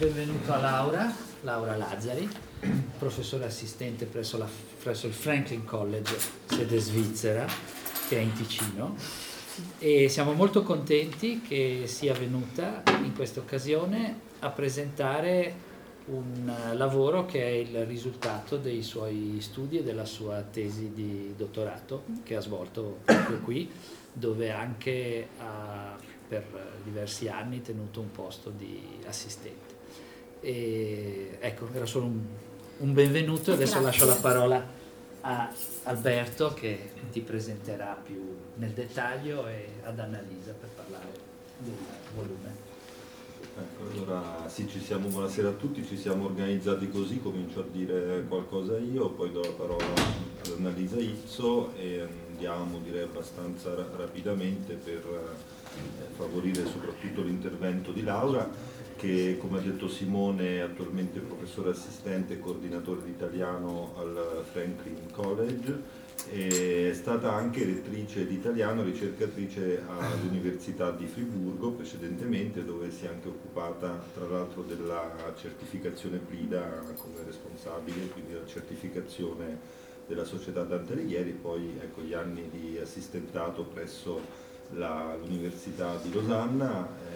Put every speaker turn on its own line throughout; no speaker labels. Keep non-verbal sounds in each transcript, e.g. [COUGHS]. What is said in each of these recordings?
Benvenuto a Laura, Laura Lazzari, professore assistente presso, la, presso, il Franklin College, sede svizzera, che è in Ticino. E siamo molto contenti che sia venuta in questa occasione a presentare un lavoro che è il risultato dei suoi studi e della sua tesi di dottorato che ha svolto proprio qui, dove anche ha per diversi anni tenuto un posto di assistente. E, ecco, era solo un, un benvenuto, adesso Grazie. lascio la parola a Alberto che ti presenterà più nel dettaglio e ad Annalisa per parlare del volume.
Ecco, allora sì, ci siamo, buonasera a tutti, ci siamo organizzati così, comincio a dire qualcosa io, poi do la parola ad Annalisa Izzo e andiamo direi abbastanza rapidamente per eh, favorire soprattutto l'intervento di Laura che come ha detto Simone è attualmente professore assistente e coordinatore di italiano al Franklin College è stata anche lettrice di italiano, ricercatrice all'Università di Friburgo precedentemente dove si è anche occupata tra l'altro della certificazione PLIDA come responsabile, quindi la certificazione della società Dante Alighieri, poi ecco, gli anni di assistentato presso l'Università di Losanna.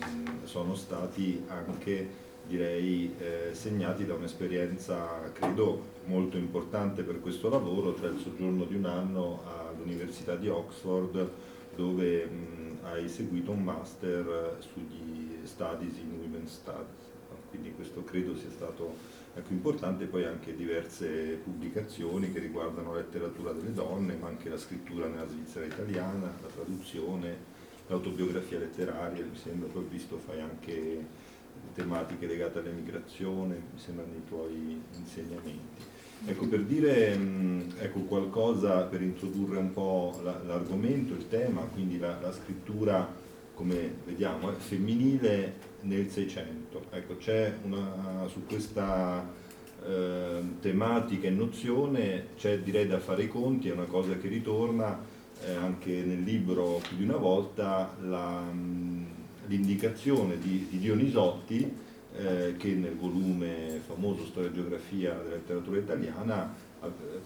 Eh, sono stati anche direi eh, segnati da un'esperienza credo molto importante per questo lavoro, cioè il soggiorno di un anno all'Università di Oxford dove mh, hai seguito un master sugli studies in women's studies, quindi questo credo sia stato ecco, importante, poi anche diverse pubblicazioni che riguardano la letteratura delle donne, ma anche la scrittura nella Svizzera italiana, la traduzione, l'autobiografia letteraria, mi sembra, poi visto fai anche tematiche legate all'emigrazione, mi sembra nei tuoi insegnamenti. Ecco, per dire ecco, qualcosa, per introdurre un po' l'argomento, il tema, quindi la, la scrittura, come vediamo, è femminile nel Seicento. Ecco, c'è una, su questa eh, tematica e nozione, c'è direi da fare i conti, è una cosa che ritorna eh, anche nel libro più di una volta l'indicazione di, di, Dionisotti eh, che nel volume famoso Storia e Geografia della letteratura italiana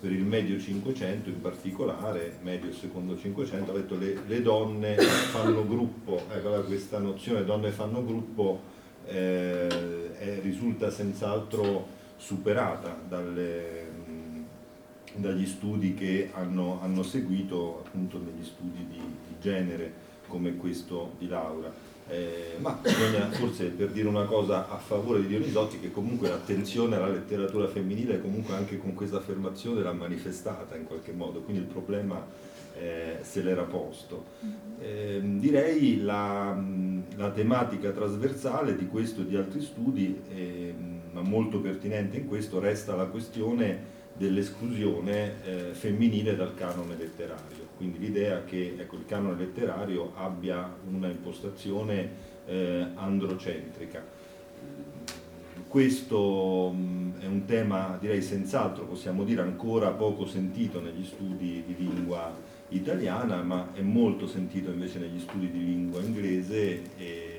per il medio 500 in particolare, medio e secondo 500, ha detto le, le donne fanno gruppo, ecco, questa nozione donne fanno gruppo eh, è, risulta senz'altro superata dalle, dagli studi che hanno, hanno seguito appunto negli studi di, di, genere come questo di Laura. Eh, ma bisogna forse per dire una cosa a favore di Dionisotti che comunque l'attenzione alla letteratura femminile comunque anche con questa affermazione l'ha manifestata in qualche modo, quindi il problema eh, se l'era posto. Eh, direi la, la, tematica trasversale di questo e di altri studi, ma molto pertinente in questo, resta la questione dell'esclusione eh, femminile dal canone letterario. Quindi l'idea che ecco, il canone letterario abbia una impostazione eh, androcentrica. Questo mh, è un tema, direi senz'altro, possiamo dire ancora poco sentito negli studi di lingua italiana, ma è molto sentito invece negli studi di lingua inglese. E,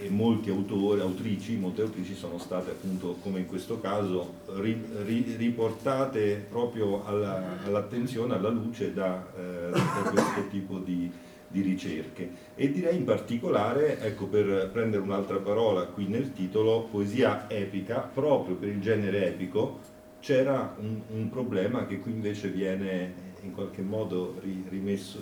e molti autori, autrici, molte autrici sono state appunto, come in questo caso, ri, ri, riportate proprio alla, all'attenzione, alla luce da, eh, da questo tipo di, di, ricerche. E direi in particolare, ecco per prendere un'altra parola qui nel titolo, poesia epica, proprio per il genere epico, c'era un, un problema che qui invece viene in qualche modo rimesso,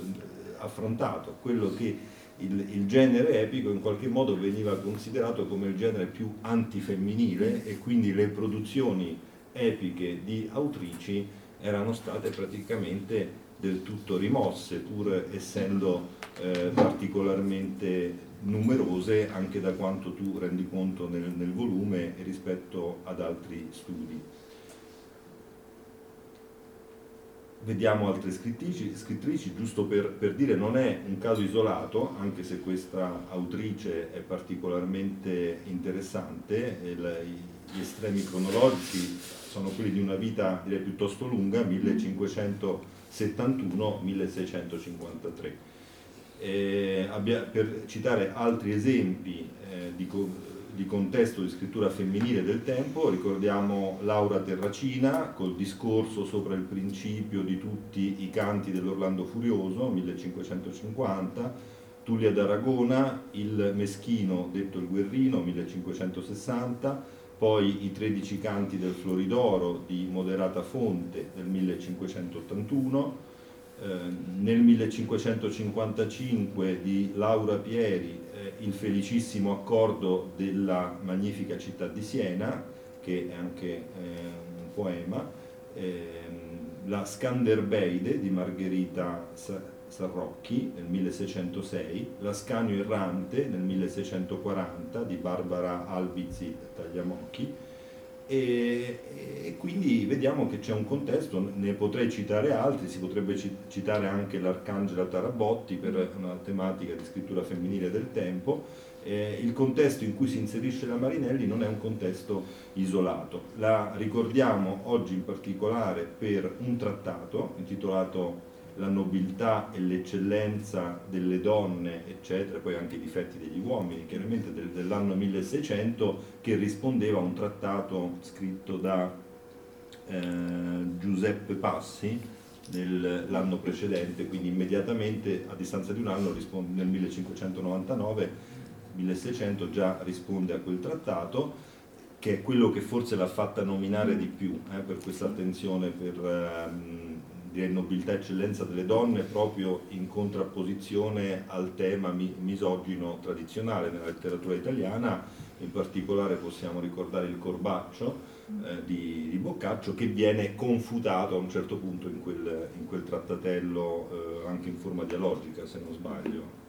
affrontato, quello che il, il, genere epico in qualche modo veniva considerato come il genere più antifemminile e quindi le produzioni epiche di autrici erano state praticamente del tutto rimosse pur essendo eh, particolarmente numerose anche da quanto tu rendi conto nel, nel volume rispetto ad altri studi. Vediamo altre scrittrici, scrittrici giusto per, per, dire non è un caso isolato, anche se questa autrice è particolarmente interessante, il, gli estremi cronologici sono quelli di una vita direi piuttosto lunga, 1571-1653. Eh, abbia, per citare altri esempi eh, di, di contesto di scrittura femminile del tempo, ricordiamo Laura Terracina col discorso sopra il principio di tutti i canti dell'Orlando Furioso, 1550, Tullia d'Aragona, Il Meschino, detto il Guerrino, 1560, poi i 13 canti del Floridoro di Moderata Fonte del 1581, eh, nel 1555 di Laura Pieri eh, il felicissimo accordo della magnifica città di Siena, che è anche eh, un poema, ehm, la Scanderbeide di Margherita Sarrocchi nel 1606, L'Ascanio errante nel 1640 di Barbara Albizi Tagliamocchi e, e, quindi vediamo che c'è un contesto, ne potrei citare altri, si potrebbe citare anche l'Arcangela Tarabotti per una tematica di scrittura femminile del tempo, eh, il contesto in cui si inserisce la Marinelli non è un contesto isolato, la ricordiamo oggi in particolare per un trattato intitolato la nobiltà e l'eccellenza delle donne, eccetera, poi anche i difetti degli uomini, chiaramente del, dell'anno 1600, che rispondeva a un trattato scritto da eh, Giuseppe Passi l'anno precedente, quindi immediatamente a distanza di un anno, risponde, nel 1599, 1600 già risponde a quel trattato che è quello che forse l'ha fatta nominare di più eh, per questa attenzione per ehm, direi nobiltà e eccellenza delle donne proprio in contrapposizione al tema misogino tradizionale nella letteratura italiana, in particolare possiamo ricordare il Corbaccio eh, di, di, Boccaccio che viene confutato a un certo punto in quel, in quel trattatello eh, anche in forma dialogica se non sbaglio.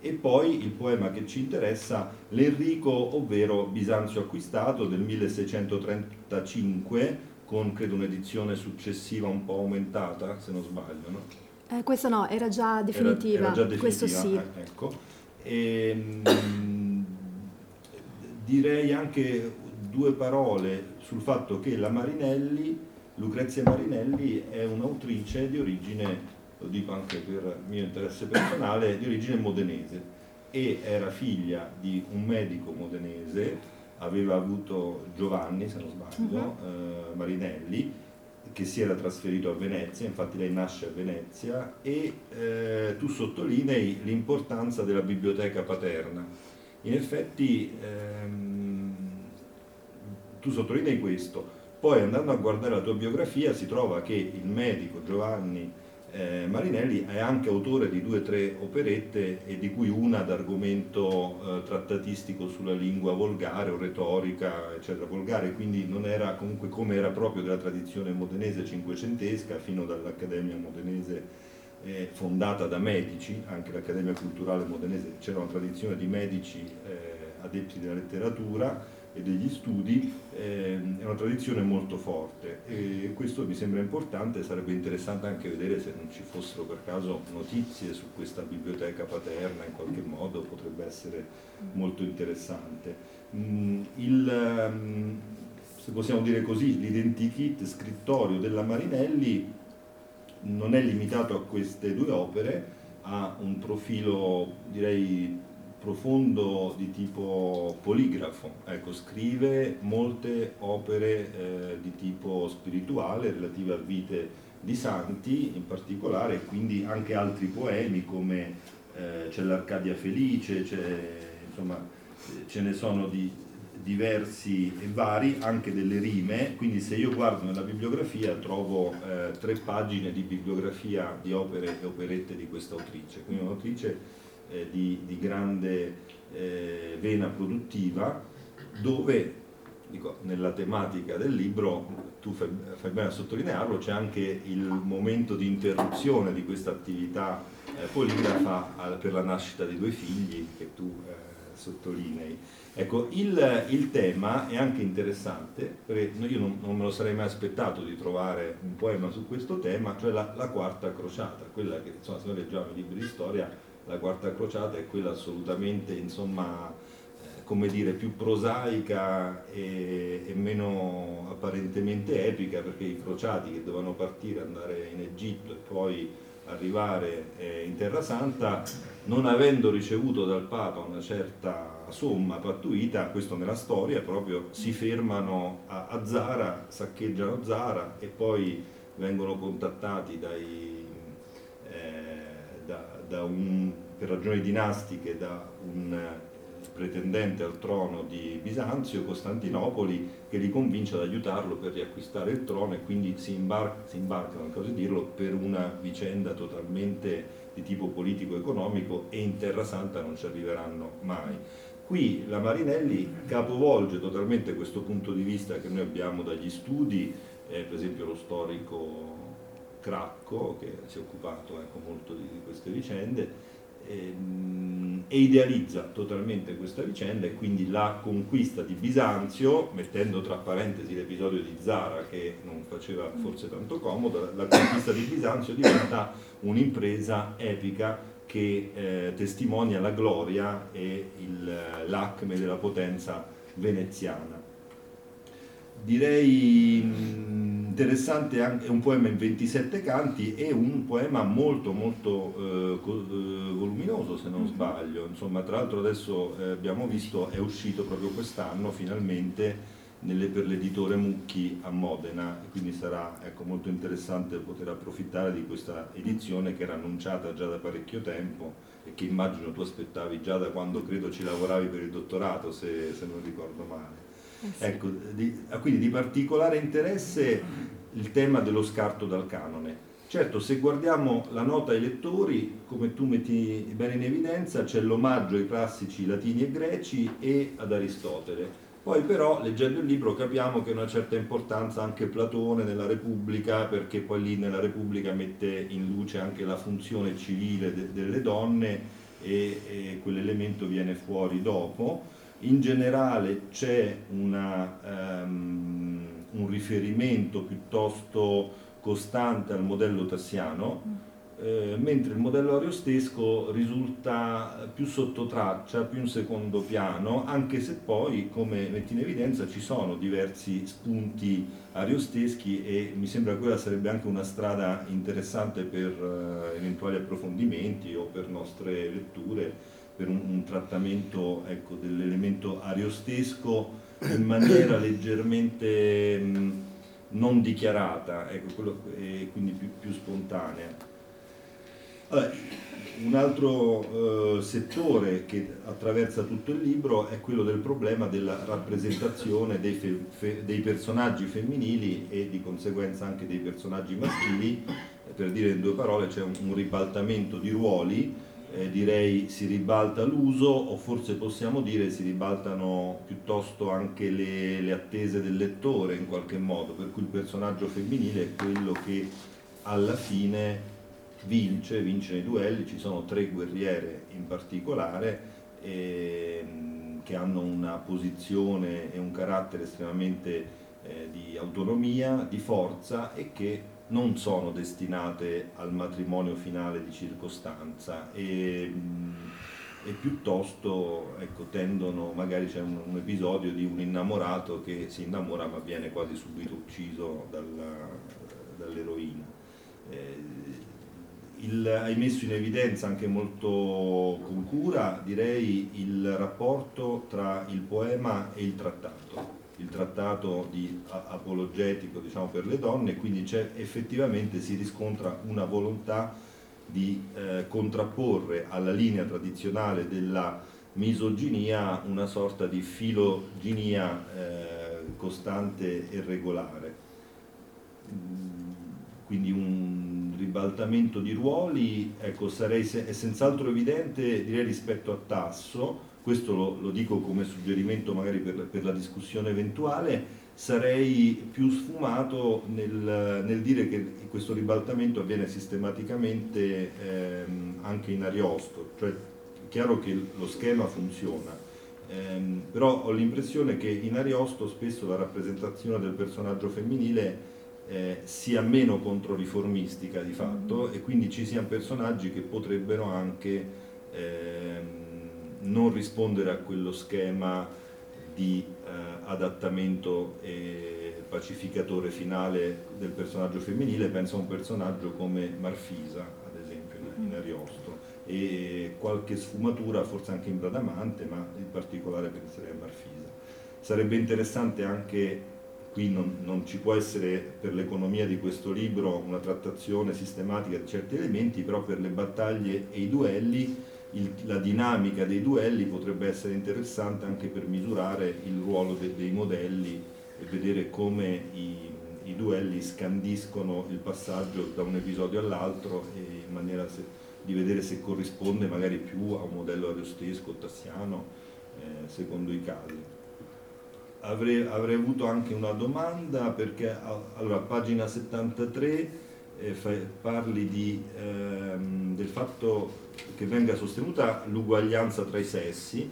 E poi il poema che ci interessa, L'Enrico, ovvero Bisanzio acquistato del 1635 con credo un'edizione successiva un po' aumentata, se non sbaglio. No?
Eh, questa no, era già definitiva, era, era già definitiva questo sì. Eh,
ecco. E, ehm, direi anche due parole sul fatto che la Marinelli, Lucrezia Marinelli, è un'autrice di origine, lo dico anche per mio interesse personale, di origine modenese e era figlia di un medico modenese aveva avuto Giovanni, se non sbaglio, uh-huh. eh, Marinelli, che si era trasferito a Venezia, infatti lei nasce a Venezia, e eh, tu sottolinei l'importanza della biblioteca paterna. In effetti ehm, tu sottolinei questo, poi andando a guardare la tua biografia si trova che il medico Giovanni eh, Marinelli è anche autore di due o tre operette e di cui una d'argomento eh, trattatistico sulla lingua volgare o retorica, eccetera, volgare, quindi non era comunque come era proprio della tradizione modenese cinquecentesca fino dall'Accademia modenese eh, fondata da medici, anche l'Accademia culturale modenese, c'era una tradizione di medici eh, adepti della letteratura, e degli studi eh, è una tradizione molto forte e questo mi sembra importante, sarebbe interessante anche vedere se non ci fossero per caso notizie su questa biblioteca paterna in qualche modo, potrebbe essere molto interessante. Mm, il, um, se possiamo dire così, l'identikit scrittorio della Marinelli non è limitato a queste due opere, ha un profilo direi profondo di tipo poligrafo, ecco, scrive molte opere eh, di tipo spirituale relative a vite di santi in particolare e quindi anche altri poemi come eh, c'è l'Arcadia Felice, insomma ce ne sono di diversi e vari, anche delle rime, quindi se io guardo nella bibliografia trovo eh, tre pagine di bibliografia di opere e operette di questa autrice, quindi un'autrice eh, di, di, grande eh, vena produttiva, dove dico, nella tematica del libro, tu fai, fai, bene a sottolinearlo, c'è anche il momento di interruzione di questa attività eh, poligrafa per la nascita di due figli che tu eh, sottolinei. Ecco, il, il, tema è anche interessante, perché io non, non, me lo sarei mai aspettato di trovare un poema su questo tema, cioè la, la quarta crociata, quella che insomma, se noi leggiamo i libri di storia la quarta crociata è quella assolutamente, insomma, eh, come dire, più prosaica e, e, meno apparentemente epica, perché i crociati che dovevano partire, andare in Egitto e poi arrivare eh, in Terra Santa non avendo ricevuto dal Papa una certa somma pattuita, questo nella storia, proprio si fermano a, a Zara, saccheggiano Zara e poi vengono contattati dai, da, da un, per ragioni dinastiche da un pretendente al trono di Bisanzio, Costantinopoli, che li convince ad aiutarlo per riacquistare il trono e quindi si, imbar- si imbarcano, così dirlo, per una vicenda totalmente di tipo politico-economico e in Terra Santa non ci arriveranno mai. Qui la Marinelli capovolge totalmente questo punto di vista che noi abbiamo dagli studi, eh, per esempio lo storico Cracco che si è occupato ecco, molto di, di queste vicende, ehm, e idealizza totalmente questa vicenda e quindi la conquista di Bisanzio, mettendo tra parentesi l'episodio di Zara che non faceva forse tanto comodo, la conquista di Bisanzio diventa un'impresa epica che eh, testimonia la gloria e l'acme della potenza veneziana. Direi interessante anche un poema in 27 canti e un poema molto molto eh, eh, voluminoso se non sbaglio, insomma tra l'altro adesso eh, abbiamo visto è uscito proprio quest'anno finalmente nelle, per l'editore Mucchi a Modena. Quindi sarà ecco, molto interessante poter approfittare di questa edizione che era annunciata già da parecchio tempo e che immagino tu aspettavi già da quando credo ci lavoravi per il dottorato se, se non ricordo male. Eh. Ecco, di, ah, quindi di particolare interesse il tema dello scarto dal canone. Certo, se guardiamo la nota ai lettori, come tu metti bene in evidenza, c'è l'omaggio ai classici latini e greci e ad Aristotele. Poi però, leggendo il libro, capiamo che ha una certa importanza anche Platone nella Repubblica, perché poi lì nella Repubblica mette in luce anche la funzione civile de- delle donne e, e quell'elemento viene fuori dopo in generale c'è una, um, un riferimento piuttosto costante al modello tassiano, mm. eh, mentre il modello ariostesco risulta più sotto traccia, più in secondo piano, anche se poi, come metti in evidenza, ci sono diversi spunti ariosteschi e mi sembra che quella sarebbe anche una strada interessante per uh, eventuali approfondimenti o per nostre letture per un, un trattamento ecco, dell'elemento ariostesco in maniera [COUGHS] leggermente mh, non dichiarata ecco, quello, e quindi più, più spontanea. Allora, un altro eh, settore che attraversa tutto il libro è quello del problema della rappresentazione dei, fe, fe, dei, personaggi femminili e di conseguenza anche dei personaggi maschili. Per dire in due parole c'è un, un ribaltamento di ruoli eh, direi si ribalta l'uso o forse possiamo dire si ribaltano piuttosto anche le, le, attese del lettore in qualche modo, per cui il personaggio femminile è quello che alla fine vince, vince nei duelli, ci sono tre guerriere in particolare eh, che hanno una posizione e un carattere estremamente eh, di autonomia, di forza e che non sono destinate al matrimonio finale di circostanza e, e piuttosto ecco, tendono, magari c'è un, un, episodio di un innamorato che si innamora ma viene quasi subito ucciso dalla, dall'eroina. Eh, il, hai messo in evidenza anche molto con cura, direi, il rapporto tra il poema e il trattato il trattato di apologetico diciamo, per le donne, quindi effettivamente si riscontra una volontà di eh, contrapporre alla linea tradizionale della misoginia una sorta di filoginia eh, costante e regolare. Quindi un ribaltamento di ruoli, ecco, sarei è senz'altro evidente direi rispetto a Tasso, questo lo, lo dico come suggerimento magari per, per, la discussione eventuale, sarei più sfumato nel, nel, dire che questo ribaltamento avviene sistematicamente ehm, anche in Ariosto, cioè è chiaro che lo schema funziona, ehm, però ho l'impressione che in Ariosto spesso la rappresentazione del personaggio femminile eh, sia meno controriformistica di fatto mm. e quindi ci siano personaggi che potrebbero anche ehm, non rispondere a quello schema di eh, adattamento e pacificatore finale del personaggio femminile, penso a un personaggio come Marfisa, ad in Ariosto e qualche sfumatura forse anche in Bradamante, ma in particolare penserei a Marfisa. Sarebbe interessante anche, qui non, non ci può essere per l'economia di questo libro una trattazione sistematica di certi elementi, però per le battaglie e i duelli il, la dinamica dei duelli potrebbe essere interessante anche per misurare il ruolo de, dei modelli e vedere come i, i, duelli scandiscono il passaggio da un episodio all'altro in maniera se, di vedere se corrisponde magari più a un modello ariostesco o tassiano eh, secondo i casi. Avrei, avrei, avuto anche una domanda perché allora pagina 73 eh, parli di, ehm, del fatto che venga sostenuta l'uguaglianza tra i sessi,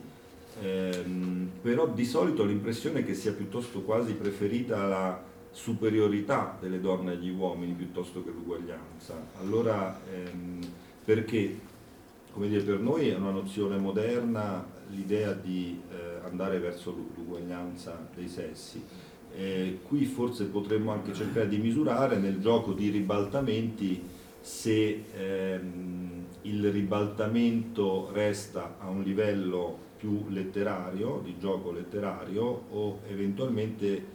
ehm, però di solito l'impressione che sia piuttosto quasi preferita la superiorità delle donne agli uomini piuttosto che l'uguaglianza. Allora, ehm, perché come dire, per noi è una nozione moderna l'idea di eh, andare verso l'uguaglianza dei sessi. Eh, qui forse potremmo anche cercare di misurare nel gioco di ribaltamenti se ehm, il ribaltamento resta a un livello più letterario, di gioco letterario, o eventualmente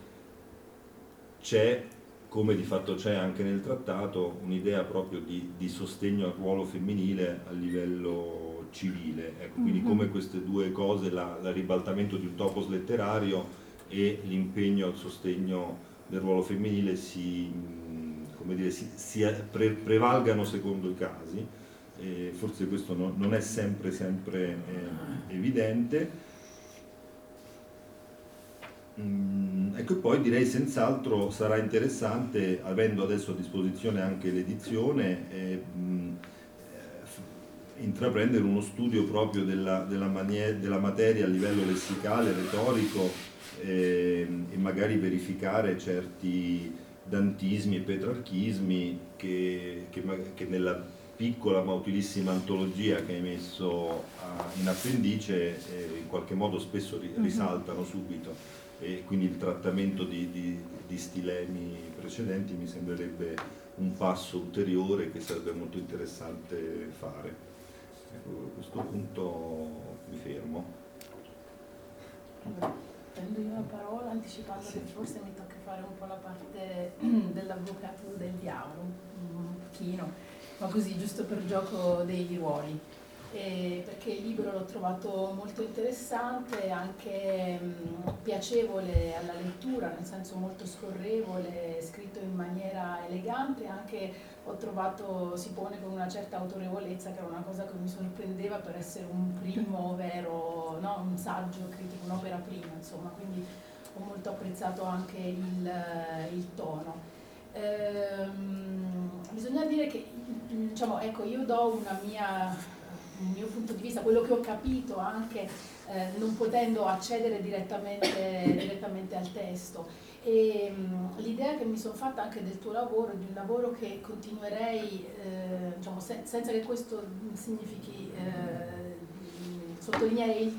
c'è, come di fatto c'è anche nel trattato, un'idea proprio di, di, sostegno al ruolo femminile a livello civile. Ecco, quindi mm-hmm. come queste due cose, la, il ribaltamento di un topos letterario e l'impegno al sostegno del ruolo femminile si, dire, si, si pre, prevalgano secondo i casi e forse questo no, non è sempre, sempre eh, evidente. Mm, ecco, poi direi senz'altro sarà interessante, avendo adesso a disposizione anche l'edizione, eh, eh, intraprendere uno studio proprio della, della, manie, della, materia a livello lessicale, retorico eh, e magari verificare certi dantismi e petrarchismi che, che, che nella piccola ma utilissima antologia che hai messo in appendice eh, in qualche modo spesso mhm. risaltano subito e quindi il trattamento di, di, di, stilemi precedenti mi sembrerebbe un passo ulteriore che sarebbe molto interessante fare. Ecco, a questo punto mi fermo.
prendo io la parola anticipando sì. che forse mi tocca fare un po' la parte [CLEARS THROAT] dell'avvocato del diavolo, un pochino ma così giusto per gioco dei ruoli. Eh, perché il libro l'ho trovato molto interessante, anche mh, piacevole alla lettura, nel senso molto scorrevole, scritto in maniera elegante, anche ho trovato si pone con una certa autorevolezza, che era una cosa che mi sorprendeva per essere un primo [LAUGHS] vero, no? un saggio critico, un'opera prima, insomma, quindi ho molto apprezzato anche il, il tono. Che diciamo, ecco, io do mia, un mio punto di vista, quello che ho capito anche eh, non potendo accedere direttamente, direttamente al testo. E um, l'idea che mi sono fatta anche del tuo lavoro, di un lavoro che continuerei, eh, diciamo, se, senza che questo significhi eh, sottolineare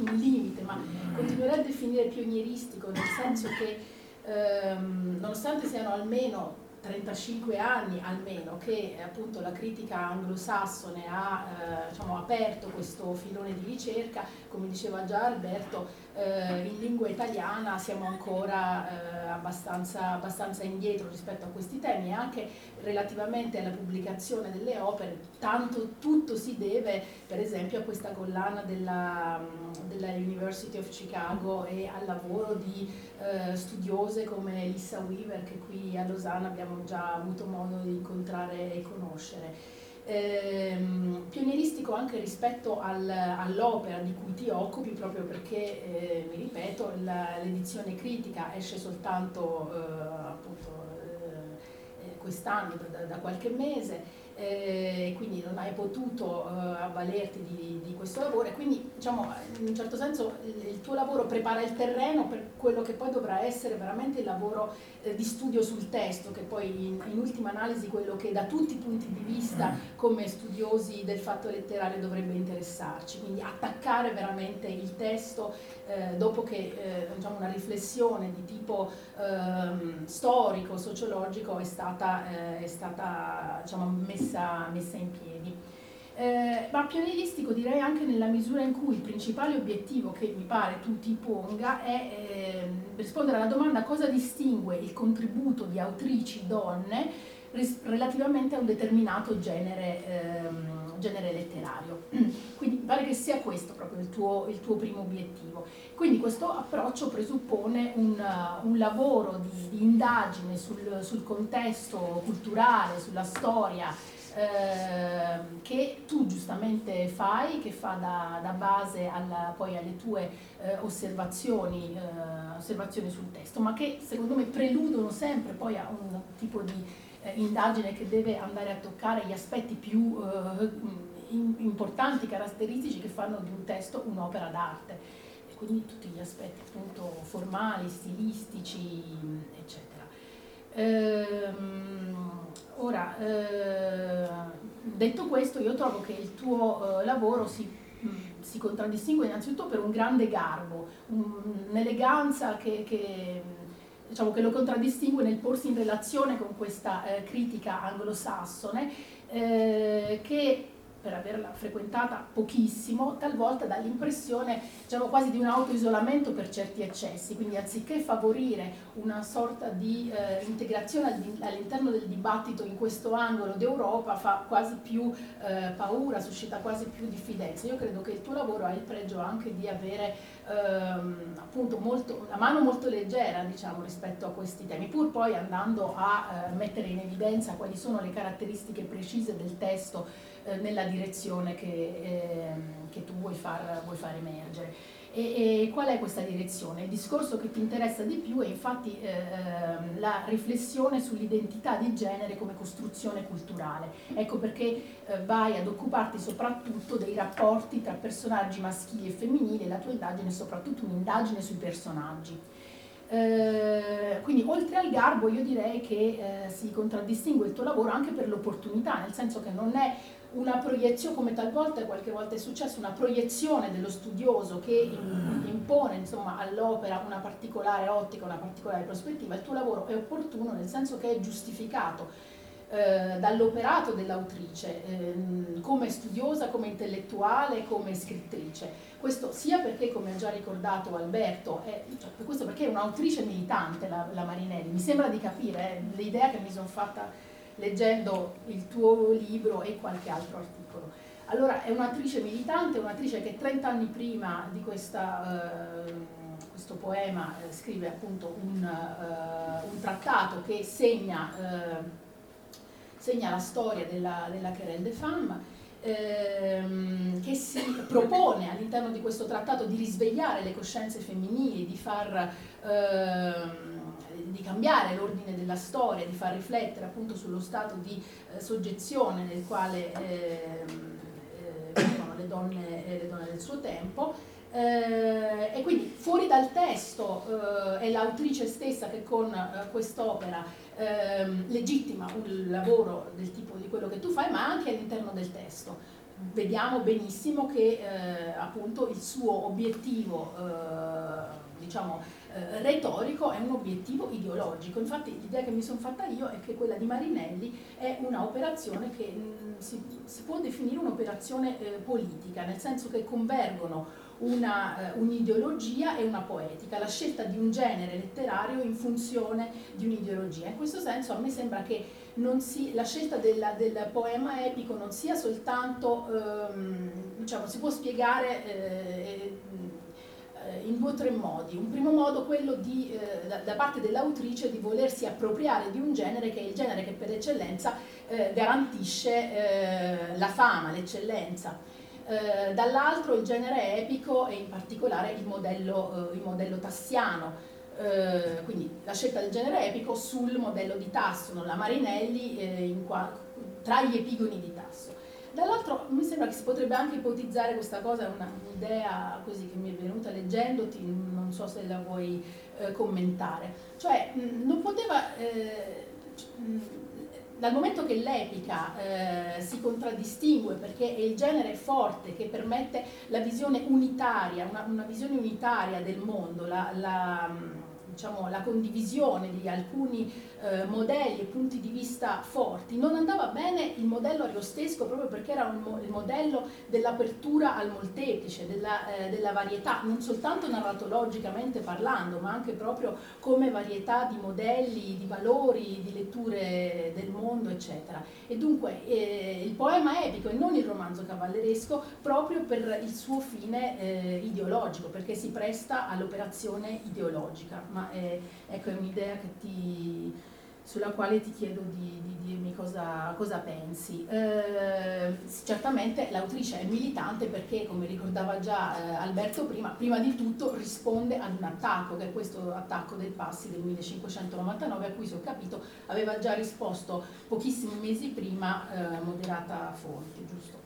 un limite, ma continuerei a definire pionieristico, nel senso che ehm, nonostante siano almeno 35 anni almeno che eh, appunto la critica anglosassone ha eh, diciamo, aperto questo filone di ricerca, come diceva già Alberto, eh, in lingua italiana siamo ancora eh, abbastanza, abbastanza, indietro rispetto a questi temi e anche relativamente alla pubblicazione delle opere, tanto tutto si deve per esempio a questa collana della, della University of Chicago e al lavoro di eh, studiose come Lissa Weaver che qui a Losanna abbiamo già avuto modo di incontrare e conoscere ehm, pionieristico anche rispetto al, all'opera di cui ti occupi, proprio perché, eh, mi ripeto, la, l'edizione critica esce soltanto eh, appunto, eh, quest'anno, da, da, qualche mese, eh, quindi non hai potuto eh, avvalerti di, di, questo lavoro. E quindi diciamo in un certo senso il, il, tuo lavoro prepara il terreno per quello che poi dovrà essere veramente il lavoro eh, di studio sul testo, che poi in, in, ultima analisi quello che da tutti i punti di vista come studiosi del fatto letterario dovrebbe interessarci, quindi attaccare veramente il testo eh, dopo che eh, diciamo una riflessione di tipo ehm, storico, sociologico è stata, eh, è stata diciamo, messa messa, messa in piedi. eh, ma pionieristico direi anche nella misura in cui il principale obiettivo che mi pare tu ti ponga è eh, rispondere alla domanda cosa distingue il contributo di autrici donne relativamente a un determinato genere, ehm, genere letterario. [CLEARS THROAT] Quindi pare che sia questo proprio il tuo, il tuo primo obiettivo. Quindi questo approccio presuppone un, un lavoro di, di indagine sul, sul contesto culturale, sulla storia, Ehm, che tu giustamente fai, che fa da, da base alla, poi alle tue eh, osservazioni, eh, osservazioni, sul testo, ma che secondo me preludono sempre poi a un tipo di eh, indagine che deve andare a toccare gli aspetti più eh, in, importanti, caratteristici che fanno di un testo un'opera d'arte, quindi tutti gli aspetti appunto formali, stilistici, eccetera. Ehm, Ora, eh, detto questo, io trovo che il tuo eh, lavoro si, mh, mm, si, contraddistingue innanzitutto per un grande garbo, un'eleganza che, che, diciamo, che, lo contraddistingue nel porsi in relazione con questa eh, critica anglosassone, eh, che per averla frequentata pochissimo, talvolta dà l'impressione diciamo, quasi di un autoisolamento per certi eccessi, quindi anziché favorire una sorta di eh, integrazione all'interno del dibattito in questo angolo d'Europa fa quasi più eh, paura, suscita quasi più diffidenza. Io credo che il tuo lavoro ha il pregio anche di avere ehm, appunto molto, una mano molto leggera diciamo, rispetto a questi temi, pur poi andando a eh, mettere in evidenza quali sono le caratteristiche precise del testo nella direzione che, eh, che tu vuoi far, vuoi far emergere. E, e, qual è questa direzione? Il discorso che ti interessa di più è infatti eh, la riflessione sull'identità di genere come costruzione culturale. Ecco perché eh, vai ad occuparti soprattutto dei rapporti tra personaggi maschili e femminili e la tua indagine è soprattutto un'indagine sui personaggi. Eh, quindi oltre al garbo io direi che eh, si contraddistingue il tuo lavoro anche per l'opportunità, nel senso che non è una proiezione, come talvolta qualche volta è successo, una proiezione dello studioso che impone insomma, all'opera una particolare ottica, una particolare prospettiva, il tuo lavoro è opportuno nel senso che è giustificato eh, dall'operato dell'autrice eh, come studiosa, come intellettuale, come scrittrice. Questo sia perché, come ha già ricordato Alberto, è, cioè, questo perché è un'autrice militante la, la Marinelli, mi sembra di capire, eh, l'idea che mi sono fatta leggendo il tuo libro e qualche altro articolo. Allora, è un'attrice militante, un'attrice che 30 anni prima di questa, eh, questo poema eh, scrive appunto un, eh, un, trattato che segna, eh, segna la storia della, della Querelle des Femmes, ehm, che si propone all'interno di questo trattato di risvegliare le coscienze femminili, di far ehm, di cambiare l'ordine della storia, di far riflettere appunto sullo stato di eh, soggezione nel quale eh, eh, vivono le donne, eh, le donne del suo tempo. Eh, e quindi fuori dal testo eh, è l'autrice stessa che con quest'opera ehm, legittima un lavoro del tipo di quello che tu fai, ma anche all'interno del testo vediamo benissimo che eh, appunto il suo obiettivo eh, diciamo eh, retorico è un obiettivo ideologico. Infatti l'idea che mi sono fatta io è che quella di Marinelli è un'operazione che mh, mm, si, si, può definire un'operazione eh, politica, nel senso che convergono una, uh, un'ideologia e una poetica, la scelta di un genere letterario in funzione di un'ideologia. In questo senso a me sembra che si, la scelta della, del poema epico non sia soltanto, um, diciamo, si può spiegare eh, eh, in due o tre modi. Un primo modo quello di, eh, da, parte dell'autrice di volersi appropriare di un genere che è il genere che per eccellenza eh, garantisce eh, la fama, l'eccellenza. Eh, dall'altro il genere epico e in particolare il modello, il modello tassiano, quindi la scelta del genere epico sul modello di Tasso, la Marinelli qua, tra gli epigoni di Tasso. Dall'altro mi sembra che si potrebbe anche ipotizzare questa cosa, è un'idea così che mi è venuta leggendoti, non so se la vuoi eh, commentare. Cioè, mh, non poteva, eh, mh, dal momento che l'epica eh, si contraddistingue perché è il genere forte che permette la visione unitaria, una, una visione unitaria del mondo, la, la diciamo, la condivisione di alcuni eh, modelli e punti di vista forti, non andava bene il modello ariostesco proprio perché era un, il modello dell'apertura al molteplice, della, eh, della, varietà, non soltanto narratologicamente parlando, ma anche proprio come varietà di modelli, di valori, di letture del mondo, eccetera. E dunque eh, il poema epico e non il romanzo cavalleresco proprio per il suo fine eh, ideologico, perché si presta all'operazione ideologica, ma è, ecco, è un'idea ti sulla quale ti chiedo di, di dirmi cosa, cosa pensi. Eh, certamente l'autrice è militante perché, come ricordava già eh, Alberto prima, prima di tutto risponde ad un attacco, che è questo attacco del Passi del 1599, a cui, se ho capito, aveva già risposto pochissimi mesi prima eh, Moderata Fonte, giusto?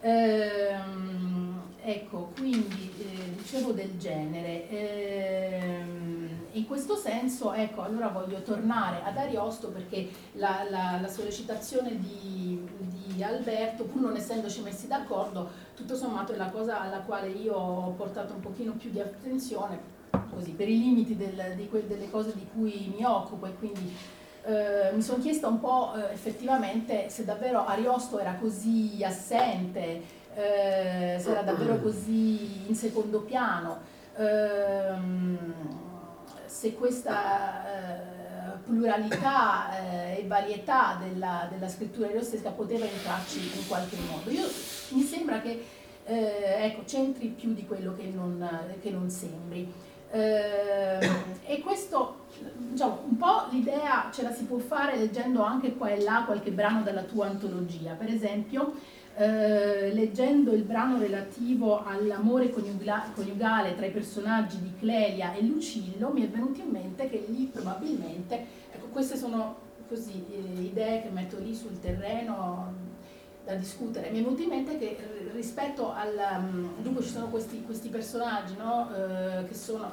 Ehm, ecco, quindi eh, dicevo del genere. Ehm, in questo senso, ecco, allora voglio tornare ad Ariosto perché la, la, la sollecitazione di, di, Alberto, pur non essendoci messi d'accordo, tutto sommato è la cosa alla quale io ho portato un pochino più di attenzione, così, per i limiti del, di que, delle cose di cui mi occupo e quindi eh, mi sono chiesta un po' eh, effettivamente se davvero Ariosto era così assente, eh, se era davvero così in secondo piano, ehm, se questa eh, pluralità eh, e varietà della, della scrittura ariostesca poteva entrarci in qualche modo. Io, mi sembra che ecco, c'entri più di quello che non, che non sembri. e questo diciamo, un po' l'idea ce la si può fare leggendo anche qua e là qualche brano della tua antologia, per esempio eh, leggendo il brano relativo all'amore coniugale tra i personaggi di Clelia e Lucillo mi è venuto in mente che lì probabilmente, ecco queste sono così eh, idee che metto lì sul terreno da discutere. Mi è venuto in mente che rispetto al... Um, dunque ci sono questi, questi personaggi, no? uh, che sono...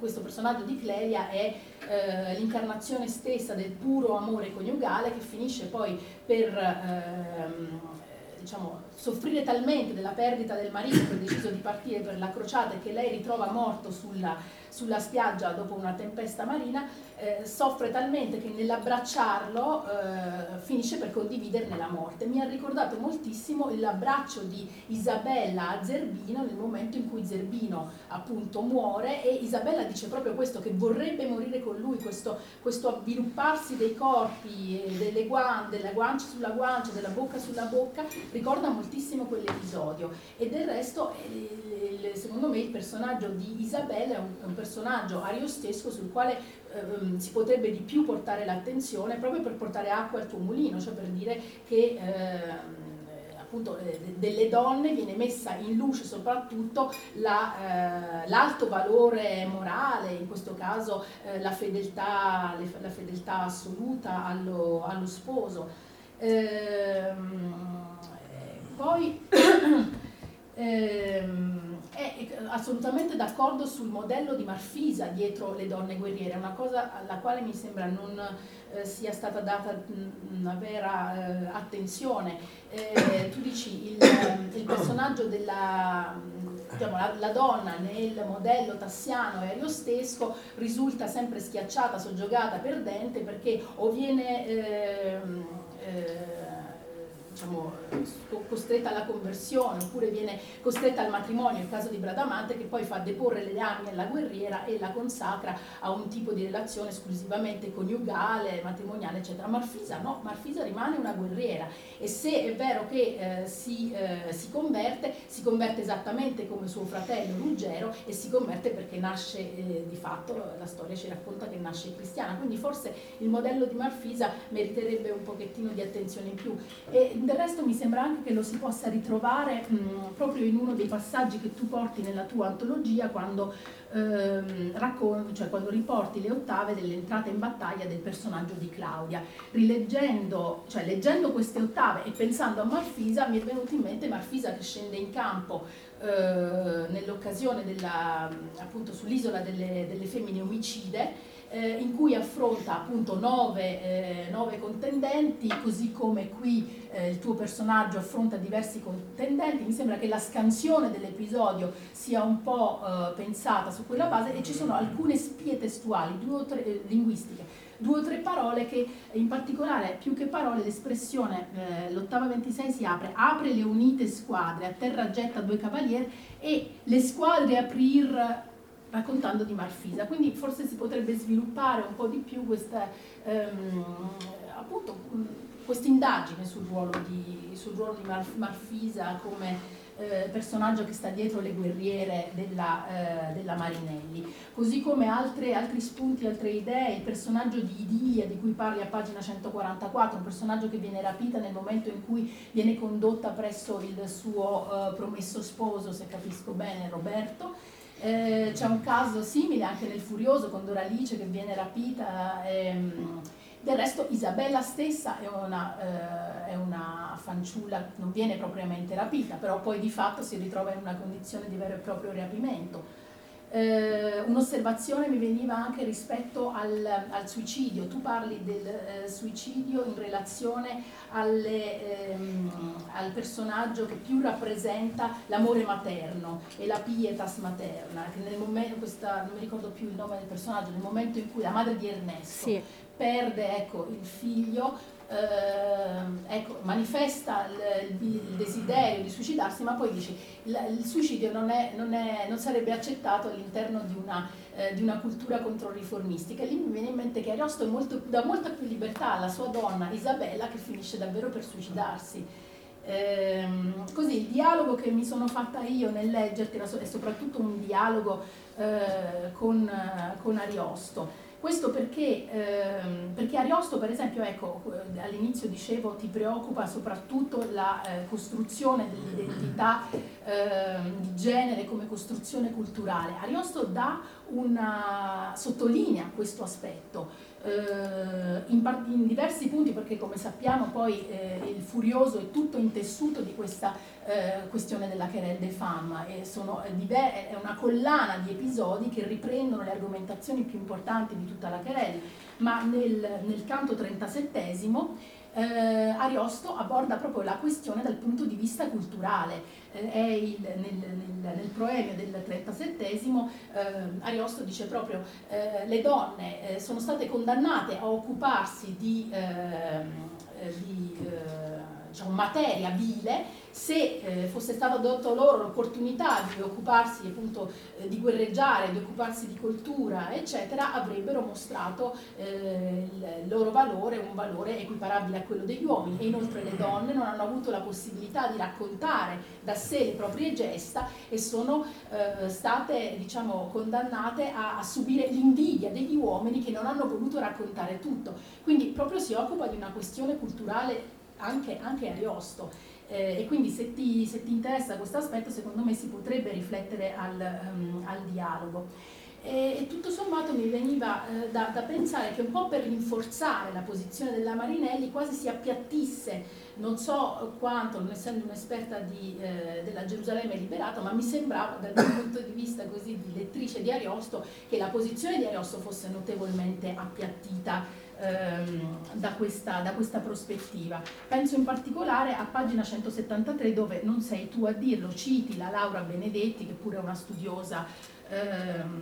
Questo personaggio di Clelia è uh, l'incarnazione stessa del puro amore coniugale che finisce poi per... Uh, diciamo, soffrire talmente della perdita del marito che ha deciso di partire per la crociata e che lei ritrova morto sulla, sulla spiaggia dopo una tempesta marina, eh, soffre talmente che nell'abbracciarlo eh, finisce per condividerne la morte. Mi ha ricordato moltissimo l'abbraccio di Isabella a Zerbino nel momento in cui Zerbino appunto muore e Isabella dice proprio questo, che vorrebbe morire con lui, questo, questo avvilupparsi dei corpi, delle guance, della guancia sulla guancia, della bocca sulla bocca, ricorda moltissimo quell'episodio e del resto eh, secondo me il personaggio di Isabella è un, un personaggio ariostesco sul quale ehm, si potrebbe di più portare l'attenzione proprio per portare acqua al tuo mulino, cioè per dire che eh, appunto eh, delle donne viene messa in luce soprattutto la, eh, l'alto valore morale, in questo caso eh, la fedeltà, la, fedeltà, assoluta allo, allo sposo. Ehm, poi [COUGHS] ehm, è assolutamente d'accordo sul modello di Marfisa dietro le donne guerriere, una cosa alla quale mi sembra non eh, sia stata data una vera eh, attenzione. Eh, tu dici il, il personaggio della diciamo, la, la, donna nel modello tassiano e ariostesco risulta sempre schiacciata, soggiogata, perdente perché o viene ehm, eh, diciamo, costretta alla conversione oppure viene costretta al matrimonio, nel caso di Bradamante, che poi fa deporre le armi alla guerriera e la consacra a un tipo di relazione esclusivamente coniugale, matrimoniale, eccetera. Marfisa no, Marfisa rimane una guerriera e se è vero che eh, si, eh, si, converte, si converte esattamente come suo fratello Ruggero e si converte perché nasce eh, di fatto, la storia ci racconta che nasce cristiana, quindi forse il modello di Marfisa meriterebbe un pochettino di attenzione in più. E, del resto mi sembra anche che lo si possa ritrovare mh, proprio in uno dei passaggi che tu porti nella tua antologia quando, ehm, raccon- cioè quando riporti le ottave dell'entrata in battaglia del personaggio di Claudia. Rileggendo, cioè leggendo queste ottave e pensando a Marfisa mi è venuto in mente Marfisa che scende in campo eh, nell'occasione della, appunto sull'isola delle, delle femmine omicide eh, in cui affronta appunto nove, eh, nove, contendenti, così come qui eh, il tuo personaggio affronta diversi contendenti. Mi sembra che la scansione dell'episodio sia un po' eh, pensata su quella base e ci sono alcune spie testuali, due o tre, eh, linguistiche due o tre parole che in particolare più che parole l'espressione eh, l'ottava 26 si apre, apre le unite squadre, a terra getta due cavalieri e le squadre aprir raccontando di Marfisa, quindi forse si potrebbe sviluppare un po' di più questa ehm, appunto questa indagine sul ruolo di, sul ruolo di Marf Marfisa come eh, personaggio che sta dietro le guerriere della, eh, della Marinelli. Così come altre, altri spunti, altre idee, il personaggio di Idia di cui parli a pagina 144, un personaggio che viene rapita nel momento in cui viene condotta presso il suo eh, promesso sposo, se capisco bene, Roberto. Eh, c'è un caso simile anche nel Furioso con Doralice che viene rapita. Ehm, del resto Isabella stessa è una, eh, è una, fanciulla, non viene propriamente rapita, però poi di fatto si ritrova in una condizione di vero e proprio rapimento. Eh, un'osservazione mi veniva anche rispetto al, al suicidio, tu parli del eh, suicidio in relazione alle, ehm, al personaggio che più rappresenta l'amore materno e la pietas materna, che nel momento, questa, non mi ricordo più il nome del personaggio, nel momento in cui la madre di Ernesto sì. perde ecco, il figlio, eh, ecco, manifesta il, il, desiderio di suicidarsi, ma poi dice il, il suicidio non, è, non, è, non, sarebbe accettato all'interno di una, eh, di una cultura controriformistica. E lì mi viene in mente che Ariosto molto, dà molta più libertà alla sua donna Isabella che finisce davvero per suicidarsi. Eh, così il dialogo che mi sono fatta io nel leggerti è soprattutto un dialogo eh, con, con Ariosto questo perché, ehm, perché Ariosto, per esempio, ecco, eh, all'inizio dicevo, ti preoccupa soprattutto la eh, costruzione dell'identità eh, di genere come costruzione culturale. Ariosto una, sottolinea questo aspetto eh, in, in, diversi punti perché come sappiamo poi eh, il Furioso è tutto intessuto di questa eh, questione della querelle de femme e sono, è una collana di episodi che riprendono le argomentazioni più importanti di tutta la querelle. Ma nel, nel canto 37 eh, Ariosto aborda proprio la questione dal punto di vista culturale. Eh, il, nel, nel, nel, proemio del 37 eh, Ariosto dice proprio eh, le donne eh, sono state condannate a occuparsi di, ehm, eh, di diciamo, materia vile se eh, fosse stata data loro l'opportunità di occuparsi appunto eh, di guerreggiare, di occuparsi di cultura, eccetera, avrebbero mostrato eh, il loro valore, un valore equiparabile a quello degli uomini e inoltre le donne non hanno avuto la possibilità di raccontare da sé le proprie gesta e sono eh, state diciamo condannate a, a subire l'invidia degli uomini che non hanno voluto raccontare tutto. Quindi proprio si occupa di una questione culturale anche, anche Ariosto. Eh, e quindi se ti, se ti interessa questo aspetto, secondo me si potrebbe riflettere al, um, al dialogo. E, e, tutto sommato mi veniva eh, da, da, pensare che un po' per rinforzare la posizione della Marinelli quasi si appiattisse, non so quanto, non essendo un'esperta di, eh, della Gerusalemme liberata, ma mi sembrava dal mio punto di vista così di lettrice di Ariosto che la posizione di Ariosto fosse notevolmente appiattita da, questa, da, questa, prospettiva. Penso in particolare a pagina 173 dove non sei tu a dirlo, citi la Laura Benedetti che pure è una studiosa ehm,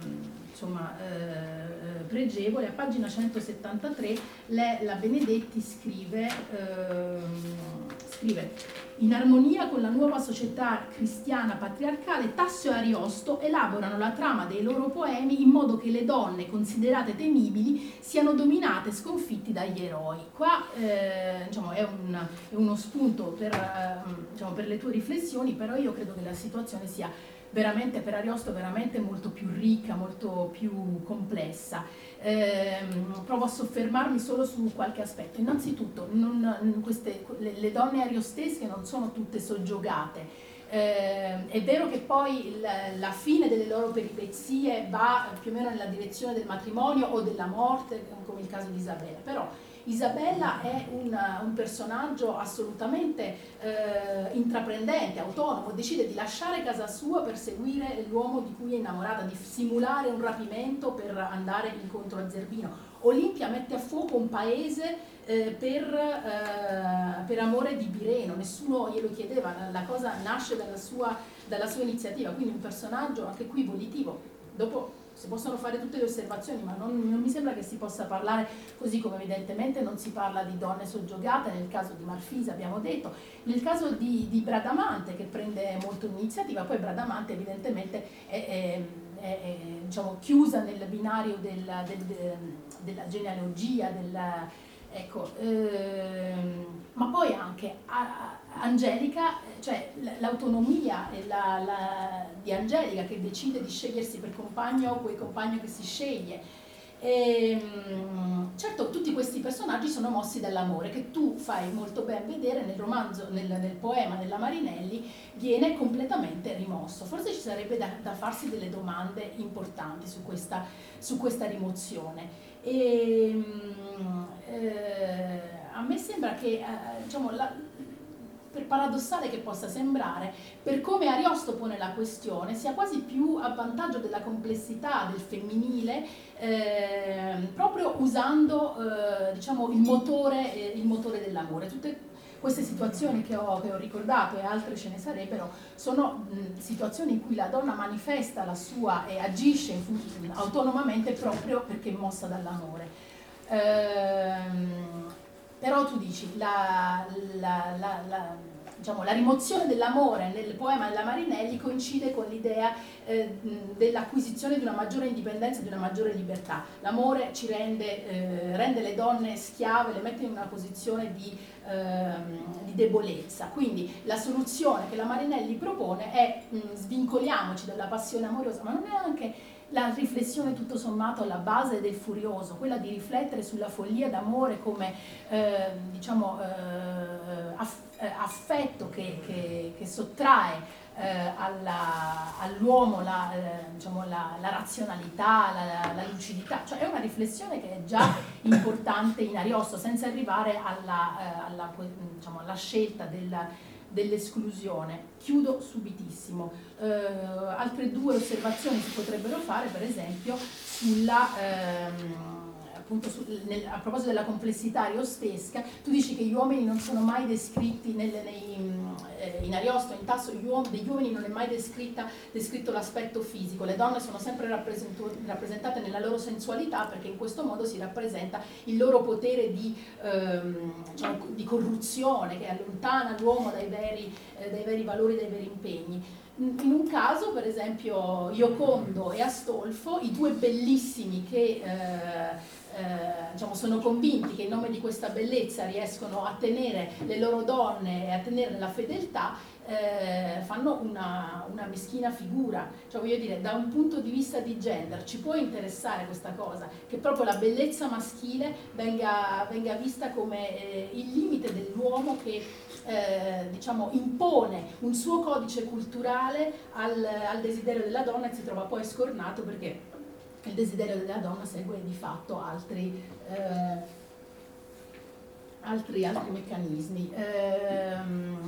insomma, eh, pregevole, a pagina 173 le, la Benedetti scrive, ehm, scrive in armonia con la nuova società cristiana patriarcale, Tassio e Ariosto elaborano la trama dei loro poemi in modo che le donne considerate temibili siano dominate e sconfitti dagli eroi. Qua eh, diciamo, è, un, è, uno spunto per, eh, diciamo, per le tue riflessioni, però io credo che la situazione sia veramente per Ariosto veramente molto più ricca, molto più complessa. Eh, provo a soffermarmi solo su qualche aspetto. Innanzitutto, non, queste, le, le, donne ariostesche non sono tutte soggiogate. Eh, è vero che poi la, la, fine delle loro peripezie va più o meno nella direzione del matrimonio o della morte, come il caso di Isabella, però Isabella è un, un personaggio assolutamente eh, intraprendente, autonomo, decide di lasciare casa sua per seguire l'uomo di cui è innamorata, di simulare un rapimento per andare incontro a Zerbino. Olimpia mette a fuoco un paese eh, per, eh, per, amore di Bireno, nessuno glielo chiedeva, la cosa nasce dalla sua, dalla sua iniziativa, quindi un personaggio anche qui volitivo. Dopo si possono fare tutte le osservazioni, ma non, non, mi sembra che si possa parlare così come evidentemente non si parla di donne soggiogate, nel caso di Marfisa abbiamo detto, nel caso di, di Bradamante che prende molto l'iniziativa, poi Bradamante evidentemente è, è, è, è diciamo, chiusa nel binario del, del, del, della genealogia, ecco, ehm, ma poi anche a, Angelica, cioè l'autonomia la, la, di Angelica che decide di scegliersi per compagno quel compagno che si sceglie. E, ehm, certo, tutti questi personaggi sono mossi dall'amore che tu fai molto ben vedere nel romanzo, nel, nel poema della Marinelli, viene completamente rimosso. Forse ci sarebbe da, da farsi delle domande importanti su questa, su questa rimozione. E, ehm, eh, a me sembra che eh, diciamo, la, per paradossale che possa sembrare, per come Ariosto pone la questione, sia quasi più a vantaggio della complessità del femminile, eh, proprio usando eh, diciamo, il, motore, eh, il, motore, dell'amore. Tutte queste situazioni che ho, che ho, ricordato e altre ce ne sarebbero, sono mh, situazioni in cui la donna manifesta la sua e agisce autonomamente proprio perché è mossa dall'amore. Ehm, però tu dici la, la, la, diciamo, la rimozione dell'amore nel poema della Marinelli coincide con l'idea eh, dell'acquisizione di una maggiore indipendenza e di una maggiore libertà. L'amore ci rende, eh, rende, le donne schiave, le mette in una posizione di, eh, di, debolezza. Quindi la soluzione che la Marinelli propone è mh, svincoliamoci dalla passione amorosa, ma non è anche la riflessione tutto sommato alla base del furioso, quella di riflettere sulla follia d'amore come eh, diciamo, eh, eh, affetto che, che, che sottrae eh, all'uomo la, eh, diciamo, la, la razionalità, la, la, lucidità, cioè è una riflessione che è già importante in Ariosto, senza arrivare alla, eh, alla, diciamo, scelta della dell'esclusione. Chiudo subitissimo. Eh, altre due osservazioni si potrebbero fare, per esempio, sulla... Ehm, appunto su, nel, a proposito della complessità ariostesca, tu dici che gli uomini non sono mai descritti nelle, nei, eh, in Ariosto, in Tasso, degli uomini non è mai descritto l'aspetto fisico, le donne sono sempre rappresentate nella loro sensualità perché in questo modo si rappresenta il loro potere di, ehm, diciamo, di corruzione che allontana l'uomo dai veri, eh, dai veri valori, dai veri impegni. In un caso, per esempio, Iocondo e Astolfo, i due bellissimi che eh, eh, diciamo, sono convinti che in nome di questa bellezza riescono a tenere le loro donne e a tenere la fedeltà, eh, fanno una, una, meschina figura. Cioè voglio dire, da un punto di vista di gender ci può interessare questa cosa, che proprio la bellezza maschile venga, venga vista come eh, il limite dell'uomo che eh, diciamo, impone un suo codice culturale al, al desiderio della donna e si trova poi scornato perché il desiderio della donna segue di fatto altri, eh, altri, altri meccanismi. Eh,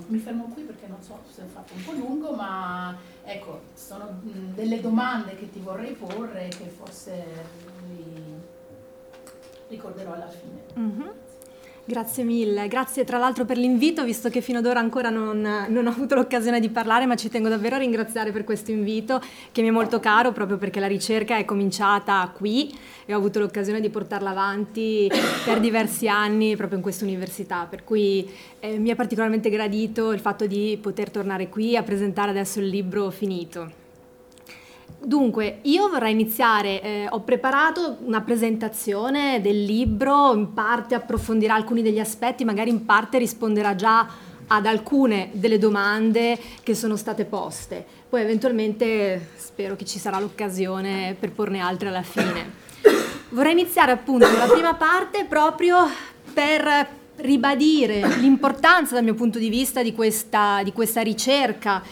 mi fermo qui perché non so se ho fatto un po' lungo, ma ecco, sono delle domande che ti vorrei porre che forse ricorderò alla fine.
Mm-hmm. Grazie mille, grazie tra l'altro per l'invito, visto che fino ad ora ancora non, non, ho avuto l'occasione di parlare, ma ci tengo davvero a ringraziare per questo invito che mi è molto caro proprio perché la ricerca è cominciata qui e ho avuto l'occasione di portarla avanti per diversi anni proprio in questa università, per cui eh, mi è particolarmente gradito il fatto di poter tornare qui a presentare adesso il libro finito. Dunque, io vorrei iniziare, eh, ho preparato una presentazione del libro, in parte approfondirà alcuni degli aspetti, magari in parte risponderà già ad alcune delle domande che sono state poste. Poi eventualmente spero che ci sarà l'occasione per porne altre alla fine. Vorrei iniziare appunto la prima parte proprio per ribadire l'importanza dal mio punto di vista di questa, di questa, ricerca,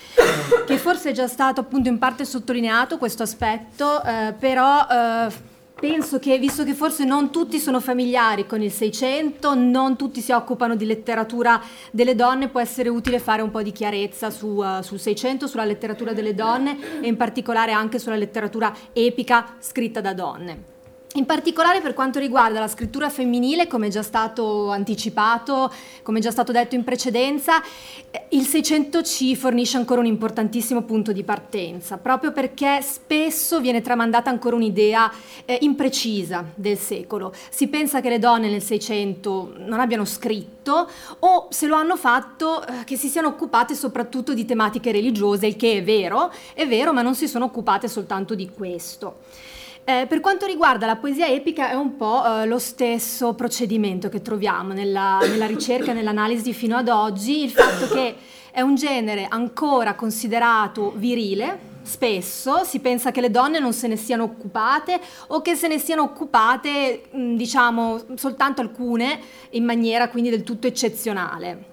che forse è già stato appunto in parte sottolineato questo aspetto, eh, però eh, penso che, visto che forse non tutti sono familiari con il Seicento, non tutti si occupano di letteratura delle donne, può essere utile fare un po' di chiarezza su, uh, sul Seicento, sulla letteratura delle donne e in particolare anche sulla letteratura epica scritta da donne. In particolare per quanto riguarda la scrittura femminile, come già stato anticipato, come già stato detto in precedenza, eh, il 600 ci fornisce ancora un importantissimo punto di partenza, proprio perché spesso viene tramandata ancora un'idea eh, imprecisa del secolo. Si pensa che le donne nel 600 non abbiano scritto o se lo hanno fatto eh, che si siano occupate soprattutto di tematiche religiose, il che è vero, è vero, ma non si sono occupate soltanto di questo. Eh, per quanto riguarda la poesia epica è un po' eh, lo stesso procedimento che troviamo nella, nella ricerca e [COUGHS] nell'analisi fino ad oggi, il fatto che è un genere ancora considerato virile, spesso si pensa che le donne non se ne siano occupate o che se ne siano occupate, diciamo, soltanto alcune in maniera quindi del tutto eccezionale.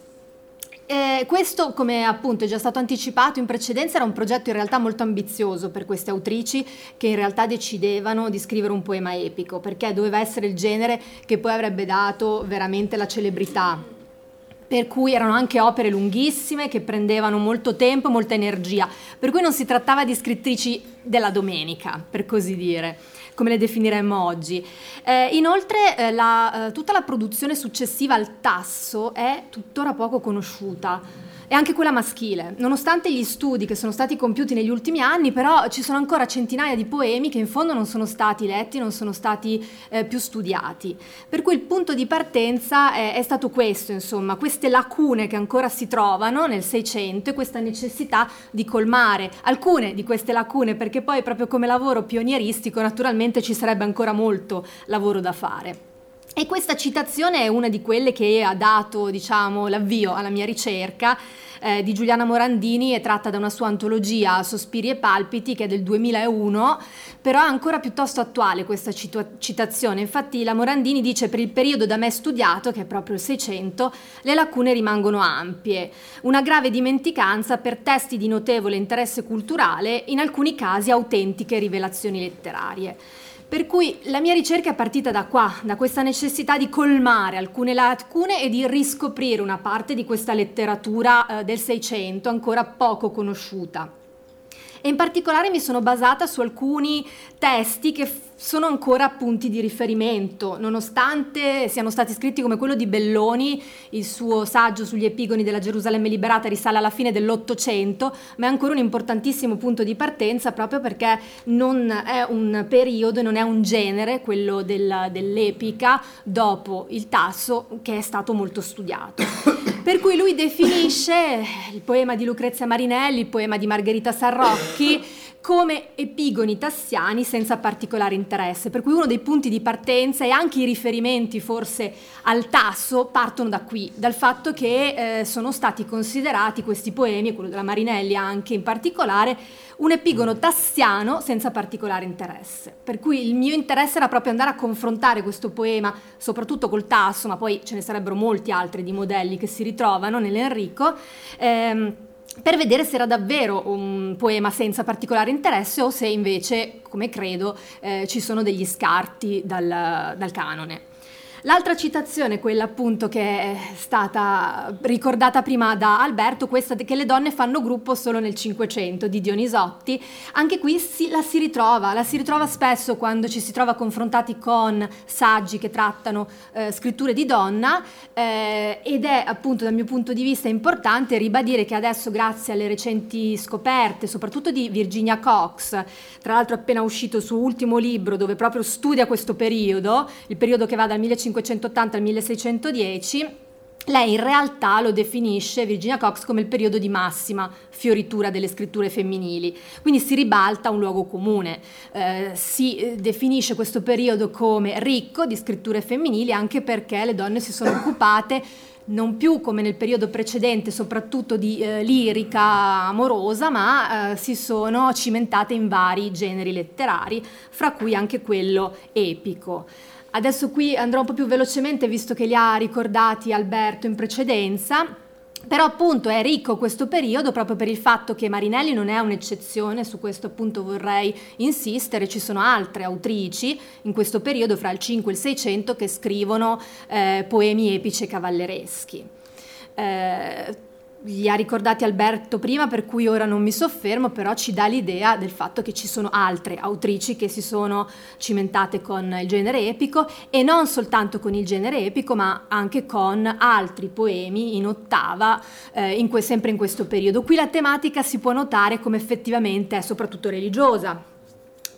Eh, questo, come appunto è già stato anticipato in precedenza, era un progetto in realtà molto ambizioso per queste autrici che in realtà decidevano di scrivere un poema epico, perché doveva essere il genere che poi avrebbe dato veramente la celebrità. Per cui erano anche opere lunghissime che prendevano molto tempo molta energia, per cui non si trattava di scrittrici della domenica, per così dire come le definiremmo oggi. Eh, inoltre eh, la, eh, tutta la produzione successiva al tasso è tuttora poco conosciuta e anche quella maschile. Nonostante gli studi che sono stati compiuti negli ultimi anni, però ci sono ancora centinaia di poemi che in fondo non sono stati letti, non sono stati eh, più studiati. Per cui il punto di partenza è, è, stato questo, insomma, queste lacune che ancora si trovano nel Seicento e questa necessità di colmare alcune di queste lacune, perché poi proprio come lavoro pionieristico naturalmente ci sarebbe ancora molto lavoro da fare. E questa citazione è una di quelle che ha dato diciamo, l'avvio alla mia ricerca eh, di Giuliana Morandini, è tratta da una sua antologia Sospiri e Palpiti che è del 2001, però è ancora piuttosto attuale questa citu- citazione. Infatti la Morandini dice per il periodo da me studiato, che è proprio il 600, le lacune rimangono ampie. Una grave dimenticanza per testi di notevole interesse culturale, in alcuni casi autentiche rivelazioni letterarie. Per cui la mia ricerca è partita da qua, da questa necessità di colmare alcune lacune e di riscoprire una parte di questa letteratura eh, del Seicento ancora poco conosciuta e in particolare mi sono basata su alcuni testi che f- sono ancora punti di riferimento, nonostante siano stati scritti come quello di Belloni, il suo saggio sugli epigoni della Gerusalemme liberata risale alla fine dell'Ottocento, ma è ancora un importantissimo punto di partenza proprio perché non è un periodo, non è un genere, quello del, dell'epica, dopo il tasso, che è stato molto studiato. Per cui lui definisce il poema di Lucrezia Marinelli, il poema di Margherita Sarrocchi, come epigoni tassiani senza particolare interesse, per cui uno dei punti di partenza e anche i riferimenti forse al tasso partono da qui, dal fatto che eh, sono stati considerati questi poemi, quello della Marinelli anche in particolare, un epigono tassiano senza particolare interesse. Per cui il mio interesse era proprio andare a confrontare questo poema, soprattutto col tasso, ma poi ce ne sarebbero molti altri di modelli che si ritrovano nell'Enrico. Ehm, per vedere se era davvero un poema senza particolare interesse o se invece, come credo, eh, ci sono degli scarti dal, dal canone. L'altra citazione, quella appunto che è stata ricordata prima da Alberto, questa che le donne fanno gruppo solo nel Cinquecento di Dionisotti, anche qui si, la si ritrova, la si ritrova spesso quando ci si trova confrontati con saggi che trattano eh, scritture di donna eh, ed è appunto dal mio punto di vista importante ribadire che adesso grazie alle recenti scoperte, soprattutto di Virginia Cox, tra l'altro appena uscito il suo ultimo libro dove proprio studia questo periodo, il periodo che va dal 1500 1580 al 1610, lei in realtà lo definisce Virginia Cox come il periodo di massima fioritura delle scritture femminili, quindi si ribalta un luogo comune, eh, si eh, definisce questo periodo come ricco di scritture femminili anche perché le donne si sono occupate non più come nel periodo precedente soprattutto di eh, lirica amorosa, ma eh, si sono cimentate in vari generi letterari, fra cui anche quello epico. Adesso qui andrò un po' più velocemente visto che li ha ricordati Alberto in precedenza. Però appunto è ricco questo periodo proprio per il fatto che Marinelli non è un'eccezione, su questo appunto vorrei insistere, ci sono altre autrici in questo periodo fra il 5 e il 600 che scrivono eh, poemi epici e cavallereschi. Eh, li ha ricordati Alberto prima, per cui ora non mi soffermo, però ci dà l'idea del fatto che ci sono altre autrici che si sono cimentate con il genere epico e non soltanto con il genere epico, ma anche con altri poemi in ottava, eh, in que- sempre in questo periodo. Qui la tematica si può notare come effettivamente è soprattutto religiosa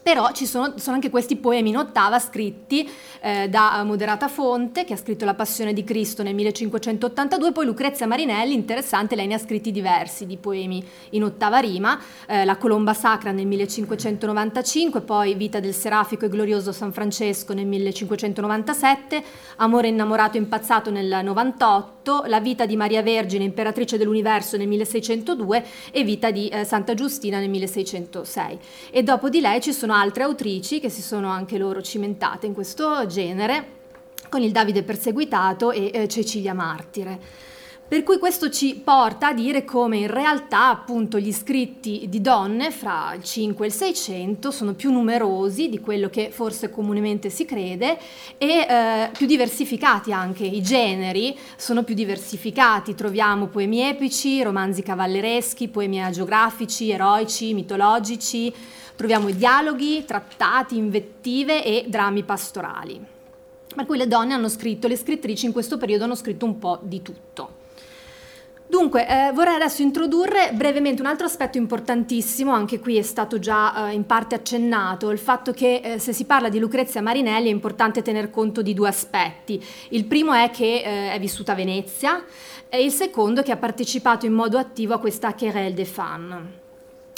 però ci sono, sono, anche questi poemi in ottava scritti eh, da moderata fonte che ha scritto La Passione di Cristo nel 1582, poi Lucrezia Marinelli, interessante, lei ne ha scritti diversi di poemi in ottava rima, eh, La Colomba Sacra nel 1595, poi Vita del Serafico e Glorioso San Francesco nel 1597, Amore innamorato impazzato nel 98, La vita di Maria Vergine, imperatrice dell'universo nel 1602 e Vita di eh, Santa Giustina nel 1606. E dopo di lei ci sono sono altre autrici che si sono anche loro cimentate in questo genere, con il Davide perseguitato e eh, Cecilia Martire. Per cui questo ci porta a dire come in realtà appunto gli scritti di donne fra il 5 e il 600 sono più numerosi di quello che forse comunemente si crede e eh, più diversificati anche, i generi sono più diversificati, troviamo poemi epici, romanzi cavallereschi, poemi agiografici, eroici, mitologici, Troviamo dialoghi, trattati, invettive e drammi pastorali. Per cui le donne hanno scritto, le scrittrici in questo periodo hanno scritto un po' di tutto. Dunque, eh, vorrei adesso introdurre brevemente un altro aspetto importantissimo, anche qui è stato già eh, in parte accennato, il fatto che eh, se si parla di Lucrezia Marinelli è importante tener conto di due aspetti. Il primo è che eh, è vissuta a Venezia e il secondo è che ha partecipato in modo attivo a questa Querelle des Femmes.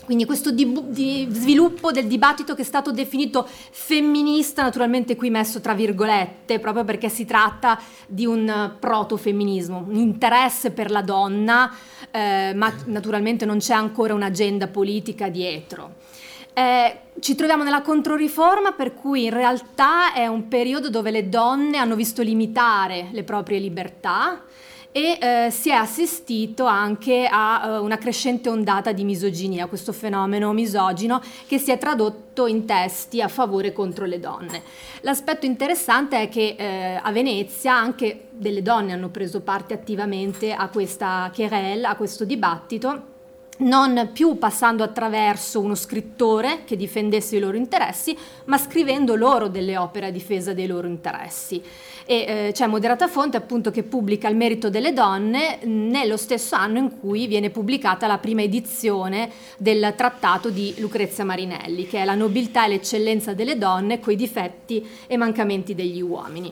Quindi questo di, di sviluppo del dibattito che è stato definito femminista, naturalmente qui messo tra virgolette, proprio perché si tratta di un protofemminismo, un interesse per la donna, eh, ma naturalmente non c'è ancora un'agenda politica dietro. Eh, ci troviamo nella controriforma per cui in realtà è un periodo dove le donne hanno visto limitare le proprie libertà, e eh, si è assistito anche a uh, una crescente ondata di misoginia, questo fenomeno misogino che si è tradotto in testi a favore contro le donne. L'aspetto interessante è che eh, a Venezia anche delle donne hanno preso parte attivamente a questa querelle, a questo dibattito non più passando attraverso uno scrittore che difendesse i loro interessi, ma scrivendo loro delle opere a difesa dei loro interessi e eh, c'è Moderata Fonte appunto che pubblica Il merito delle donne nello stesso anno in cui viene pubblicata la prima edizione del trattato di Lucrezia Marinelli, che è La nobiltà e l'eccellenza delle donne coi difetti e mancamenti degli uomini.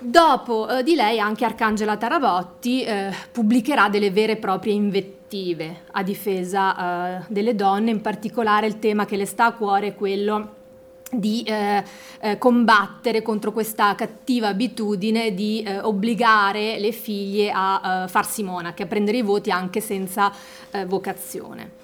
Dopo eh, di lei anche Arcangela Tarabotti eh, pubblicherà delle vere e proprie invettive a difesa eh, delle donne, in particolare il tema che le sta a cuore è quello di eh, eh, combattere contro questa cattiva abitudine di eh, obbligare le figlie a eh, farsi monache, a prendere i voti anche senza eh, vocazione.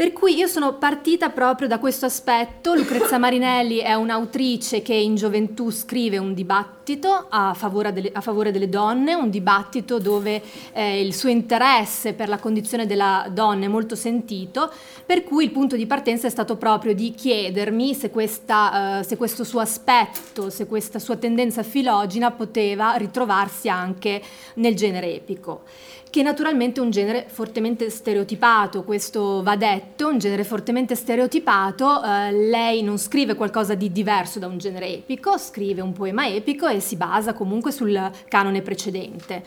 Per cui io sono partita proprio da questo aspetto. Lucrezia [COUGHS] Marinelli è un'autrice che in gioventù scrive un dibattito a favore delle, a favore delle donne, un dibattito dove eh, il suo interesse per la condizione della donna è molto sentito, per cui il punto di partenza è stato proprio di chiedermi se, questa, eh, se questo suo aspetto, se questa sua tendenza filogina poteva ritrovarsi anche nel genere epico che naturalmente è un genere fortemente stereotipato, questo va detto, un genere fortemente stereotipato, eh, lei non scrive qualcosa di diverso da un genere epico, scrive un poema epico e si basa comunque sul canone precedente,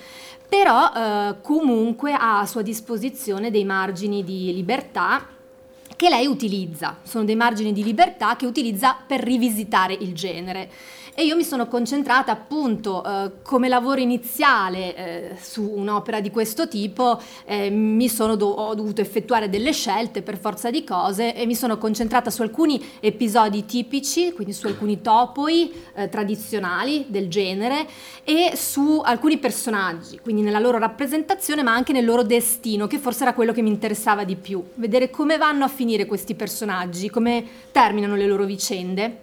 però eh, comunque ha a sua disposizione dei margini di libertà che lei utilizza, sono dei margini di libertà che utilizza per rivisitare il genere e io mi sono concentrata appunto eh, come lavoro iniziale eh, su un'opera di questo tipo, eh, do- ho dovuto effettuare delle scelte per forza di cose e mi sono concentrata su alcuni episodi tipici, quindi su alcuni topoi eh, tradizionali del genere e su alcuni personaggi, quindi nella loro rappresentazione ma anche nel loro destino, che forse era quello che mi interessava di più, vedere come vanno a finire questi personaggi, come terminano le loro vicende.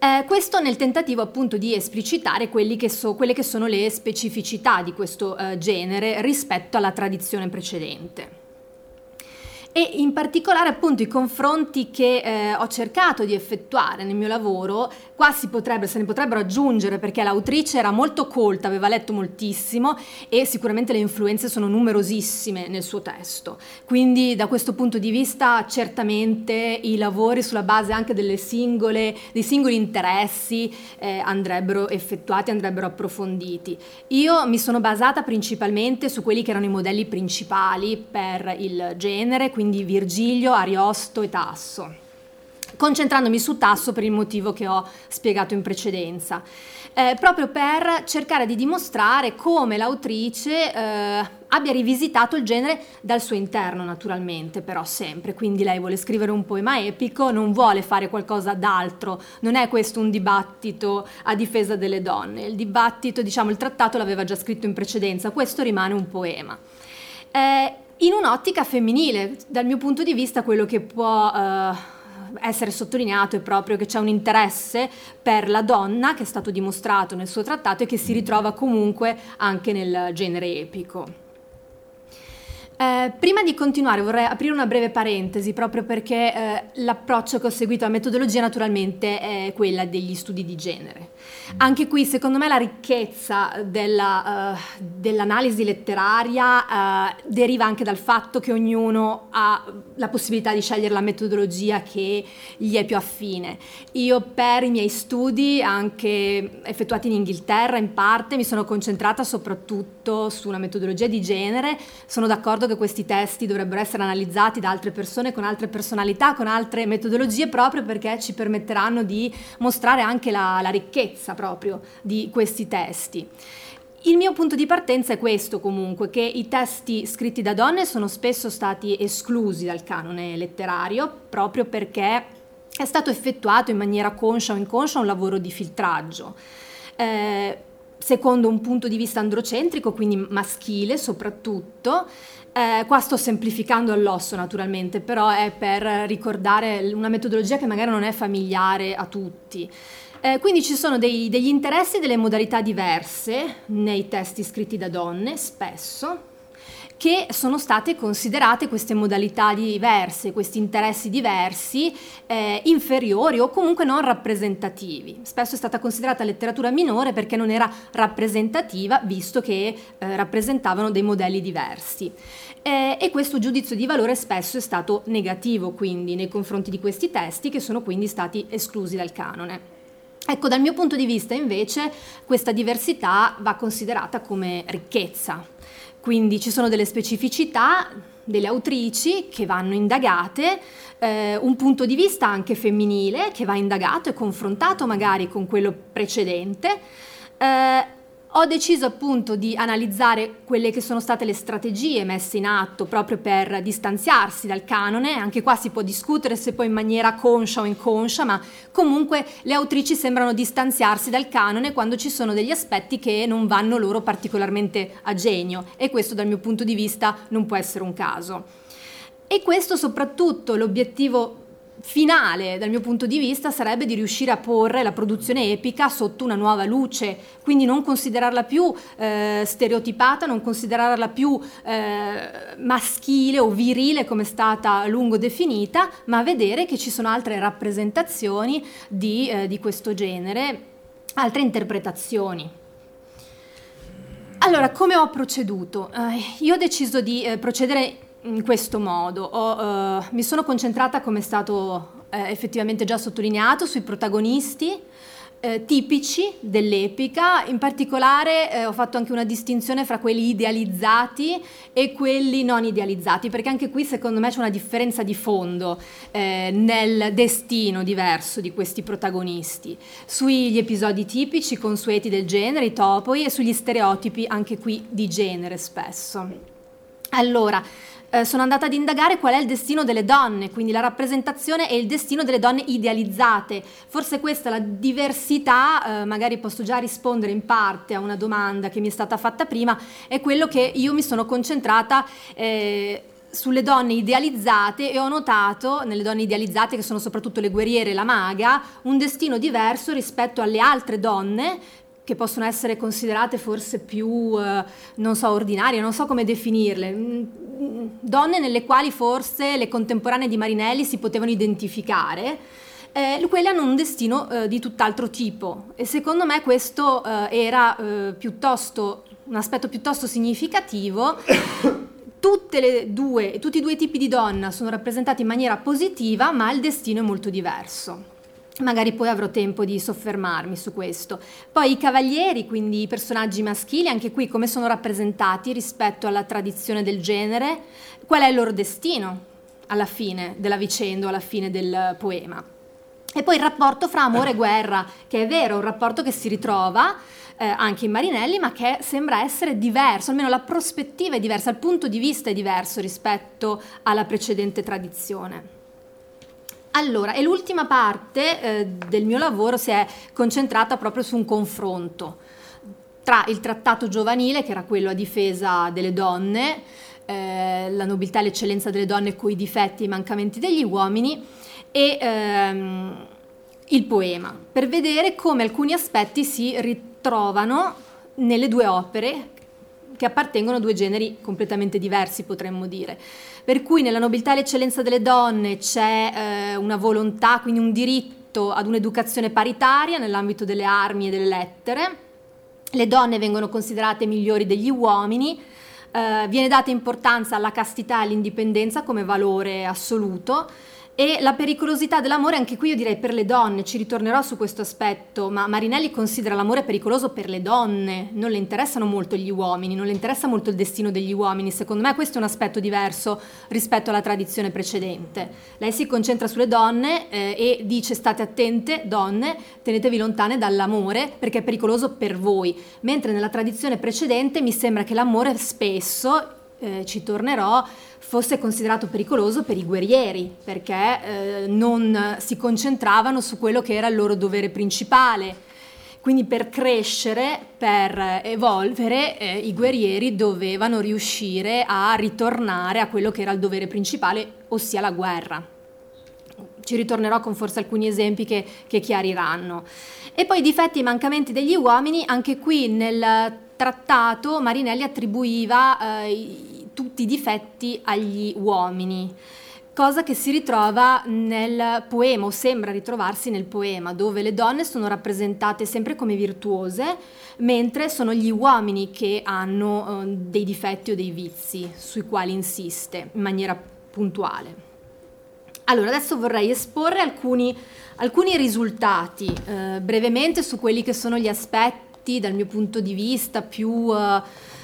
Eh, questo nel tentativo appunto di esplicitare che so, quelle che sono le specificità di questo eh, genere rispetto alla tradizione precedente. E in particolare appunto i confronti che eh, ho cercato di effettuare nel mio lavoro, qua potrebbe, se ne potrebbero aggiungere perché l'autrice era molto colta, aveva letto moltissimo e sicuramente le influenze sono numerosissime nel suo testo. Quindi da questo punto di vista certamente i lavori sulla base anche singole, dei singoli interessi eh, andrebbero effettuati, andrebbero approfonditi. Io mi sono basata principalmente su quelli che erano i modelli principali per il genere, quindi Virgilio, Ariosto e Tasso, concentrandomi su Tasso per il motivo che ho spiegato in precedenza. Eh, proprio per cercare di dimostrare come l'autrice eh, abbia rivisitato il genere dal suo interno, naturalmente, però sempre. Quindi lei vuole scrivere un poema epico, non vuole fare qualcosa d'altro. Non è questo un dibattito a difesa delle donne. Il dibattito, diciamo, il trattato l'aveva già scritto in precedenza, questo rimane un poema. Eh, in un'ottica femminile. Dal mio punto di vista quello che può eh, essere sottolineato è proprio che c'è un interesse per la donna che è stato dimostrato nel suo trattato e che si ritrova comunque anche nel genere epico. Eh, prima di continuare vorrei aprire una breve parentesi proprio perché eh, l'approccio che ho seguito alla metodologia naturalmente è quella degli studi di genere. Anche qui secondo me la ricchezza della, uh, dell'analisi letteraria uh, deriva anche dal fatto che ognuno ha la possibilità di scegliere la metodologia che gli è più affine. Io per i miei studi, anche effettuati in Inghilterra in parte, mi sono concentrata soprattutto su una metodologia di genere, sono d'accordo che questi testi dovrebbero essere analizzati da altre persone con altre personalità, con altre metodologie, proprio perché ci permetteranno di mostrare anche la, la ricchezza proprio di questi testi. Il mio punto di partenza è questo comunque, che i testi scritti da donne sono spesso stati esclusi dal canone letterario proprio perché è stato effettuato in maniera conscia o inconscia un lavoro di filtraggio. Eh, secondo un punto di vista androcentrico, quindi maschile soprattutto, eh, qua sto semplificando all'osso naturalmente, però è per ricordare una metodologia che magari non è familiare a tutti. Eh, quindi ci sono dei, degli interessi e delle modalità diverse nei testi scritti da donne, spesso, che sono state considerate queste modalità diverse, questi interessi diversi, eh, inferiori o comunque non rappresentativi. Spesso è stata considerata letteratura minore perché non era rappresentativa, visto che eh, rappresentavano dei modelli diversi. Eh, e questo giudizio di valore spesso è stato negativo quindi nei confronti di questi testi che sono quindi stati esclusi dal canone. Ecco, dal mio punto di vista invece questa diversità va considerata come ricchezza, quindi ci sono delle specificità delle autrici che vanno indagate, eh, un punto di vista anche femminile che va indagato e confrontato magari con quello precedente. Eh, ho deciso appunto di analizzare quelle che sono state le strategie messe in atto proprio per distanziarsi dal canone, anche qua si può discutere se poi in maniera conscia o inconscia, ma comunque le autrici sembrano distanziarsi dal canone quando ci sono degli aspetti che non vanno loro particolarmente a genio e questo dal mio punto di vista non può essere un caso. E questo soprattutto l'obiettivo finale dal mio punto di vista sarebbe di riuscire a porre la produzione epica sotto una nuova luce, quindi non considerarla più eh, stereotipata, non considerarla più eh, maschile o virile come è stata a lungo definita, ma vedere che ci sono altre rappresentazioni di, eh, di questo genere, altre interpretazioni. Allora, come ho proceduto? Eh, io ho deciso di eh, procedere in questo modo. Ho, uh, mi sono concentrata, come è stato eh, effettivamente già sottolineato, sui protagonisti eh, tipici dell'epica, in particolare eh, ho fatto anche una distinzione fra quelli idealizzati e quelli non idealizzati, perché anche qui secondo me c'è una differenza di fondo eh, nel destino diverso di questi protagonisti, sugli episodi tipici consueti del genere, i topoi, e sugli stereotipi anche qui di genere spesso. Allora, eh, sono andata ad indagare qual è il destino delle donne, quindi la rappresentazione e il destino delle donne idealizzate. Forse questa la diversità, eh, magari posso già rispondere in parte a una domanda che mi è stata fatta prima, è quello che io mi sono concentrata eh, sulle donne idealizzate e ho notato nelle donne idealizzate che sono soprattutto le guerriere e la maga un destino diverso rispetto alle altre donne che possono essere considerate forse più, eh, non so, ordinarie, non so come definirle, mm, donne nelle quali forse le contemporanee di Marinelli si potevano identificare, eh, quelle hanno un destino eh, di tutt'altro tipo e secondo me questo eh, era eh, piuttosto un aspetto piuttosto significativo [COUGHS] due, tutti i due tipi di donna sono rappresentati in maniera positiva, ma il destino è molto diverso. Magari poi avrò tempo di soffermarmi su questo. Poi i cavalieri, quindi i personaggi maschili, anche qui come sono rappresentati rispetto alla tradizione del genere, qual è il loro destino alla fine della vicenda, alla fine del poema. E poi il rapporto fra amore e guerra, che è vero, un rapporto che si ritrova eh, anche in Marinelli, ma che sembra essere diverso, almeno la prospettiva è diversa, il punto di vista è diverso rispetto alla precedente tradizione. Allora, e l'ultima parte eh, del mio lavoro si è concentrata proprio su un confronto tra il trattato giovanile, che era quello a difesa delle donne, eh, la nobiltà e l'eccellenza delle donne coi difetti e i mancamenti degli uomini, e ehm, il poema, per vedere come alcuni aspetti si ritrovano nelle due opere che appartengono a due generi completamente diversi, potremmo dire. Per cui nella nobiltà e l'eccellenza delle donne c'è eh, una volontà, quindi un diritto ad un'educazione paritaria nell'ambito delle armi e delle lettere. Le donne vengono considerate migliori degli uomini, eh, viene data importanza alla castità e all'indipendenza come valore assoluto e la pericolosità dell'amore, anche qui io direi per le donne, ci ritornerò su questo aspetto, ma Marinelli considera l'amore pericoloso per le donne, non le interessano molto gli uomini, non le interessa molto il destino degli uomini, secondo me questo è un aspetto diverso rispetto alla tradizione precedente. Lei si concentra sulle donne eh, e dice state attente donne, tenetevi lontane dall'amore perché è pericoloso per voi, mentre nella tradizione precedente mi sembra che l'amore spesso, eh, ci tornerò, fosse considerato pericoloso per i guerrieri, perché eh, non si concentravano su quello che era il loro dovere principale. Quindi per crescere, per evolvere, eh, i guerrieri dovevano riuscire a ritornare a quello che era il dovere principale, ossia la guerra. Ci ritornerò con forse alcuni esempi che, che chiariranno. E poi i difetti e i mancamenti degli uomini, anche qui nel trattato Marinelli attribuiva eh, tutti i difetti agli uomini cosa che si ritrova nel poema o sembra ritrovarsi nel poema, dove le donne sono rappresentate sempre come virtuose, mentre sono gli uomini che hanno eh, dei difetti o dei vizi sui quali insiste in maniera puntuale. Allora, adesso vorrei esporre alcuni, alcuni risultati eh, brevemente su quelli che sono gli aspetti dal mio punto di vista più... Eh,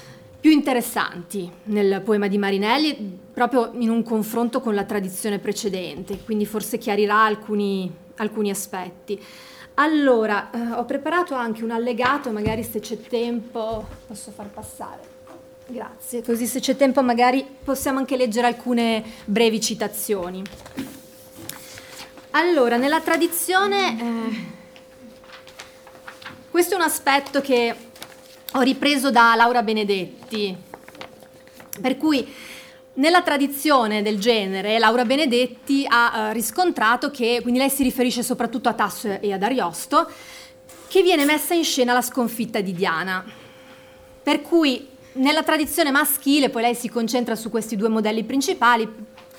più interessanti nel poema di Marinelli, proprio in un confronto con la tradizione precedente, quindi forse chiarirà alcuni, alcuni aspetti. Allora, eh, ho preparato anche un allegato, magari se c'è tempo posso far passare. Grazie, così se c'è tempo magari possiamo anche leggere alcune brevi citazioni. Allora, nella tradizione, eh, questo è un aspetto che ho ripreso da Laura Benedetti, per cui nella tradizione del genere Laura Benedetti ha uh, riscontrato che, quindi lei si riferisce soprattutto a Tasso e ad Ariosto, che viene messa in scena la sconfitta di Diana. Per cui nella tradizione maschile, poi lei si concentra su questi due modelli principali,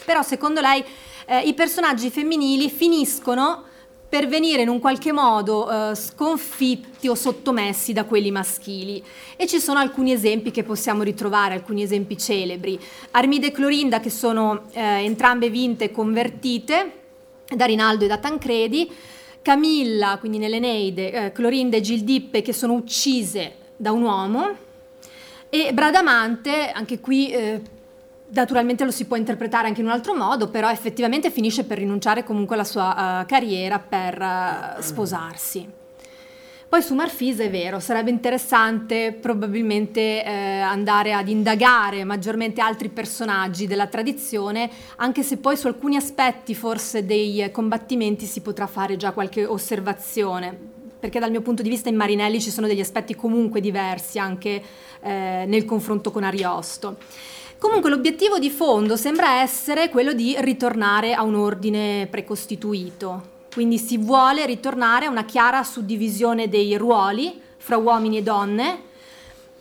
però secondo lei eh, i personaggi femminili finiscono per venire in un qualche modo eh, sconfitti o sottomessi da quelli maschili. E ci sono alcuni esempi che possiamo ritrovare, alcuni esempi celebri. Armide e Clorinda che sono eh, entrambe vinte e convertite da Rinaldo e da Tancredi, Camilla, quindi nell'Eneide, eh, Clorinda e Gildippe che sono uccise da un uomo, e Bradamante, anche qui eh, Naturalmente lo si può interpretare anche in un altro modo, però effettivamente finisce per rinunciare comunque alla sua uh, carriera per uh, sposarsi. Poi su Marfisa è vero, sarebbe interessante probabilmente eh, andare ad indagare maggiormente altri personaggi della tradizione, anche se poi su alcuni aspetti forse dei combattimenti si potrà fare già qualche osservazione perché dal mio punto di vista in Marinelli ci sono degli aspetti comunque diversi anche eh, nel confronto con Ariosto. Comunque l'obiettivo di fondo sembra essere quello di ritornare a un ordine precostituito, quindi si vuole ritornare a una chiara suddivisione dei ruoli fra uomini e donne,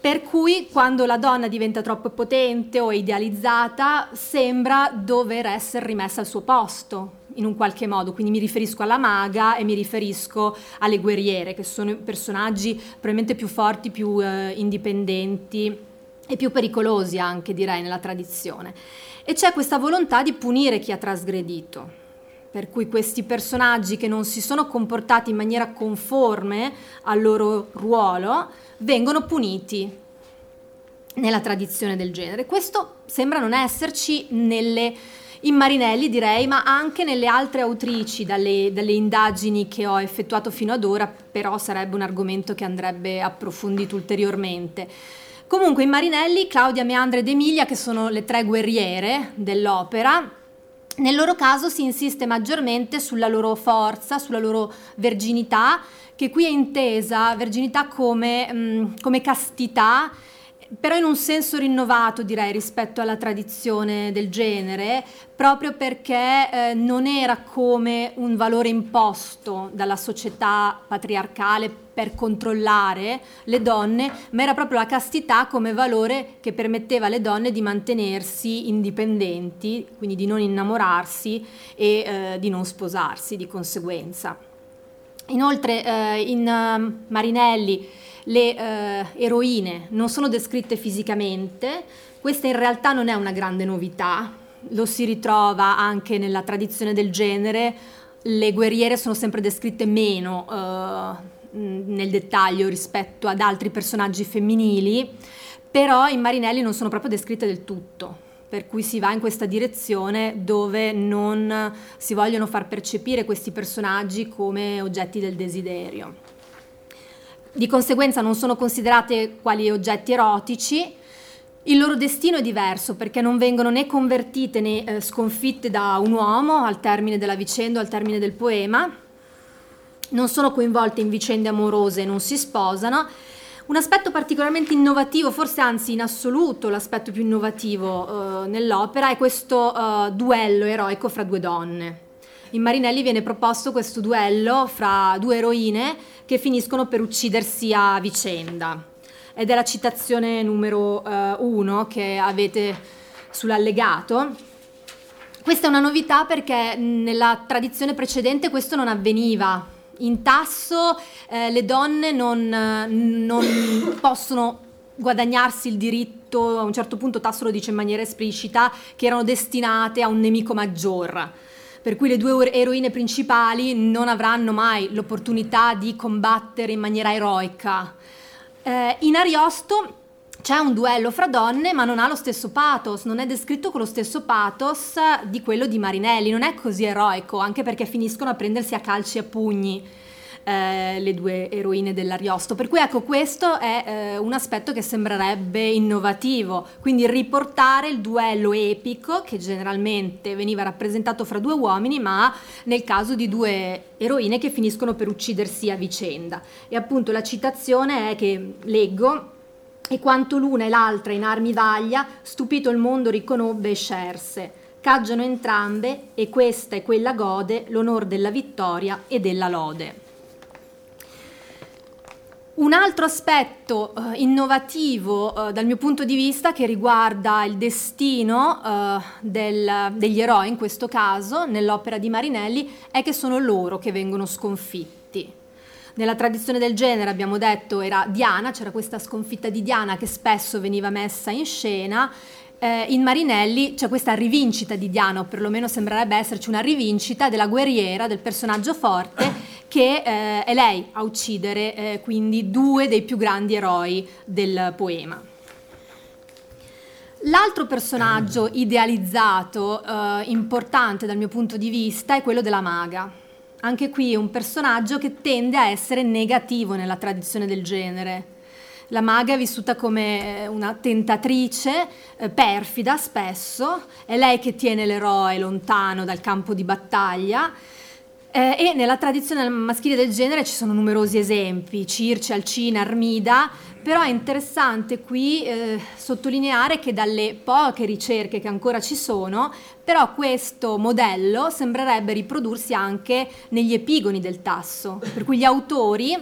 per cui quando la donna diventa troppo potente o idealizzata sembra dover essere rimessa al suo posto in un qualche modo, quindi mi riferisco alla maga e mi riferisco alle guerriere, che sono personaggi probabilmente più forti, più eh, indipendenti e più pericolosi anche direi nella tradizione. E c'è questa volontà di punire chi ha trasgredito. Per cui questi personaggi che non si sono comportati in maniera conforme al loro ruolo vengono puniti nella tradizione del genere. Questo sembra non esserci nelle, in Marinelli, direi, ma anche nelle altre autrici dalle, dalle, indagini che ho effettuato fino ad ora, però sarebbe un argomento che andrebbe approfondito ulteriormente. Comunque in Marinelli, Claudia, Meandra ed Emilia, che sono le tre guerriere dell'opera, nel loro caso si insiste maggiormente sulla loro forza, sulla loro verginità, che qui è intesa verginità come, mh, mm, come castità però in un senso rinnovato direi rispetto alla tradizione del genere, proprio perché eh, non era come un valore imposto dalla società patriarcale per controllare le donne, ma era proprio la castità come valore che permetteva alle donne di mantenersi indipendenti, quindi di non innamorarsi e eh, di non sposarsi di conseguenza. Inoltre eh, in uh, Marinelli le eh, eroine non sono descritte fisicamente, questa in realtà non è una grande novità, lo si ritrova anche nella tradizione del genere, le guerriere sono sempre descritte meno eh, nel dettaglio rispetto ad altri personaggi femminili, però in Marinelli non sono proprio descritte del tutto per cui si va in questa direzione dove non si vogliono far percepire questi personaggi come oggetti del desiderio di conseguenza non sono considerate quali oggetti erotici. Il loro destino è diverso perché non vengono né convertite né eh, sconfitte da un uomo al termine della vicenda o al termine del poema, non sono coinvolte in vicende amorose non si sposano. Un aspetto particolarmente innovativo, forse anzi in assoluto l'aspetto più innovativo eh, nell'opera, è questo eh, duello eroico fra due donne. In Marinelli viene proposto questo duello fra due eroine che finiscono per uccidersi a vicenda. Ed è la citazione numero uh, uno che avete sull'allegato. Questa è una novità perché nella tradizione precedente questo non avveniva. In Tasso eh, le donne non, non possono guadagnarsi il diritto, a un certo punto Tasso lo dice in maniera esplicita, che erano destinate a un nemico maggior per cui le due eroine principali non avranno mai l'opportunità di combattere in maniera eroica. Eh, in Ariosto c'è un duello fra donne, ma non ha lo stesso pathos, non è descritto con lo stesso pathos di quello di Marinelli, non è così eroico, anche perché finiscono a prendersi a calci e a pugni eh, le due eroine dell'Ariosto. Per cui ecco, questo è eh, un aspetto che sembrerebbe innovativo, quindi riportare il duello epico che generalmente veniva rappresentato fra due uomini, ma nel caso di due eroine che finiscono per uccidersi a vicenda. E appunto la citazione è che leggo e quanto l'una e l'altra in armi vaglia, stupito il mondo riconobbe e scerse. Caggiano entrambe e questa e quella gode l'onor della vittoria e della lode. Un altro aspetto eh, innovativo eh, dal mio punto di vista che riguarda il destino eh, del, degli eroi in questo caso nell'opera di Marinelli è che sono loro che vengono sconfitti. Nella tradizione del genere abbiamo detto era Diana, c'era questa sconfitta di Diana che spesso veniva messa in scena eh, in Marinelli c'è questa rivincita di Diana, o perlomeno sembrerebbe esserci una rivincita della guerriera, del personaggio forte, [COUGHS] che eh, è lei a uccidere eh, quindi due dei più grandi eroi del poema. L'altro personaggio idealizzato, eh, importante dal mio punto di vista, è quello della maga. Anche qui è un personaggio che tende a essere negativo nella tradizione del genere. La maga è vissuta come eh, una tentatrice, eh, perfida spesso, è lei che tiene l'eroe lontano dal campo di battaglia. Eh, e nella tradizione maschile del genere ci sono numerosi esempi, Circe, Alcina, Armida, però è interessante qui eh, sottolineare che dalle poche ricerche che ancora ci sono, però questo modello sembrerebbe riprodursi anche negli epigoni del tasso, per cui gli autori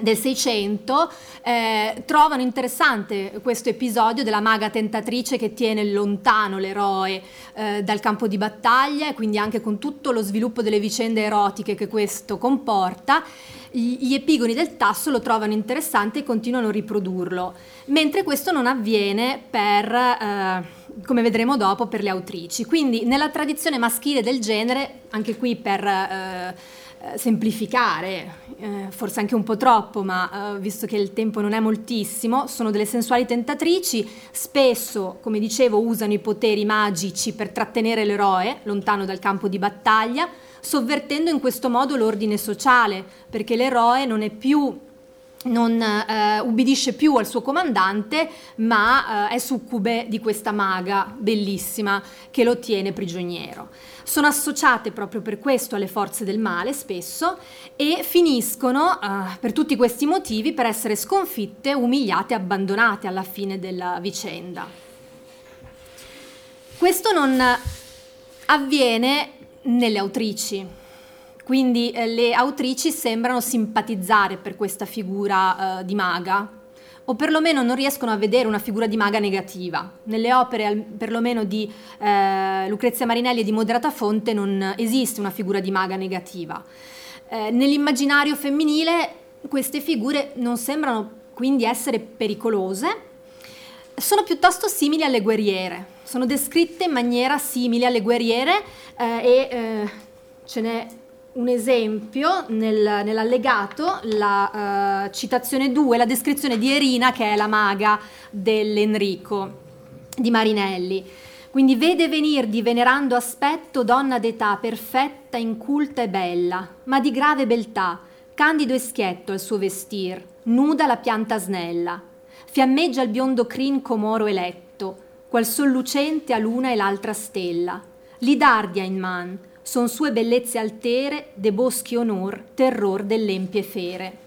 del 600 eh, trovano interessante questo episodio della maga tentatrice che tiene lontano l'eroe eh, dal campo di battaglia e quindi anche con tutto lo sviluppo delle vicende erotiche che questo comporta gli epigoni del tasso lo trovano interessante e continuano a riprodurlo, mentre questo non avviene per, eh, come vedremo dopo, per le autrici. Quindi nella tradizione maschile del genere, anche qui per eh, semplificare, eh, forse anche un po' troppo, ma eh, visto che il tempo non è moltissimo, sono delle sensuali tentatrici, spesso, come dicevo, usano i poteri magici per trattenere l'eroe lontano dal campo di battaglia, sovvertendo in questo modo l'ordine sociale, perché l'eroe non è più non eh, ubbidisce più al suo comandante, ma eh, è succube di questa maga bellissima che lo tiene prigioniero sono associate proprio per questo alle forze del male spesso e finiscono uh, per tutti questi motivi per essere sconfitte, umiliate, abbandonate alla fine della vicenda. Questo non avviene nelle autrici, quindi eh, le autrici sembrano simpatizzare per questa figura uh, di maga, o perlomeno non riescono a vedere una figura di maga negativa. Nelle opere perlomeno di eh, Lucrezia Marinelli e di Moderata Fonte non esiste una figura di maga negativa. Eh, nell'immaginario femminile queste figure non sembrano quindi essere pericolose, sono piuttosto simili alle guerriere, sono descritte in maniera simile alle guerriere eh, e eh, ce n'è un esempio nel, nell'allegato, la uh, citazione 2, la descrizione di Erina che è la maga dell'Enrico di Marinelli. Quindi vede venir di venerando aspetto donna d'età perfetta, inculta e bella, ma di grave beltà, candido e schietto al suo vestir, nuda la pianta snella. Fiammeggia il biondo crin comoro eletto, qual sol lucente a luna e l'altra stella. Lidardia in man, son sue bellezze altere, de boschi onor, terror dell'empie fere.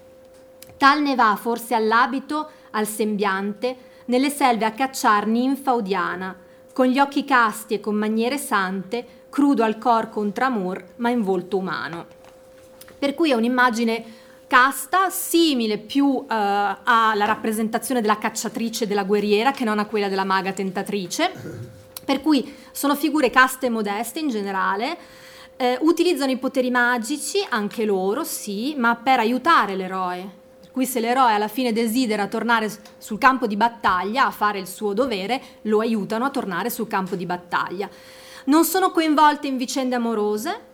Tal ne va forse all'abito, al sembiante, nelle selve a cacciar ninfa odiana, con gli occhi casti e con maniere sante, crudo al cor contra amor, ma in volto umano. Per cui è un'immagine casta, simile più uh, alla rappresentazione della cacciatrice e della guerriera che non a quella della maga tentatrice, per cui sono figure caste e modeste in generale, eh, utilizzano i poteri magici, anche loro, sì, ma per aiutare l'eroe. Per cui se l'eroe alla fine desidera tornare sul campo di battaglia a fare il suo dovere, lo aiutano a tornare sul campo di battaglia. Non sono coinvolte in vicende amorose,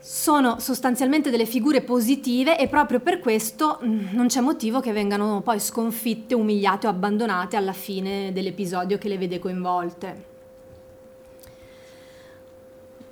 sono sostanzialmente delle figure positive e proprio per questo mm, non c'è motivo che vengano poi sconfitte, umiliate o abbandonate alla fine dell'episodio che le vede coinvolte.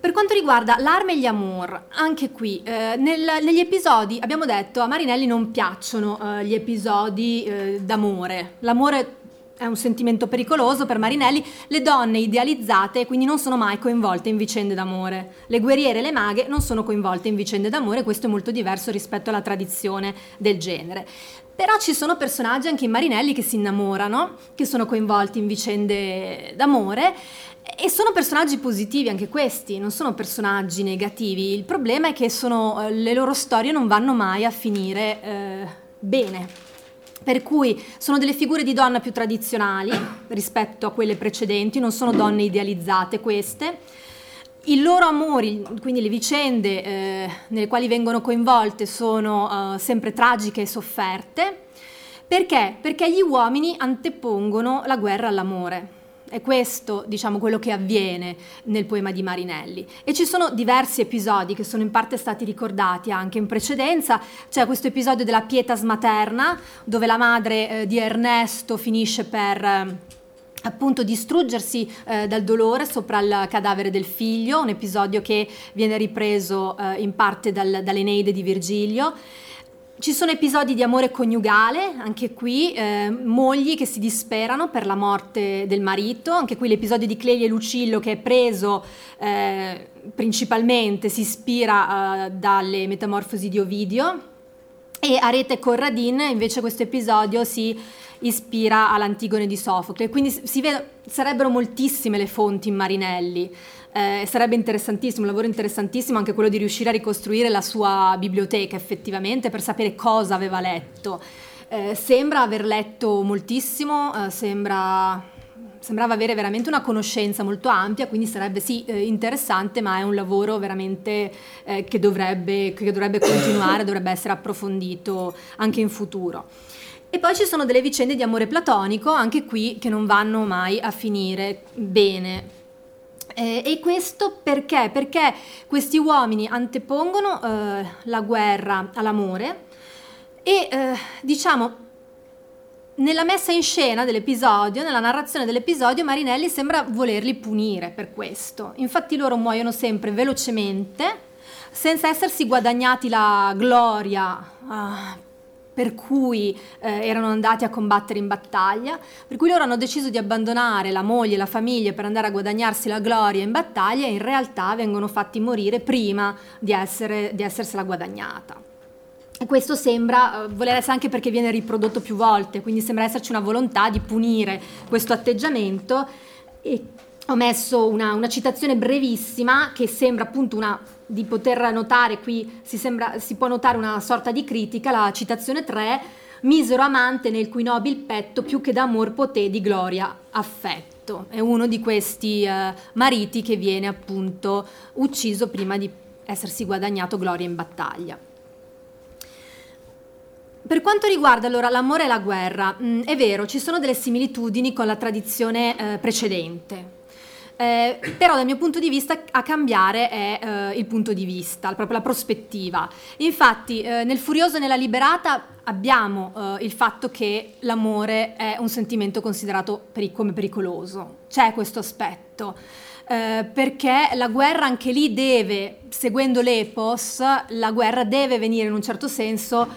Per quanto riguarda l'arme e gli amour, anche qui, eh, nel, negli episodi, abbiamo detto, a Marinelli non piacciono eh, gli episodi eh, d'amore. L'amore è un sentimento pericoloso per Marinelli, le donne idealizzate quindi non sono mai coinvolte in vicende d'amore. Le guerriere e le maghe non sono coinvolte in vicende d'amore, questo è molto diverso rispetto alla tradizione del genere. Però ci sono personaggi anche in Marinelli che si innamorano, che sono coinvolti in vicende d'amore e sono personaggi positivi anche questi, non sono personaggi negativi. Il problema è che sono, eh, le loro storie non vanno mai a finire eh, bene. Per cui sono delle figure di donna più tradizionali rispetto a quelle precedenti, non sono donne idealizzate queste. I loro amori, quindi le vicende eh, nelle quali vengono coinvolte, sono eh, sempre tragiche e sofferte. Perché? Perché gli uomini antepongono la guerra all'amore. È questo, diciamo, quello che avviene nel poema di Marinelli. E ci sono diversi episodi che sono in parte stati ricordati anche in precedenza. C'è questo episodio della pietas materna, dove la madre eh, di Ernesto finisce per... Eh, appunto distruggersi eh, dal dolore sopra il cadavere del figlio, un episodio che viene ripreso eh, in parte dal, dall'Eneide di Virgilio ci sono episodi di amore coniugale, anche qui eh, mogli che si disperano per la morte del marito, anche qui l'episodio di Clelia e Lucillo che è preso eh, principalmente, si ispira eh, dalle metamorfosi di Ovidio. E Arete e Corradin invece questo episodio si ispira all'Antigone di Sofocle, quindi si vede, sarebbero moltissime le fonti in Marinelli. Eh, sarebbe interessantissimo, un lavoro interessantissimo anche quello di riuscire a ricostruire la sua biblioteca effettivamente per sapere cosa aveva letto. Eh, sembra aver letto moltissimo, eh, sembra, sembrava avere veramente una conoscenza molto ampia, quindi sarebbe sì eh, interessante, ma è un lavoro veramente eh, che dovrebbe, che dovrebbe continuare, dovrebbe essere approfondito anche in futuro. E poi ci sono delle vicende di amore platonico, anche qui, che non vanno mai a finire bene. Eh, e questo perché? Perché questi uomini antepongono eh, la guerra all'amore e eh, diciamo nella messa in scena dell'episodio, nella narrazione dell'episodio, Marinelli sembra volerli punire per questo. Infatti loro muoiono sempre velocemente, senza essersi guadagnati la gloria uh, per cui eh, erano andati a combattere in battaglia, per cui loro hanno deciso di abbandonare la moglie e la famiglia per andare a guadagnarsi la gloria in battaglia e in realtà vengono fatti morire prima di, essere, di essersela guadagnata. E questo sembra eh, voler essere anche perché viene riprodotto più volte, quindi sembra esserci una volontà di punire questo atteggiamento e ho messo una, una citazione brevissima che sembra appunto una di poter notare qui, si, sembra, si può notare una sorta di critica, la citazione 3, misero amante nel cui nobil petto più che d'amor poté di gloria affetto. È uno di questi eh, mariti che viene appunto ucciso prima di essersi guadagnato gloria in battaglia. Per quanto riguarda allora l'amore e la guerra, mh, mm, è vero, ci sono delle similitudini con la tradizione eh, precedente. Eh, però dal mio punto di vista a cambiare è eh, il punto di vista, proprio la prospettiva. Infatti eh, nel Furioso e nella Liberata abbiamo eh, il fatto che l'amore è un sentimento considerato peric- come pericoloso, c'è questo aspetto. Eh, perché la guerra anche lì deve, seguendo l'epos, la guerra deve venire in un certo senso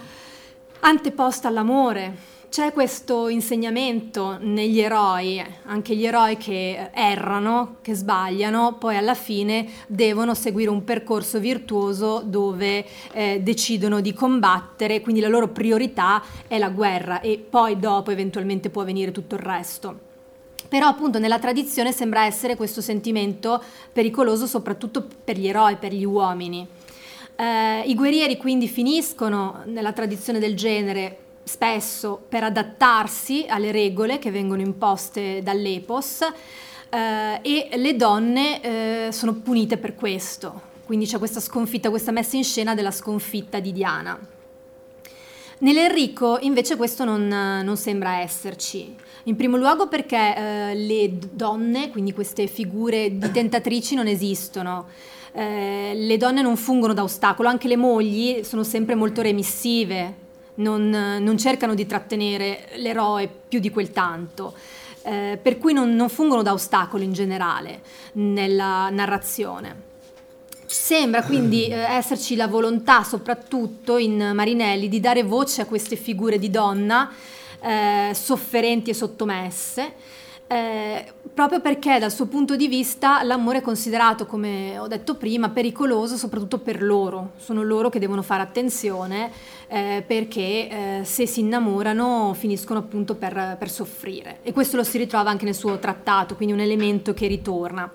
anteposta all'amore, c'è questo insegnamento negli eroi, anche gli eroi che errano, che sbagliano, poi alla fine devono seguire un percorso virtuoso dove eh, decidono di combattere, quindi la loro priorità è la guerra e poi dopo eventualmente può venire tutto il resto. Però appunto nella tradizione sembra essere questo sentimento pericoloso soprattutto per gli eroi, per gli uomini. Eh, I guerrieri quindi finiscono nella tradizione del genere spesso per adattarsi alle regole che vengono imposte dall'Epos eh, e le donne eh, sono punite per questo. Quindi c'è questa sconfitta, questa messa in scena della sconfitta di Diana. Nell'Enrico invece questo non, non sembra esserci. In primo luogo perché eh, le donne, quindi queste figure di tentatrici, non esistono. Eh, le donne non fungono da ostacolo, anche le mogli sono sempre molto remissive, non, non cercano di trattenere l'eroe più di quel tanto. Eh, per cui non, non fungono da ostacolo in generale nella narrazione. Sembra quindi [CLEARS THROAT] eh, esserci la volontà, soprattutto in Marinelli, di dare voce a queste figure di donna eh, sofferenti e sottomesse, eh, proprio perché dal suo punto di vista l'amore è considerato, come ho detto prima, pericoloso soprattutto per loro. Sono loro che devono fare attenzione eh, perché eh, se si innamorano finiscono appunto per, per soffrire. E questo lo si ritrova anche nel suo trattato, quindi un elemento che ritorna.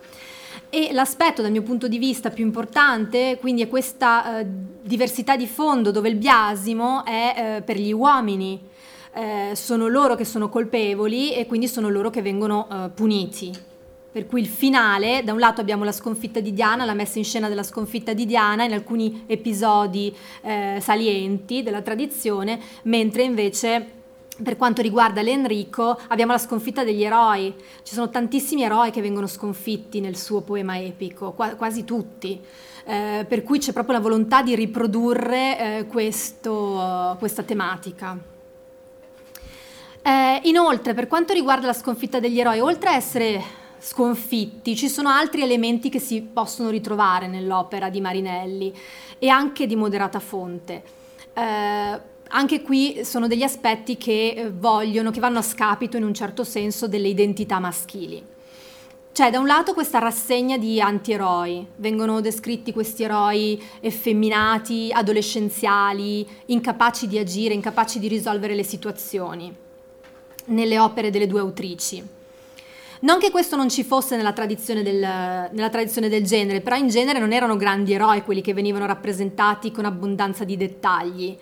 E l'aspetto dal mio punto di vista più importante, quindi è questa eh, diversità di fondo dove il biasimo è eh, per gli uomini, eh, sono loro che sono colpevoli e quindi sono loro che vengono eh, puniti. Per cui il finale, da un lato abbiamo la sconfitta di Diana, la messa in scena della sconfitta di Diana in alcuni episodi eh, salienti della tradizione, mentre invece per quanto riguarda l'Enrico abbiamo la sconfitta degli eroi. Ci sono tantissimi eroi che vengono sconfitti nel suo poema epico, qua- quasi tutti. Eh, per cui c'è proprio la volontà di riprodurre eh, questo, questa tematica. Eh, inoltre, per quanto riguarda la sconfitta degli eroi, oltre a essere sconfitti, ci sono altri elementi che si possono ritrovare nell'opera di Marinelli e anche di moderata fonte. Eh, anche qui sono degli aspetti che eh, vogliono, che vanno a scapito in un certo senso delle identità maschili. C'è da un lato questa rassegna di antieroi, vengono descritti questi eroi effeminati, adolescenziali, incapaci di agire, incapaci di risolvere le situazioni, nelle opere delle due autrici. Non che questo non ci fosse nella tradizione, del, nella tradizione del genere, però in genere non erano grandi eroi quelli che venivano rappresentati con abbondanza di dettagli.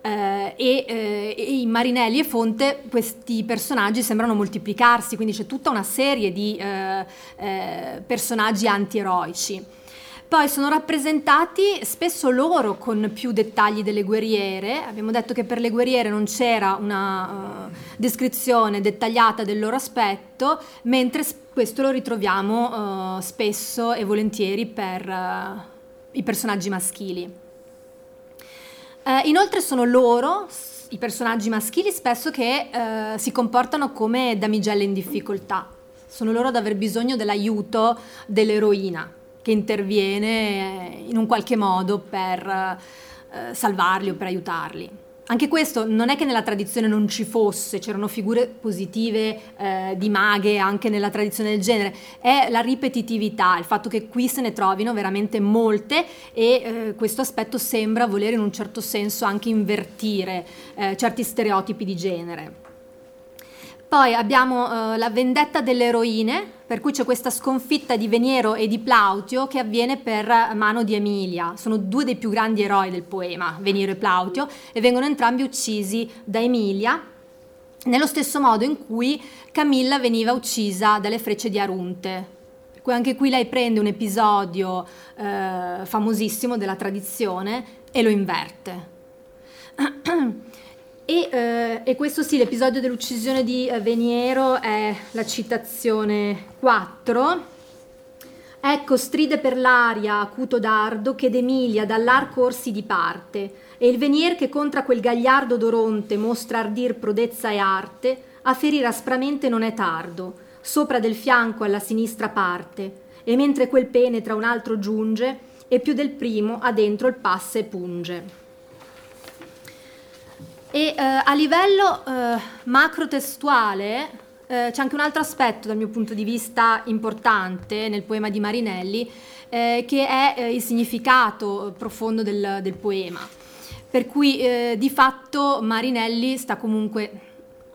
Eh, e, eh, e, in Marinelli e Fonte questi personaggi sembrano moltiplicarsi, quindi c'è tutta una serie di eh, eh personaggi antieroici. Poi sono rappresentati spesso loro con più dettagli delle guerriere. Abbiamo detto che per le guerriere non c'era una uh, descrizione dettagliata del loro aspetto, mentre questo lo ritroviamo uh, spesso e volentieri per uh, i personaggi maschili. Inoltre sono loro, i personaggi maschili, spesso che eh, si comportano come damigelle in difficoltà. Sono loro ad aver bisogno dell'aiuto dell'eroina che interviene in un qualche modo per eh, salvarli o per aiutarli anche questo non è che nella tradizione non ci fosse, c'erano figure positive eh, di maghe anche nella tradizione del genere, è la ripetitività, il fatto che qui se ne trovino veramente molte e eh, questo aspetto sembra voler in un certo senso anche invertire eh, certi stereotipi di genere. Poi abbiamo eh, la vendetta delle eroine, per cui c'è questa sconfitta di Veniero e di Plautio che avviene per mano di Emilia. Sono due dei più grandi eroi del poema, Veniero e Plautio, e vengono entrambi uccisi da Emilia, nello stesso modo in cui Camilla veniva uccisa dalle frecce di Arunte. Per cui anche qui lei prende un episodio eh, famosissimo della tradizione e lo inverte. [CLEARS THROAT] E, eh, e, questo sì, l'episodio dell'uccisione di eh, Veniero è la citazione 4. Ecco, stride per l'aria, acuto dardo, che d'Emilia dall'arco orsi diparte, e il venier che contra quel gagliardo d'Oronte mostra ardir prodezza e arte, a ferir aspramente non è tardo, sopra del fianco alla sinistra parte, e mentre quel penetra un altro giunge, e più del primo a dentro il passe punge. E eh, a livello eh, macrotestuale eh, c'è anche un altro aspetto dal mio punto di vista importante nel poema di Marinelli, eh, che è eh, il significato profondo del, del poema. Per cui eh, di fatto Marinelli comunque,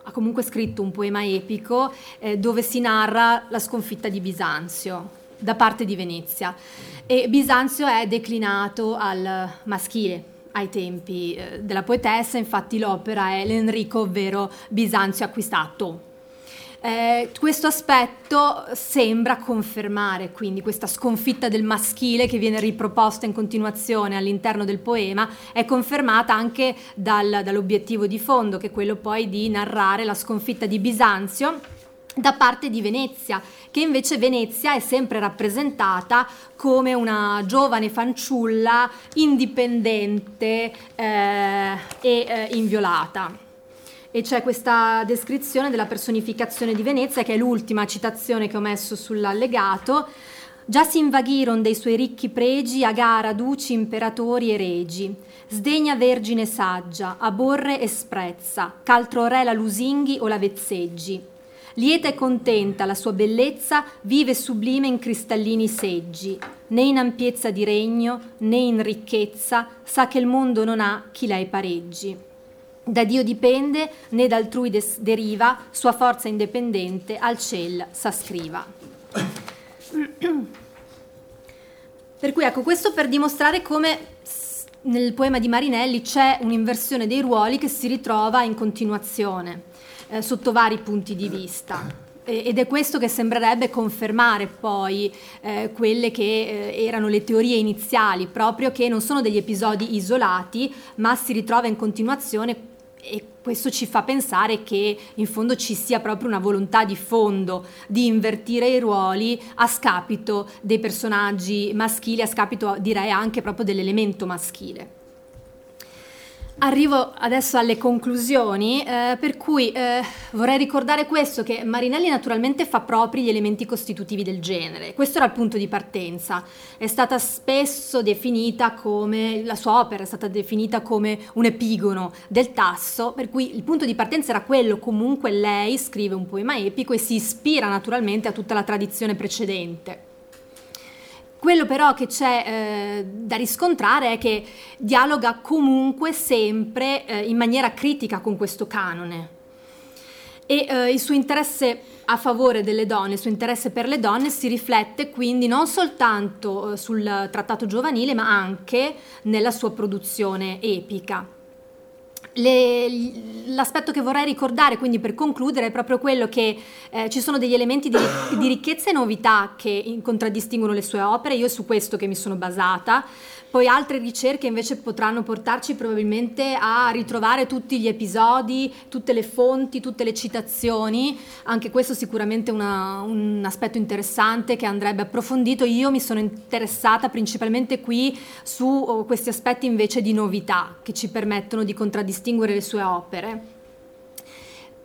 ha comunque scritto un poema epico dove si narra la sconfitta di Bisanzio da parte di Venezia. E Bisanzio è declinato al maschile, ai tempi eh, della poetessa, infatti l'opera è l'Enrico, ovvero Bisanzio acquistato. Eh, questo aspetto sembra confermare quindi questa sconfitta del maschile che viene riproposta in continuazione all'interno del poema, è confermata anche dal, dall'obiettivo di fondo, che è quello poi di narrare la sconfitta di Bisanzio da parte di Venezia, che invece Venezia è sempre rappresentata come una giovane fanciulla indipendente eh, e eh, inviolata. E c'è questa descrizione della personificazione di Venezia, che è l'ultima citazione che ho messo sull'allegato. Già si invaghiron dei suoi ricchi pregi a gara duci, imperatori e regi. Sdegna vergine saggia, aborre e sprezza, ch'altro re la lusinghi o la vezzeggi Lieta e contenta la sua bellezza vive sublime in cristallini seggi, né in ampiezza di regno, né in ricchezza, sa che il mondo non ha chi lei pareggi. Da Dio dipende, né d'altrui des- deriva, sua forza indipendente al ciel s'ascriva. [CLEARS THROAT] Per cui ecco, questo per dimostrare come nel poema di Marinelli c'è un'inversione dei ruoli che si ritrova in continuazione eh, sotto vari punti di vista. Ed è questo che sembrerebbe confermare poi eh, quelle che eh, erano le teorie iniziali, proprio che non sono degli episodi isolati, ma si ritrova in continuazione e questo ci fa pensare che in fondo ci sia proprio una volontà di fondo di invertire i ruoli a scapito dei personaggi maschili, a scapito direi anche proprio dell'elemento maschile. Arrivo adesso alle conclusioni, eh, per cui eh, vorrei ricordare questo, che Marinelli naturalmente fa propri gli elementi costitutivi del genere. Questo era il punto di partenza. È stata spesso definita come, la sua opera è stata definita come un epigono del tasso, per cui il punto di partenza era quello, comunque lei scrive un poema epico e si ispira naturalmente a tutta la tradizione precedente. Quello però che c'è eh, da riscontrare è che dialoga comunque sempre eh, in maniera critica con questo canone e eh, il suo interesse a favore delle donne, il suo interesse per le donne si riflette quindi non soltanto eh, sul trattato giovanile ma anche nella sua produzione epica. Le, l'aspetto che vorrei ricordare, quindi per concludere, è proprio quello che eh, ci sono degli elementi di, di, ricchezza e novità che contraddistinguono le sue opere, io è su questo che mi sono basata, poi altre ricerche invece potranno portarci probabilmente a ritrovare tutti gli episodi, tutte le fonti, tutte le citazioni, anche questo sicuramente una, un aspetto interessante che andrebbe approfondito. Io mi sono interessata principalmente qui su oh, questi aspetti invece di novità che ci permettono di contraddistinguere le sue opere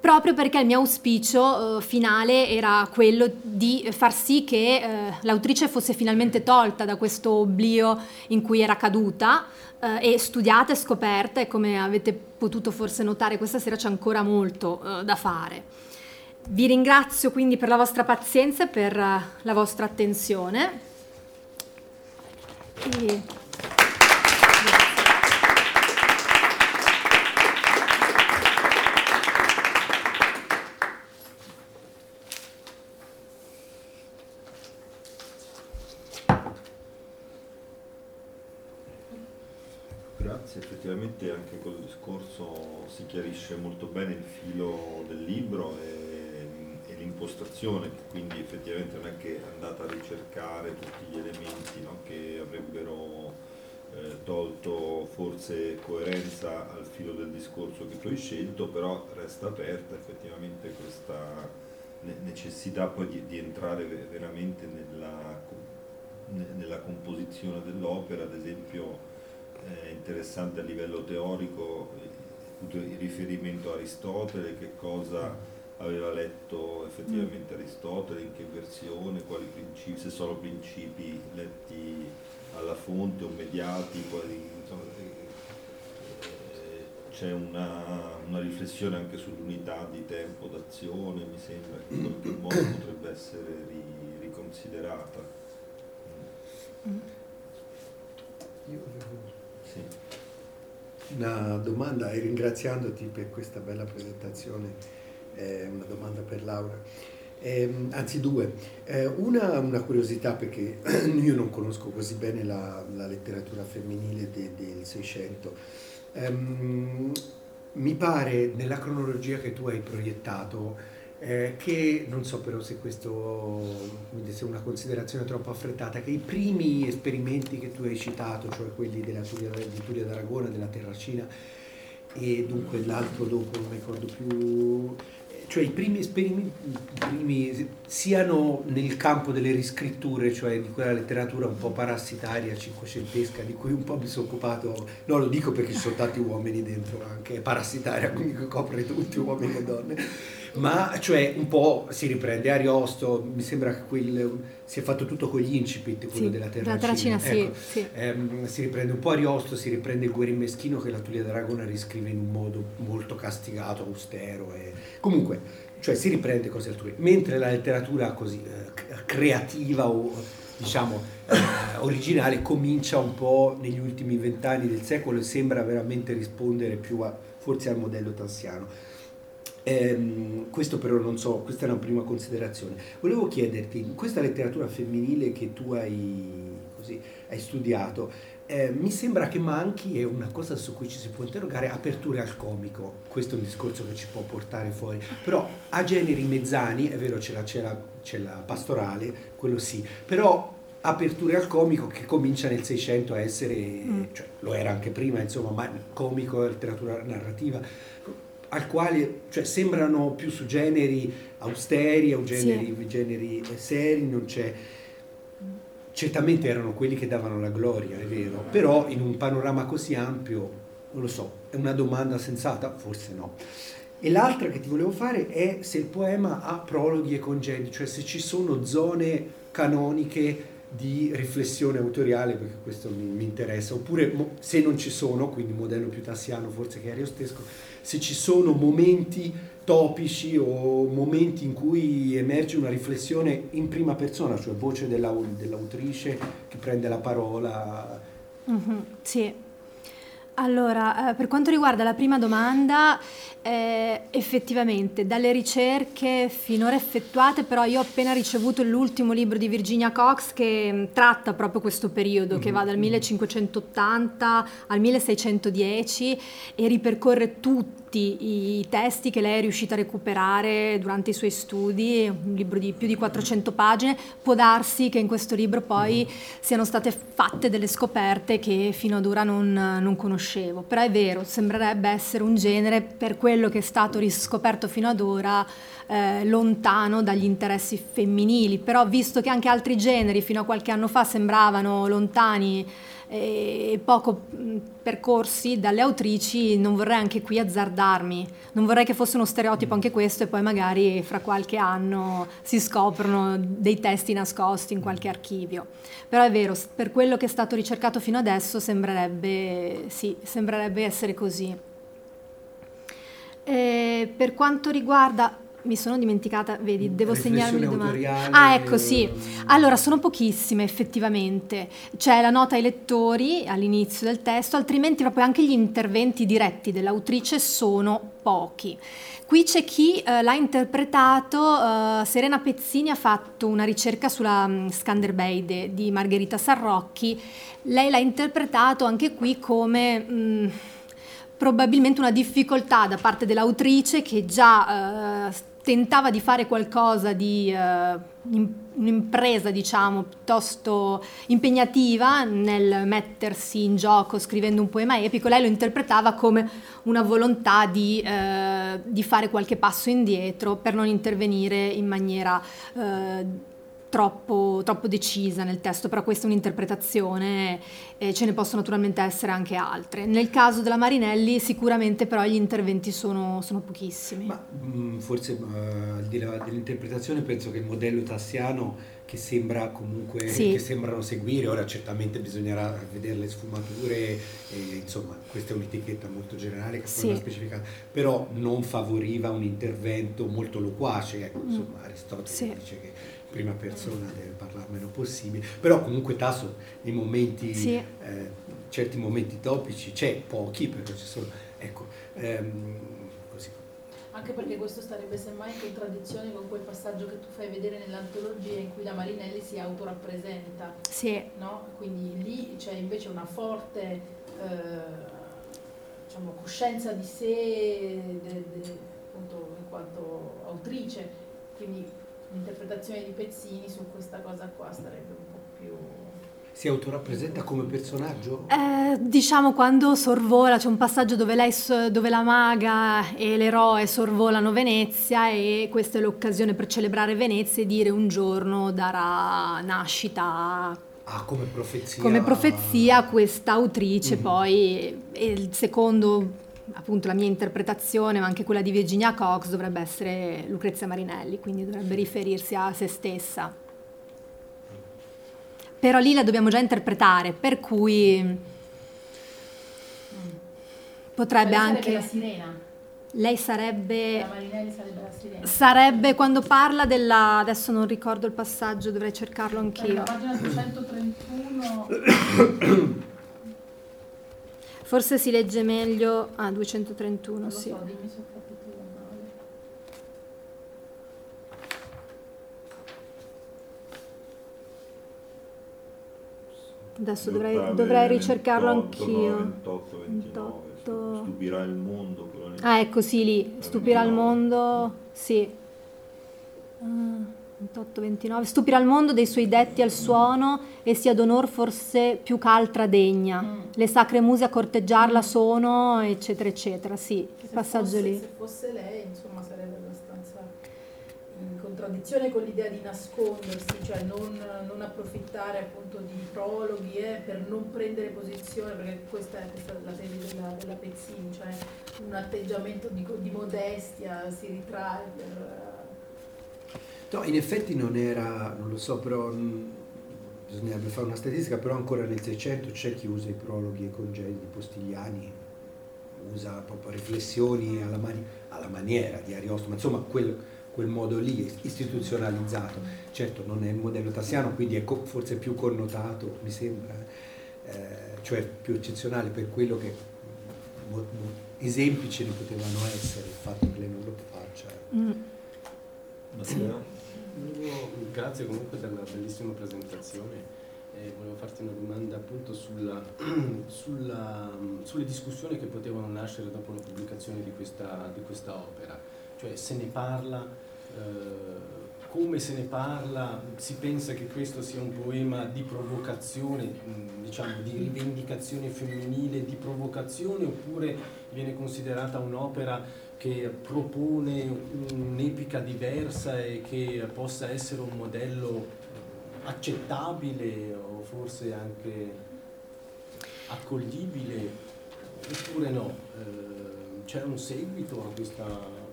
proprio perché il mio auspicio eh, finale era quello di far sì che eh, l'autrice fosse finalmente tolta da questo oblio in cui era caduta eh, e studiata e scoperta e come avete potuto forse notare questa sera c'è ancora molto eh, da fare. Vi ringrazio quindi per la vostra pazienza e per uh, la vostra attenzione. E...
Grazie, effettivamente discorso si chiarisce molto bene il filo del libro e, e l'impostazione, quindi effettivamente non è che è andata a ricercare tutti gli elementi no, che avrebbero eh, tolto forse coerenza al filo del discorso che tu hai scelto, però resta aperta effettivamente questa necessità poi di, di entrare veramente nella, nella composizione dell'opera, ad esempio è interessante a livello teorico il riferimento a Aristotele, che cosa aveva letto effettivamente mm. Aristotele, in che versione, quali principi, se sono principi letti alla fonte o mediati, quali, insomma, eh, eh, c'è una, una, riflessione anche sull'unità di tempo d'azione, mi sembra che in qualche modo potrebbe essere ri, riconsiderata. Mm.
Io avevo una domanda e ringraziandoti per questa bella presentazione, eh, una domanda per Laura. Eh, anzi due, eh, una, una, curiosità perché [CLEARS THROAT] io non conosco così bene la, la letteratura femminile de, del Seicento. Um, mi pare nella cronologia che tu hai proiettato eh, che non so però se questo è una considerazione troppo affrettata, che i primi esperimenti che tu hai citato, cioè quelli della Turia, di Turia d'Aragona, della Terracina e dunque l'altro dopo non ricordo più, cioè i primi esperimenti primi, siano nel campo delle riscritture, cioè di quella letteratura un po' parassitaria, cinquecentesca, di cui un po' mi sono occupato, no lo dico perché ci sono tanti uomini dentro anche, parassitaria, quindi copre tutti uomini e donne ma cioè un po' si riprende Ariosto, mi sembra che quel, si è fatto tutto con gli incipit, quello
sì,
della Terracina.
Ecco, sì, sì.
Ehm, si riprende un po' Ariosto, si riprende il Guerin Meschino che la Tulia d'Aragona riscrive in un modo molto castigato, austero. E... Comunque, cioè si riprende cose altrui, mentre la letteratura così eh, creativa o diciamo eh, originale comincia un po' negli ultimi vent'anni del secolo e sembra veramente rispondere più a, forse al modello tansiano Ehm, questo però non so, questa è una prima considerazione. Volevo chiederti, in questa letteratura femminile che tu hai, così, hai studiato, eh, mi sembra che manchi, è una cosa su cui ci si può interrogare, aperture al comico. Questo è un discorso che ci può portare fuori. Però a generi mezzani, è vero c'è la, c'è la, c'è la pastorale, quello sì, però aperture al comico che comincia nel 600 a essere, mm. cioè lo era anche prima, insomma, ma comico, letteratura narrativa al quale cioè, sembrano più su generi austeri o generi, sì. generi seri, non c'è certamente erano quelli che davano la gloria, è vero, però in un panorama così ampio Non lo so, è una domanda sensata? Forse no. E l'altra che ti volevo fare è se il poema ha prologhi e congedi, cioè se ci sono zone canoniche di riflessione autoriale, perché questo mi, mi interessa, oppure mo, se non ci sono, quindi modello più tassiano forse che ariostesco, se ci sono momenti topici o momenti in cui emerge una riflessione in prima persona, cioè voce della, dell'autrice che prende la parola.
Mm-hmm, sì. Allora, eh, per quanto riguarda la prima domanda, eh, effettivamente dalle ricerche finora effettuate, però io ho appena ricevuto l'ultimo libro di Virginia Cox che mh, mm, tratta proprio questo periodo, mm-hmm. che va dal 1580 al 1610 e ripercorre tutti i testi che lei è riuscita a recuperare durante i suoi studi, un libro di più di 400 pagine. Può darsi che in questo libro poi mm-hmm. siano state fatte delle scoperte che fino ad ora non, non conoscevo conoscevo, però è vero, sembrerebbe essere un genere per quello che è stato riscoperto fino ad ora eh, lontano dagli interessi femminili, però visto che anche altri generi fino a qualche anno fa sembravano lontani e poco percorsi dalle autrici, non vorrei anche qui azzardarmi, non vorrei che fosse uno stereotipo anche questo e poi magari fra qualche anno si scoprono dei testi nascosti in qualche archivio. Però è vero, per quello che è stato ricercato fino adesso sembrerebbe, sì, sembrerebbe essere così. E per quanto riguarda mi sono dimenticata, vedi, devo segnarmi le domande. Ah, ecco, sì. Allora, sono pochissime effettivamente. C'è la nota ai lettori all'inizio del testo, altrimenti proprio anche gli interventi diretti dell'autrice sono pochi. Qui c'è chi eh, l'ha interpretato, eh, Serena Pezzini ha fatto una ricerca sulla um, Skanderbege di Margherita Sarrocchi, lei l'ha interpretato anche qui come... Mh, mm, probabilmente una difficoltà da parte dell'autrice che già eh, tentava di fare qualcosa di uh, un'impresa, diciamo, piuttosto impegnativa nel mettersi in gioco scrivendo un poema epico, lei lo interpretava come una volontà di, uh, di fare qualche passo indietro per non intervenire in maniera uh, troppo, troppo, decisa nel testo, però questa è un'interpretazione e ce ne possono naturalmente essere anche altre. Nel caso della Marinelli sicuramente però gli interventi sono, sono pochissimi.
Ma mh, mm, forse uh, al di là dell'interpretazione penso che il modello tassiano che sembra comunque sì. che sembrano seguire, ora certamente bisognerà vedere le sfumature, e, insomma questa è un'etichetta molto generale che sì. poi specificata, però non favoriva un intervento molto loquace, ecco, mm. insomma Aristotele sì. dice che prima persona deve parlare meno possibile, però comunque Tasso nei momenti, sì. eh, certi momenti topici, c'è pochi, però ci sono, ecco, ehm, così.
Anche perché questo starebbe semmai in contraddizione con quel passaggio che tu fai vedere nell'antologia in cui la Marinelli si autorappresenta.
Sì.
No? Quindi lì c'è invece una forte eh, diciamo, coscienza di sé de, de, appunto, in quanto autrice. Quindi l'interpretazione di Pezzini su questa cosa qua sarebbe un po' più...
Si autorappresenta come personaggio?
Eh, diciamo quando sorvola, c'è un passaggio dove, lei, dove la maga e l'eroe sorvolano Venezia e questa è l'occasione per celebrare Venezia e dire un giorno darà nascita
Ah, come profezia.
Come profezia questa autrice mm-hmm. poi, e il secondo appunto la mia interpretazione, ma anche quella di Virginia Cox, dovrebbe essere Lucrezia Marinelli, quindi dovrebbe riferirsi a se stessa. Però lì la dobbiamo già interpretare, per cui potrebbe
lei
anche...
la sirena.
Lei sarebbe...
La Marinelli sarebbe la sirena.
Sarebbe quando parla della... adesso non ricordo il passaggio, dovrei cercarlo anch'io. La
pagina 231... [COUGHS]
Forse si legge meglio a ah, 231, non sì. So, dimmi se ho capito male. Adesso dovrei, dovrei ricercarlo
28,
anch'io.
28, 29. 28. Stupirà il mondo.
Ah, ecco, sì, lì. Stupirà il mondo, sì. Uh. 28-29 stupirà il mondo dei suoi detti al suono e sia d'onor forse più ch'altra degna. Mm. le sacre muse a corteggiarla sono eccetera eccetera. Sì il passaggio
fosse,
lì.
se fosse lei insomma sarebbe abbastanza in contraddizione con l'idea di nascondersi, cioè non, non approfittare appunto di prologhi eh, per non prendere posizione, perché questa è, questa è la tesi della, della Pezzini, cioè un atteggiamento di, di modestia si ritrae per...
No, in effetti non era, non lo so, però mh, bisognerebbe fare una statistica, però ancora nel 600 c'è chi usa i prologhi e congedi di Postigliani, usa proprio riflessioni alla, mani- alla maniera di Ariosto, ma insomma quel, quel modo lì istituzionalizzato. Certo non è il modello tassiano, quindi è co- forse più connotato, mi sembra, eh, cioè più eccezionale per quello che mo- mo- esempi ce ne potevano essere, il fatto che lei non lo faccia.
Mm.
Matteo?
Grazie comunque della bellissima presentazione. Eh, volevo farti una domanda appunto sulla, [CLEARS THROAT] sulla, sulle discussioni che potevano nascere dopo la pubblicazione di questa, di questa opera. Cioè se ne parla, eh, come se ne parla, si pensa che questo sia un poema di provocazione, mh, diciamo di rivendicazione femminile, di provocazione, oppure viene considerata un'opera che propone un'epica diversa e che possa essere un modello accettabile o forse anche accoglibile oppure no. Eh, c'è un seguito a questa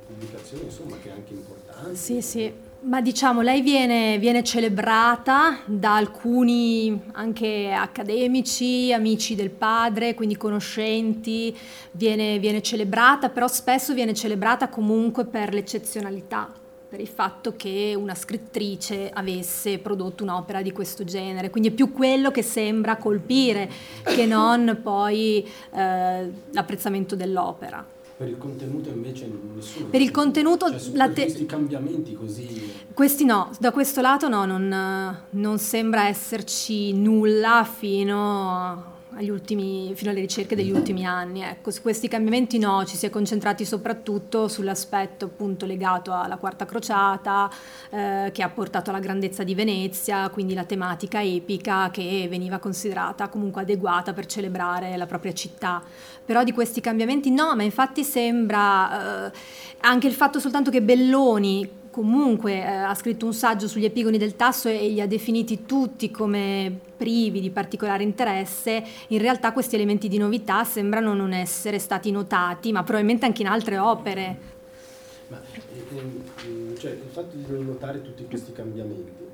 pubblicazione insomma che è anche importante.
Sì, sì, ma diciamo lei viene, viene celebrata da alcuni anche accademici, amici del padre, quindi conoscenti, viene, viene celebrata, però spesso viene celebrata comunque per l'eccezionalità, per il fatto che una scrittrice avesse prodotto un'opera di questo genere, quindi è più quello che sembra colpire che non poi eh, l'apprezzamento dell'opera.
Per il contenuto invece nessuno.
Per il contenuto,
cioè,
la te-
questi cambiamenti così
Questi no, da questo lato no, non, non sembra esserci nulla fino, ultimi, fino alle ricerche degli ultimi anni. Ecco, su questi cambiamenti no, ci si è concentrati soprattutto sull'aspetto appunto legato alla Quarta Crociata, eh, che ha portato alla grandezza di Venezia, quindi la tematica epica che veniva considerata comunque adeguata per celebrare la propria città. Però di questi cambiamenti no, ma infatti sembra eh, anche il fatto soltanto che Belloni comunque eh, ha scritto un saggio sugli epigoni del tasso e li ha definiti tutti come privi di particolare interesse, in realtà questi elementi di novità sembrano non essere stati notati, ma probabilmente anche in altre opere.
Ma eh, ehm, cioè, il fatto di non notare tutti questi cambiamenti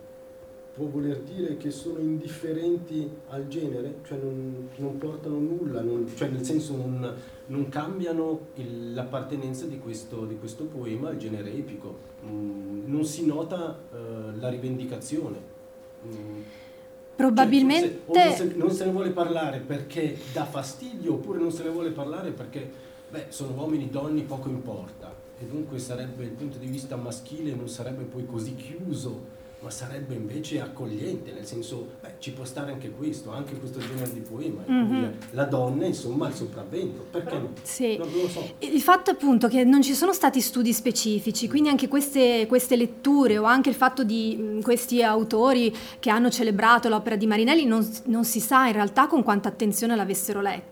può voler dire che sono indifferenti al genere, cioè non, non portano nulla, non- cioè nel senso non, non cambiano il- l'appartenenza di questo, di questo poema al genere epico, Mm, non si nota eh, la rivendicazione. Mm.
Probabilmente...
Cioè, non, se, non se ne vuole parlare perché dà fastidio oppure non se ne vuole parlare perché beh, sono uomini, donne, poco importa e dunque sarebbe il punto di vista maschile non sarebbe poi così chiuso ma sarebbe invece accogliente nel senso beh, ci può stare anche questo anche questo genere di poema
Mhm.
la donna insomma ha il sopravvento perché no?
Sì.
No, non lo so
Il fatto appunto che non ci sono stati studi specifici, quindi anche queste, queste letture o anche il fatto di mh, questi autori che hanno celebrato l'opera di Marinelli non, non si sa in realtà con quanta attenzione l'avessero letto.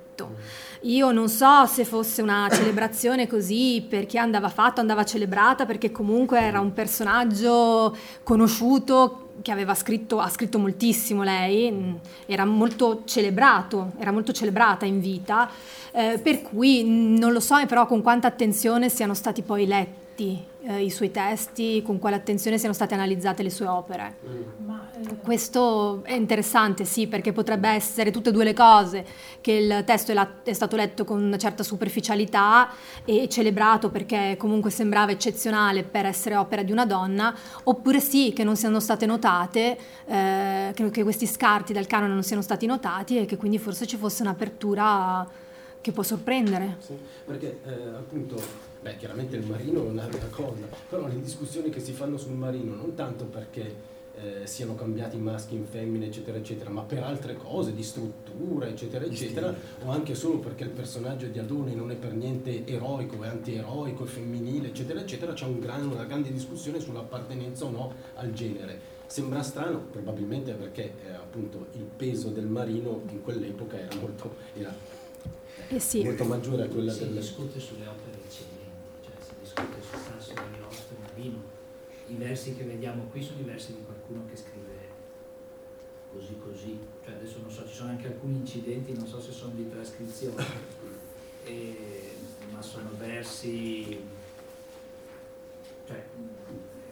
Io non so se fosse una celebrazione così perché andava fatto, andava celebrata, perché comunque era un personaggio conosciuto che aveva scritto, ha scritto moltissimo lei, mh, era molto celebrato, era molto celebrata in vita, eh, per cui mh, non lo so però con quanta attenzione siano stati poi letti eh, i suoi testi, con quale attenzione siano state analizzate le sue opere.
Ma eh,
Questo è interessante, sì, perché potrebbe essere tutte e due le cose, che il testo è, la- è stato letto con una certa superficialità e celebrato perché comunque sembrava eccezionale per essere opera di una donna, oppure sì, che non siano state notate, eh, che, che questi scarti dal canone non siano stati notati e che quindi forse ci fosse un'apertura che può sorprendere.
Sì, perché eh, appunto, beh, chiaramente il marino è un'altra cosa, però le discussioni che si fanno sul marino non tanto perché eh, siano cambiati maschi in femmine, eccetera, eccetera, ma per altre cose, di struttura, eccetera, eccetera, o anche solo perché il personaggio di Adone non è per niente eroico, è antieroico, è femminile, eccetera, eccetera, c'è un gran- una grande discussione sull'appartenenza o no al genere. Sembra strano, probabilmente perché eh, appunto il peso del marino in quell'epoca era molto, era
Eh sì.
molto maggiore a quella
si
del...
discute sulle opere Marino, i versi che vediamo qui sono i versi di qualcuno che scrive così così, cioè adesso non so, ci sono anche alcuni incidenti, non so se sono di trascrizione, e, ma sono versi, cioè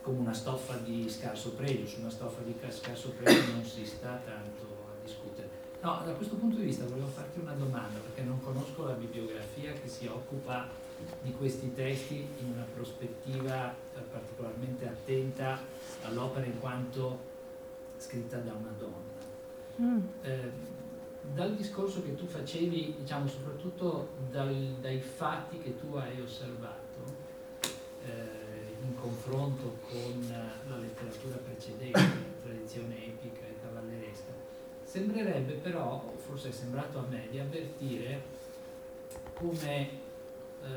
come una stoffa di scarso pregio, su una stoffa di scarso pregio non si sta tanto a discutere. No, da questo punto di vista volevo farti una domanda, perché non conosco la bibliografia che si occupa di questi testi in una prospettiva particolarmente attenta all'opera in quanto scritta da una donna. Mm. Eh, dal discorso che tu facevi, diciamo soprattutto dal, dai fatti che tu hai osservato eh, in confronto con la letteratura precedente, la tradizione epica e cavalleresca, sembrerebbe però, forse è sembrato a me, di avvertire come eh,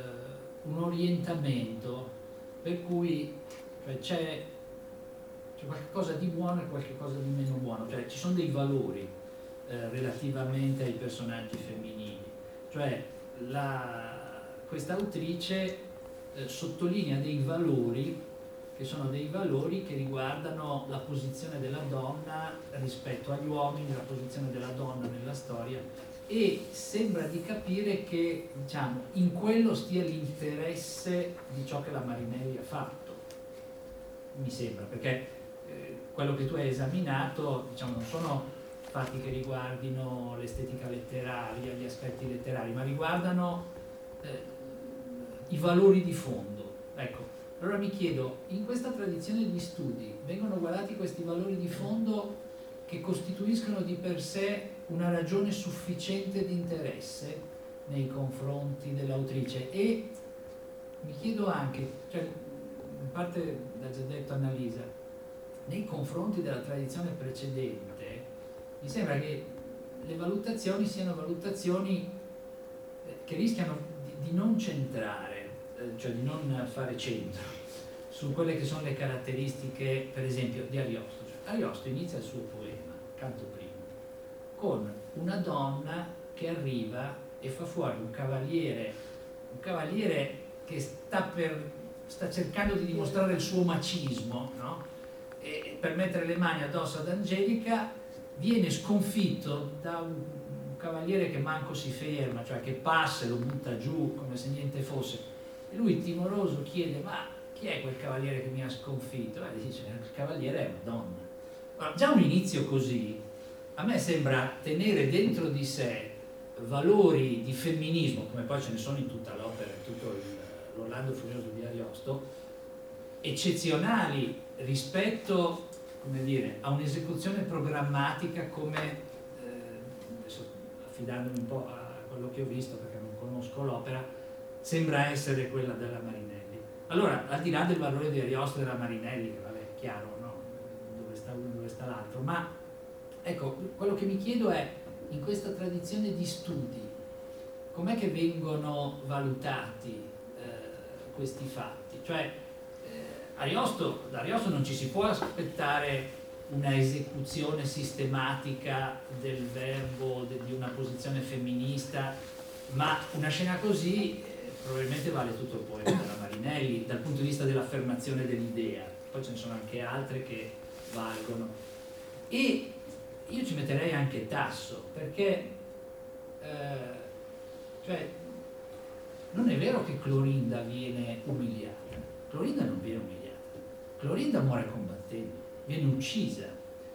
un orientamento per cui cioè, c'è c'è qualcosa di buono e qualcosa di meno buono, cioè ci sono dei valori eh, relativamente ai personaggi femminili, cioè questa autrice eh, sottolinea dei valori che sono dei valori che riguardano la posizione della donna rispetto agli uomini, la posizione della donna nella storia e sembra di capire che diciamo, in quello stia l'interesse di ciò che la Marinelli ha fatto, mi sembra, perché quello che tu hai esaminato diciamo, non sono fatti che riguardino l'estetica letteraria, gli aspetti letterari, ma riguardano eh, i valori di fondo. Ecco, allora mi chiedo, in questa tradizione di studi vengono guardati questi valori di fondo che costituiscono di per sé una ragione sufficiente di interesse nei confronti dell'autrice e mi chiedo anche, cioè, in parte l'ha già detto Annalisa, nei confronti della tradizione precedente, mi sembra che le valutazioni siano valutazioni eh, che rischiano di, di non centrare, eh, cioè di non fare centro su quelle che sono le caratteristiche, per esempio, di Ariosto. Cioè, Ariosto inizia il suo poema, canto con una donna che arriva e fa fuori un cavaliere, un cavaliere che sta, per, sta cercando di dimostrare il suo macismo, no? e per mettere le mani addosso ad Angelica viene sconfitto da un, cavaliere che manco si ferma, cioè che passa e lo butta giù come se niente fosse. E lui timoroso chiede, ma chi è quel cavaliere che mi ha sconfitto? E dice, il cavaliere è una donna. Allora, già un inizio così, a me sembra tenere dentro di sé valori di femminismo, come poi ce ne sono in tutta l'opera, in tutto l'Orlando Furioso di Ariosto, eccezionali rispetto dire, a un'esecuzione programmatica come, eh, affidandomi un po' a quello che ho visto perché non conosco l'opera, sembra essere quella della Marinelli. Allora, al di là del valore di Ariosto e della Marinelli, che vabbè, è chiaro, no? dove sta uno e dove sta l'altro, ma ecco, quello che mi chiedo è, in questa tradizione di studi, com'è che vengono valutati eh, questi fatti? Cioè, Ariosto, da Ariosto non ci si può aspettare una esecuzione sistematica del verbo de, di una posizione femminista, ma una scena così eh, probabilmente vale tutto il poema della Marinelli dal punto di vista dell'affermazione dell'idea, poi ce ne sono anche altre che valgono. E io ci metterei anche Tasso, perché eh, cioè, non è vero che Clorinda viene umiliata, Clorinda non viene umiliata Clorinda muore combattendo, viene uccisa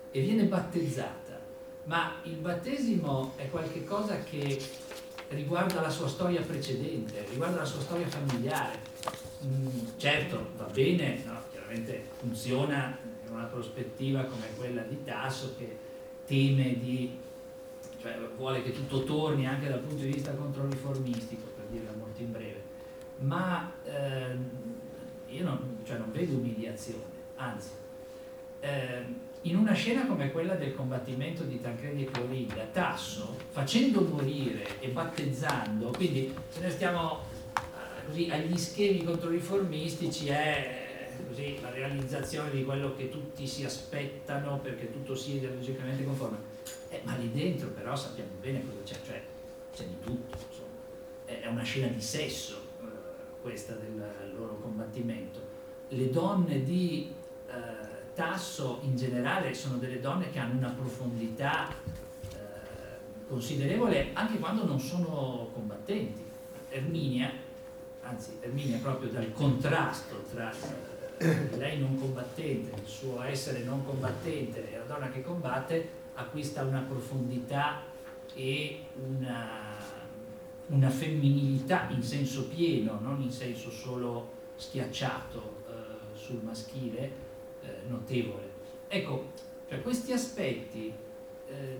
e viene battezzata, ma il battesimo è qualcosa che riguarda la sua storia precedente, riguarda la sua storia familiare. Mm, certo, va bene, no? chiaramente funziona in una prospettiva come quella di Tasso che teme di, cioè vuole che tutto torni anche dal punto di vista controriformistico, per dirla molto in breve, ma eh, io non, cioè non vedo umiliazione, anzi, eh, in una scena come quella del combattimento di Tancredi e Clorinda, Tasso, facendo morire e battezzando, quindi se ne stiamo eh, agli schemi controriformistici, è così, la realizzazione di quello che tutti si aspettano perché tutto sia ideologicamente conforme. Eh, ma lì dentro però sappiamo bene cosa c'è, cioè c'è di tutto, insomma. è una scena di sesso, questa del loro combattimento. Le donne di tasso in generale sono delle donne che hanno una profondità eh, considerevole anche quando non sono combattenti. Erminia, anzi Erminia proprio dal contrasto tra eh, lei non combattente, il suo essere non combattente e la donna che combatte, acquista una profondità e una una femminilità in senso pieno, non in senso solo schiacciato eh, sul maschile, eh, notevole. Ecco, cioè questi aspetti eh,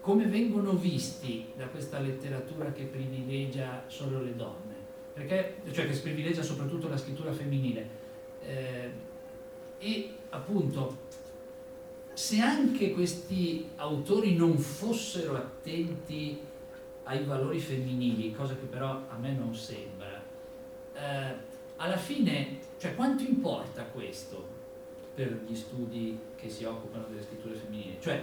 come vengono visti da questa letteratura che privilegia solo le donne? Perché, cioè che privilegia soprattutto la scrittura femminile. Eh, e appunto, se anche questi autori non fossero attenti ai valori femminili, cosa che però a me non sembra, eh, alla fine, cioè quanto importa questo per gli studi che si occupano delle scritture femminili? Cioè,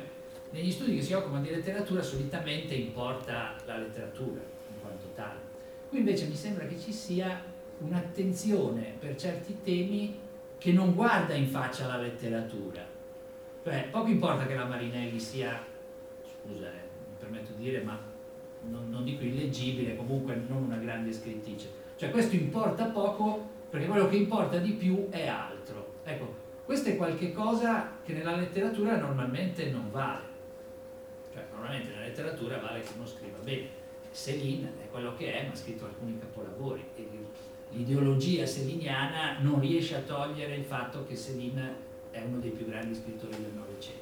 negli studi che si occupano di letteratura solitamente importa la letteratura in quanto tale. Qui invece mi sembra che ci sia un'attenzione per certi temi che non guarda in faccia la letteratura. Cioè, poco importa che la Marinelli sia, scusa, eh, mi permetto di dire, ma non, non dico illeggibile, comunque non una grande scrittrice. Cioè questo importa poco perché quello che importa di più è altro. Ecco, questo è qualcosa che nella letteratura normalmente non vale. Cioè, normalmente nella letteratura vale che uno scriva bene. Céline è quello che è, ma ha scritto alcuni capolavori. L'ideologia seliniana non riesce a togliere il fatto che Céline è uno dei più grandi scrittori del Novecento.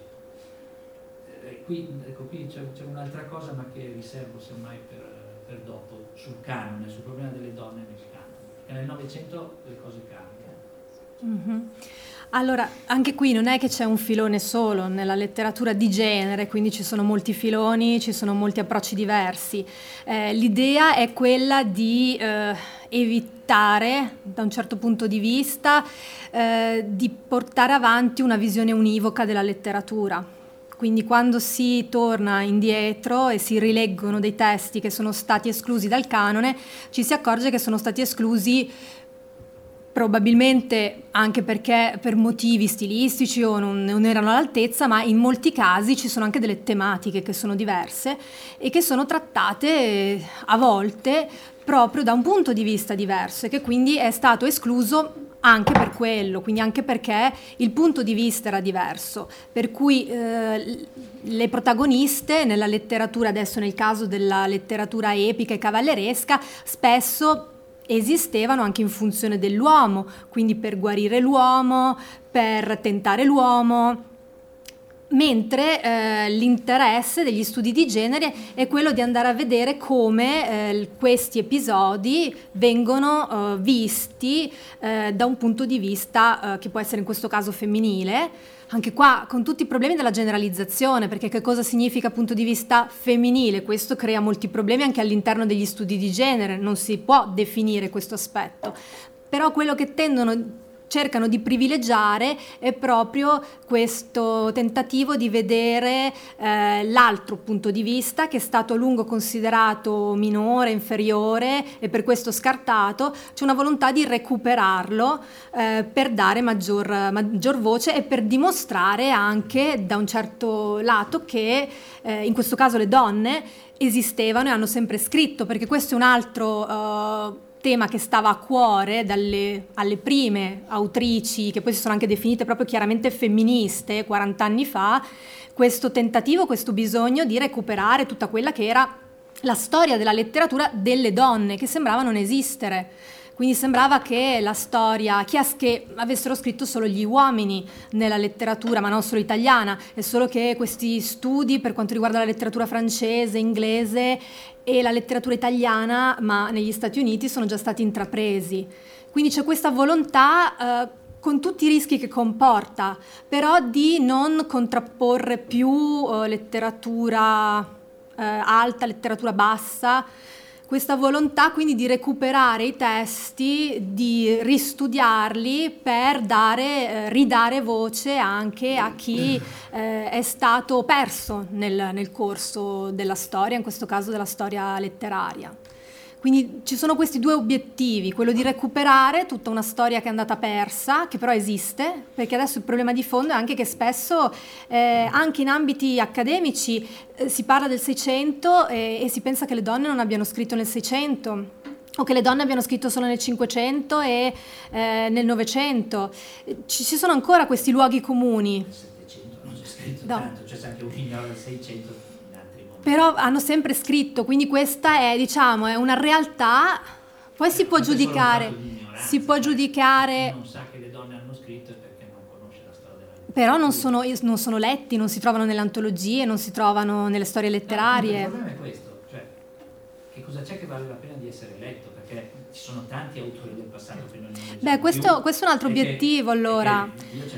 Eh, qui, ecco, qui c'è, c'è, un'altra cosa ma che riservo semmai per, per, dopo, sul canone, sul problema delle donne nel canone, perché nel Novecento le cose cambiano.
Mm-hmm. Allora, anche qui non è che c'è un filone solo nella letteratura di genere, quindi ci sono molti filoni, ci sono molti approcci diversi. Eh, l'idea è quella di eh, evitare, da un certo punto di vista, eh, di portare avanti una visione univoca della letteratura. Quindi quando si torna indietro e si rileggono dei testi che sono stati esclusi dal canone, ci si accorge che sono stati esclusi probabilmente anche perché per motivi stilistici o non, non, erano all'altezza, ma in molti casi ci sono anche delle tematiche che sono diverse e che sono trattate a volte proprio da un punto di vista diverso e che quindi è stato escluso anche per quello, quindi anche perché il punto di vista era diverso, per cui eh, le protagoniste nella letteratura, adesso nel caso della letteratura epica e cavalleresca, spesso esistevano anche in funzione dell'uomo, quindi per guarire l'uomo, per tentare l'uomo, mentre eh, l'interesse degli studi di genere è quello di andare a vedere come eh, questi episodi vengono eh, visti eh, da un punto di vista eh, che può essere in questo caso femminile. Anche qua con tutti i problemi della generalizzazione, perché che cosa significa punto di vista femminile? Questo crea molti problemi anche all'interno degli studi di genere, non si può definire questo aspetto. Però quello che tendono cercano di privilegiare è proprio questo tentativo di vedere eh, l'altro punto di vista che è stato a lungo considerato minore, inferiore e per questo scartato, c'è una volontà di recuperarlo eh, per dare maggior, maggior, voce e per dimostrare anche da un certo lato che eh, in questo caso le donne esistevano e hanno sempre scritto, perché questo è un altro eh, tema che stava a cuore dalle, alle prime autrici, che poi si sono anche definite proprio chiaramente femministe 40 anni fa, questo tentativo, questo bisogno di recuperare tutta quella che era la storia della letteratura delle donne, che sembrava non esistere. Quindi sembrava che la storia, che avessero scritto solo gli uomini nella letteratura, ma non solo italiana, è solo che questi studi per quanto riguarda la letteratura francese, inglese e la letteratura italiana, ma negli Stati Uniti sono già stati intrapresi. Quindi c'è questa volontà eh, con tutti i rischi che comporta, però di non contrapporre più eh, letteratura eh, alta, letteratura bassa, questa volontà quindi di recuperare i testi, di ristudiarli per dare, eh, ridare voce anche a chi eh, è stato perso nel, nel corso della storia, in questo caso della storia letteraria. Quindi ci sono questi due obiettivi, quello di recuperare tutta una storia che è andata persa, che però esiste, perché adesso il problema di fondo è anche che spesso eh, anche in ambiti accademici eh, si parla del 600 e, e si pensa che le donne non abbiano scritto nel 600 o che le donne abbiano scritto solo nel 500 e eh, nel 900. Ci, ci, sono ancora questi luoghi comuni.
Nel 700 non c'è scritto no. tanto, c'è anche un figlio del 600
però hanno sempre scritto, quindi questa è, diciamo, è una realtà, poi si può giudicare, si può giudicare...
Non sa che le donne hanno scritto perché non conosce la storia della
Però non sono, non sono letti, non si trovano nelle antologie, non si trovano nelle storie letterarie.
No, il problema è questo, cioè, che cosa c'è che vale la pena di essere letto? Ci sono tanti autori del passato che non
Beh, questo, questo, è un altro obiettivo allora.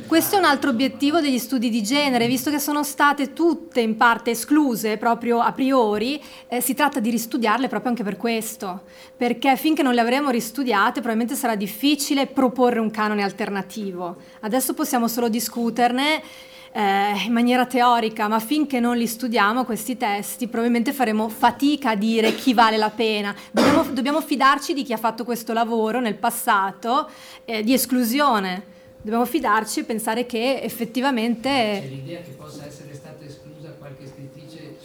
Questo è un altro obiettivo degli studi di genere, visto che sono state tutte in parte escluse proprio a priori, eh, si tratta di ristudiarle proprio anche per questo, perché finché non le avremo ristudiate probabilmente sarà difficile proporre un canone alternativo. Adesso possiamo solo discuterne eh, in maniera teorica, ma finché non li studiamo questi testi probabilmente faremo fatica a dire chi vale la pena. Dobbiamo, dobbiamo fidarci di chi ha fatto questo lavoro nel passato eh, di esclusione. Dobbiamo fidarci e pensare che effettivamente...
C'è l'idea che possa essere stata esclusa qualche scrittrice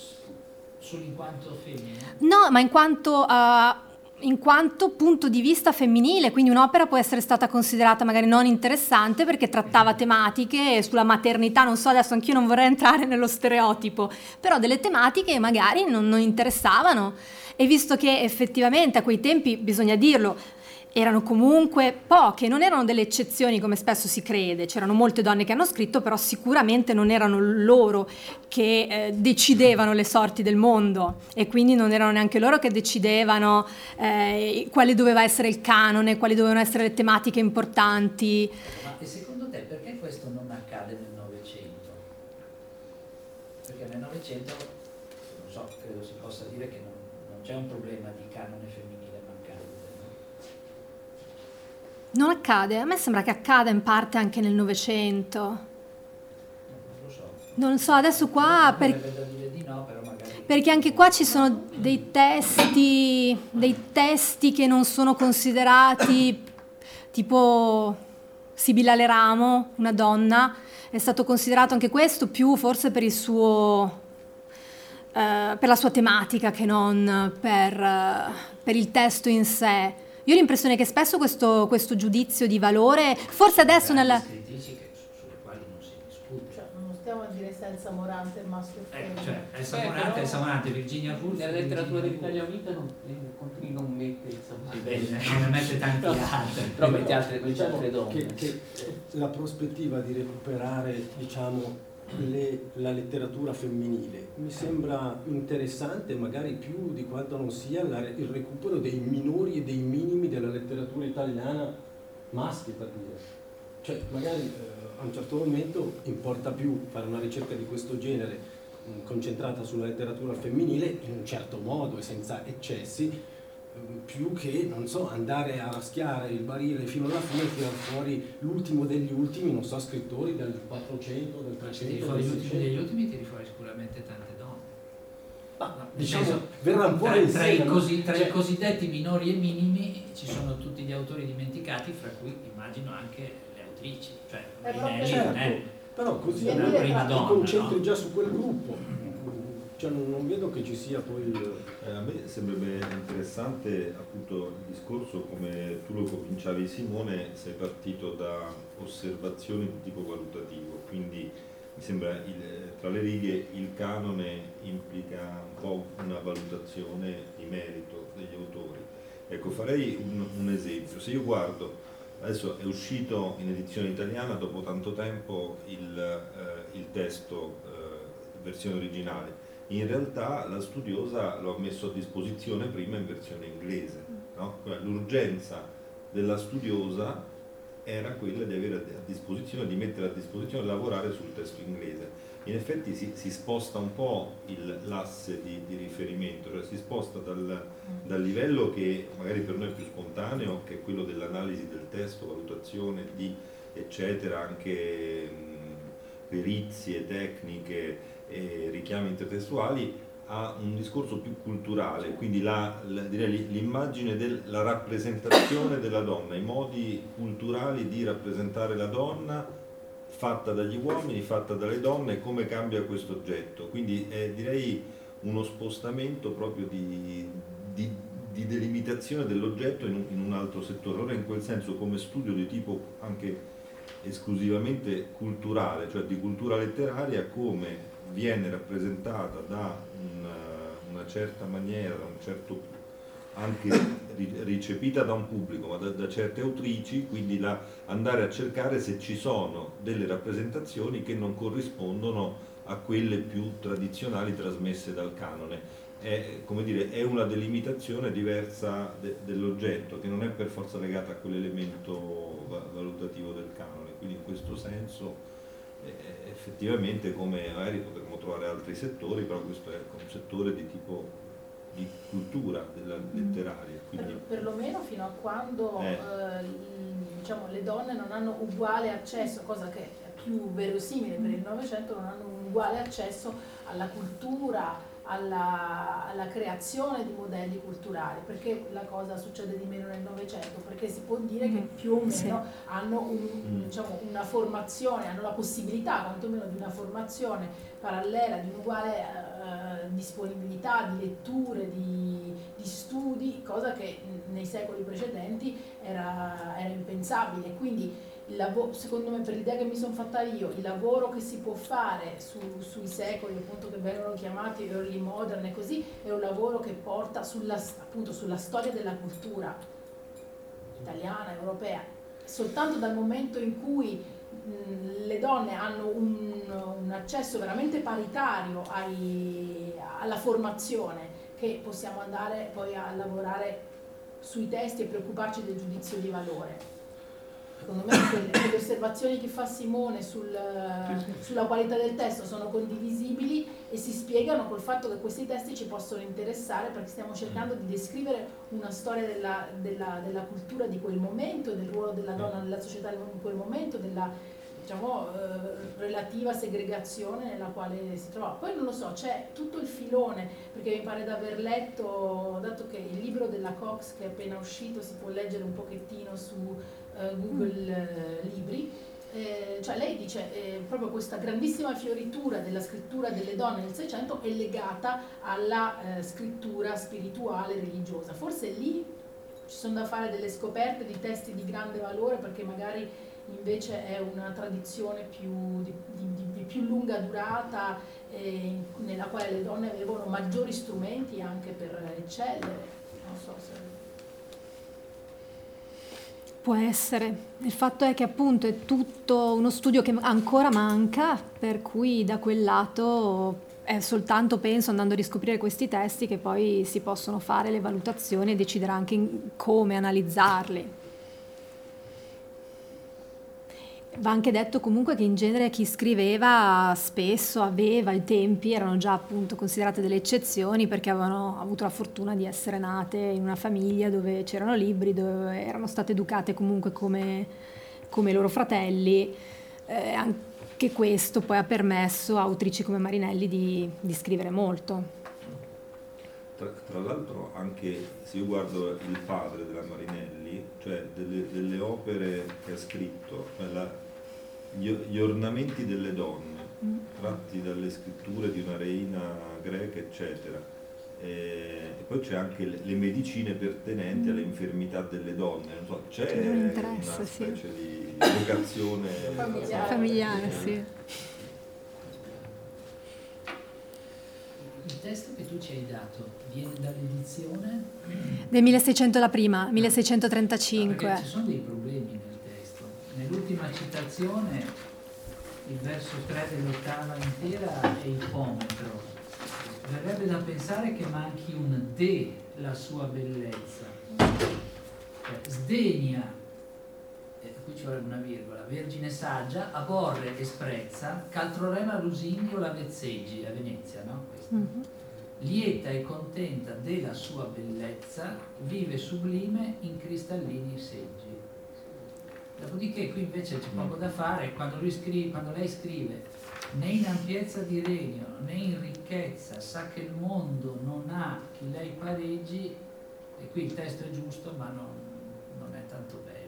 solo in quanto femmina?
No, ma in quanto... Uh, in quanto punto di vista femminile, quindi un'opera può essere stata considerata magari non interessante perché trattava tematiche sulla maternità, non so, adesso anch'io non vorrei entrare nello stereotipo, però delle tematiche magari non, non interessavano. E visto che effettivamente a quei tempi, bisogna dirlo, erano comunque poche, non erano delle eccezioni come spesso si crede, c'erano molte donne che hanno scritto, però sicuramente non erano loro che eh, decidevano le sorti del mondo e quindi non erano neanche loro che decidevano eh, quale doveva essere il canone, quali dovevano essere le tematiche importanti.
Ma secondo te perché questo non accade nel Novecento? Perché nel Novecento, non so, credo si possa dire che non, non c'è un problema di canone femminile
Non accade? A me sembra che accada in parte anche nel Novecento.
Non lo so.
Non so, adesso qua... Per... Perché anche qua ci sono dei testi, dei testi che non sono considerati, tipo Sibilla Leramo, una donna, è stato considerato anche questo più forse per il suo Uh, per la sua tematica che non per, uh, per, il testo in sé. Io ho l'impressione che spesso questo, questo giudizio di valore, forse adesso nella...
Cioè, non stiamo a dire senza Morante maschio e.
Eh, cioè, Elsa Morante, Elsa Morante, Virginia Woolf.
Nella letteratura dell'Italia Unita non, continui non mette il
bene, non ne mette tanti altri.
Però mette altre,
diciamo
altre donne.
Che, che la prospettiva di recuperare, diciamo, le, la letteratura femminile. Mi sembra interessante, magari più di quanto non sia, la, il recupero dei minori e dei minimi della letteratura italiana maschi, per dire. Cioè, magari eh, a un certo momento importa più fare una ricerca di questo genere mh, concentrata sulla letteratura femminile in un certo modo e senza eccessi, più che, non so, andare a raschiare il barile fino alla fine e tirare fuori l'ultimo degli ultimi, non so, scrittori del 400, del 300,
tiri fuori gli ultimi degli ultimi, tiri fuori sicuramente tante donne.
Ma, no, diciamo, senso, verrà un po'
tra, tra, i, cosi, tra cioè, i cosiddetti minori e minimi ci sono tutti gli autori dimenticati, fra cui immagino anche le autrici, cioè
Marinelli certo, è però così ti concentri no? già su quel gruppo cioè non, non, vedo che ci sia poi...
Eh, a me sembrerebbe interessante appunto il discorso come tu lo cominciavi Simone, sei partito da osservazioni di tipo valutativo, quindi mi sembra il, tra le righe il canone implica un po' una valutazione di merito degli autori. Ecco, farei un, un esempio, se io guardo, adesso è uscito in edizione italiana dopo tanto tempo il, eh, il testo, eh, versione originale, in realtà la studiosa l'ho messo a disposizione prima in versione inglese. No? L'urgenza della studiosa era quella di avere a disposizione, di mettere a disposizione e lavorare sul testo inglese. In effetti si, si sposta un po' l'asse di, di, riferimento, cioè si sposta dal, dal, livello che magari per noi è più spontaneo, che è quello dell'analisi del testo, valutazione di eccetera, anche mh, perizie, tecniche, e richiami intertestuali a un discorso più culturale, quindi la, la, direi l'immagine della rappresentazione della donna, i modi culturali di rappresentare la donna fatta dagli uomini, fatta dalle donne, come cambia questo oggetto. Quindi è direi uno spostamento proprio di, di, di delimitazione dell'oggetto in un, in un altro settore. Allora in quel senso come studio di tipo anche esclusivamente culturale, cioè di cultura letteraria, come viene rappresentata da una, una certa maniera, un certo anche ricepita da un pubblico, ma da, da certe autrici, quindi la, andare a cercare se ci sono delle rappresentazioni che non corrispondono a quelle più tradizionali trasmesse dal canone. È, dire, è una delimitazione diversa de, dell'oggetto, che non è per forza legata a quell'elemento valutativo del canone, quindi in questo senso eh, effettivamente come magari potremmo trovare altri settori, però questo è un settore di tipo di cultura della mm. letteraria.
Quindi... Per, perlomeno fino a quando eh. Eh, diciamo, le donne non hanno uguale accesso, cosa che è più verosimile per il Novecento, non hanno un uguale accesso alla cultura, alla, alla, creazione di modelli culturali, perché la cosa succede di meno nel Novecento? Perché si può dire che mm. più o meno sì. hanno un, mm. diciamo, una formazione, hanno la possibilità quantomeno di una formazione parallela, di un'uguale eh, disponibilità di letture, di, di, studi, cosa che nei secoli precedenti era, era impensabile. Quindi lavoro, secondo me per l'idea che mi sono fatta io, il lavoro che si può fare su, sui secoli appunto che vengono chiamati early modern e così, è un lavoro che porta sulla, appunto, sulla storia della cultura italiana, europea, soltanto dal momento in cui mh, le donne hanno un, un accesso veramente paritario ai, alla formazione, che possiamo andare poi a lavorare sui testi e preoccuparci del giudizio di valore secondo me quelle, quelle, osservazioni che fa Simone sul, sulla qualità del testo sono condivisibili e si spiegano col fatto che questi testi ci possono interessare perché stiamo cercando di descrivere una storia della, della, della cultura di quel momento, del ruolo della donna nella società in quel momento, della diciamo, eh, relativa segregazione nella quale si trova. Poi non lo so, c'è tutto il filone, perché mi pare di aver letto, dato che il libro della Cox che è appena uscito si può leggere un pochettino su Google eh, Libri, eh, cioè lei dice eh, proprio questa grandissima fioritura della scrittura delle donne nel Seicento è legata alla eh, scrittura spirituale religiosa. Forse lì ci sono da fare delle scoperte di testi di grande valore perché magari invece è una tradizione più, di, di, di, più lunga durata eh, nella quale le donne avevano maggiori strumenti anche per eccellere. Non so se
Può essere. Il fatto è che appunto è tutto uno studio che ancora manca, per cui da quel lato è soltanto, penso, andando a riscoprire questi testi che poi si possono fare le valutazioni e decidere anche come analizzarli. Va anche detto comunque che in genere chi scriveva spesso aveva, i tempi erano già appunto considerate delle eccezioni perché avevano avuto la fortuna di essere nate in una famiglia dove c'erano libri, dove erano state educate comunque come, come loro fratelli. Eh, anche questo poi ha permesso a autrici come Marinelli di, di scrivere molto.
Tra, tra, l'altro anche se io guardo il padre della Marinelli, cioè delle, delle opere che ha scritto, cioè la, gli, gli ornamenti delle donne, tratti dalle scritture di una reina greca, eccetera. E, e poi c'è anche le, le medicine pertenenti mm. alle infermità delle donne, non so, c'è una specie sì. di vocazione [LAUGHS]
familiare, familiare sì.
Il testo che tu ci hai dato viene dall'edizione?
Del 1600 la prima, 1635.
Ah, ci sono dei problemi nel nell'ultima citazione il verso 3 dell'ottava intera è ipometro. Verrebbe da pensare che manchi un de la sua bellezza. Eh, sdegna, eh, qui ci vorrebbe una virgola, vergine saggia, aborre e sprezza, caltrorema lusinio la vezzeggi, a Venezia, no? Mm-hmm. Lieta e contenta della sua bellezza, vive sublime in cristallini seggi Dopodiché qui invece c'è poco da fare, quando, lui scrive, quando lei scrive né in ampiezza di regno né in ricchezza sa che il mondo non ha chi lei pareggi, e qui il testo è giusto ma non, non è tanto bello.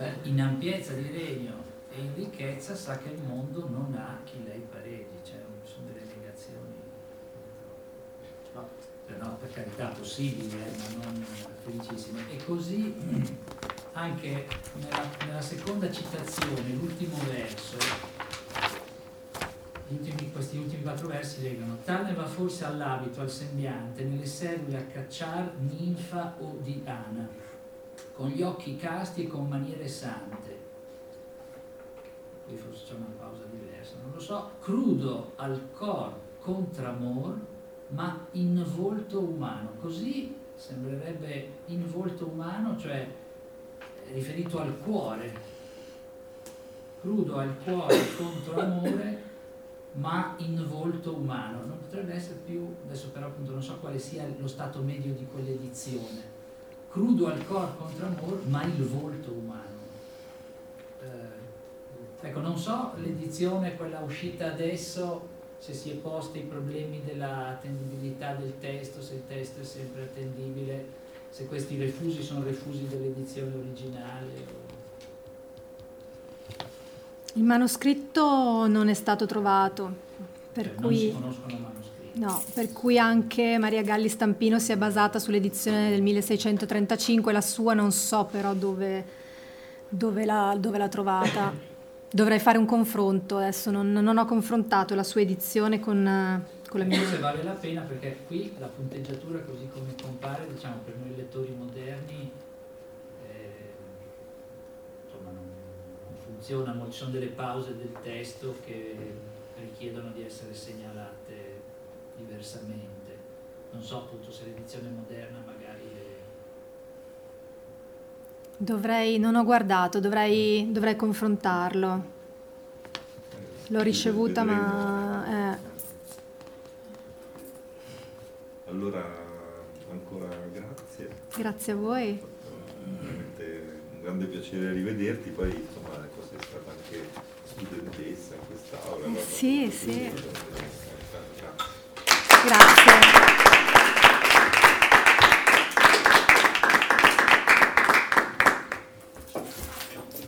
Eh, [LAUGHS] In ampiezza di regno e in ricchezza sa che il mondo non ha chi lei pareggi, cioè sono delle negazioni. No, per carità possibili, eh, ma non felicissime. E così [CLEARS THROAT] anche nella, nella seconda citazione, l'ultimo verso, ultimi- questi ultimi quattro versi leggono Tal ne va forse all'abito, al sembiante, nelle sedule a cacciar ninfa o diana, con gli occhi casti e con maniere sante. Qui forse c'è una pausa diversa, non lo so. Crudo al cor contra amor, ma in volto umano. Così sembrerebbe in volto umano, cioè riferito al cuore. Crudo al cuore [COUGHS] contro amore, ma in volto umano. Non potrebbe essere più, adesso però appunto non so quale sia lo stato medio di quell'edizione. Crudo al cor contro amor, ma il volto umano. Eh, ecco, non so l'edizione, quella uscita adesso, se si è posti i problemi della attendibilità del testo, se il testo è sempre attendibile, se questi refusi sono refusi dell'edizione originale. o-
Il manoscritto non è stato trovato, per
cioè, non si
cui...
conoscono manoscritti.
No, per cui anche Maria Galli Stampino si è basata sull'edizione del 1635, la sua non so però dove, dove l'ha trovata. [LAUGHS] Dovrei fare un confronto, adesso non, non ho confrontato la sua edizione con, eh, con la mia.
Forse vale la pena perché qui la punteggiatura così come compare, diciamo per noi lettori moderni, eh, funziona, ci sono delle pause del testo che richiedono di essere segnalate diversamente. Non so appunto se l'edizione moderna magari le,
Dovrei, non ho guardato, dovrei, dovrei confrontarlo. L'ho ricevuta ma... eh,
Allora, ancora grazie.
grazie a voi.
Veramente un grande piacere rivederti, poi insomma ecco, sei stata anche studentessa in quest'aula.
Sì, sì. Grazie.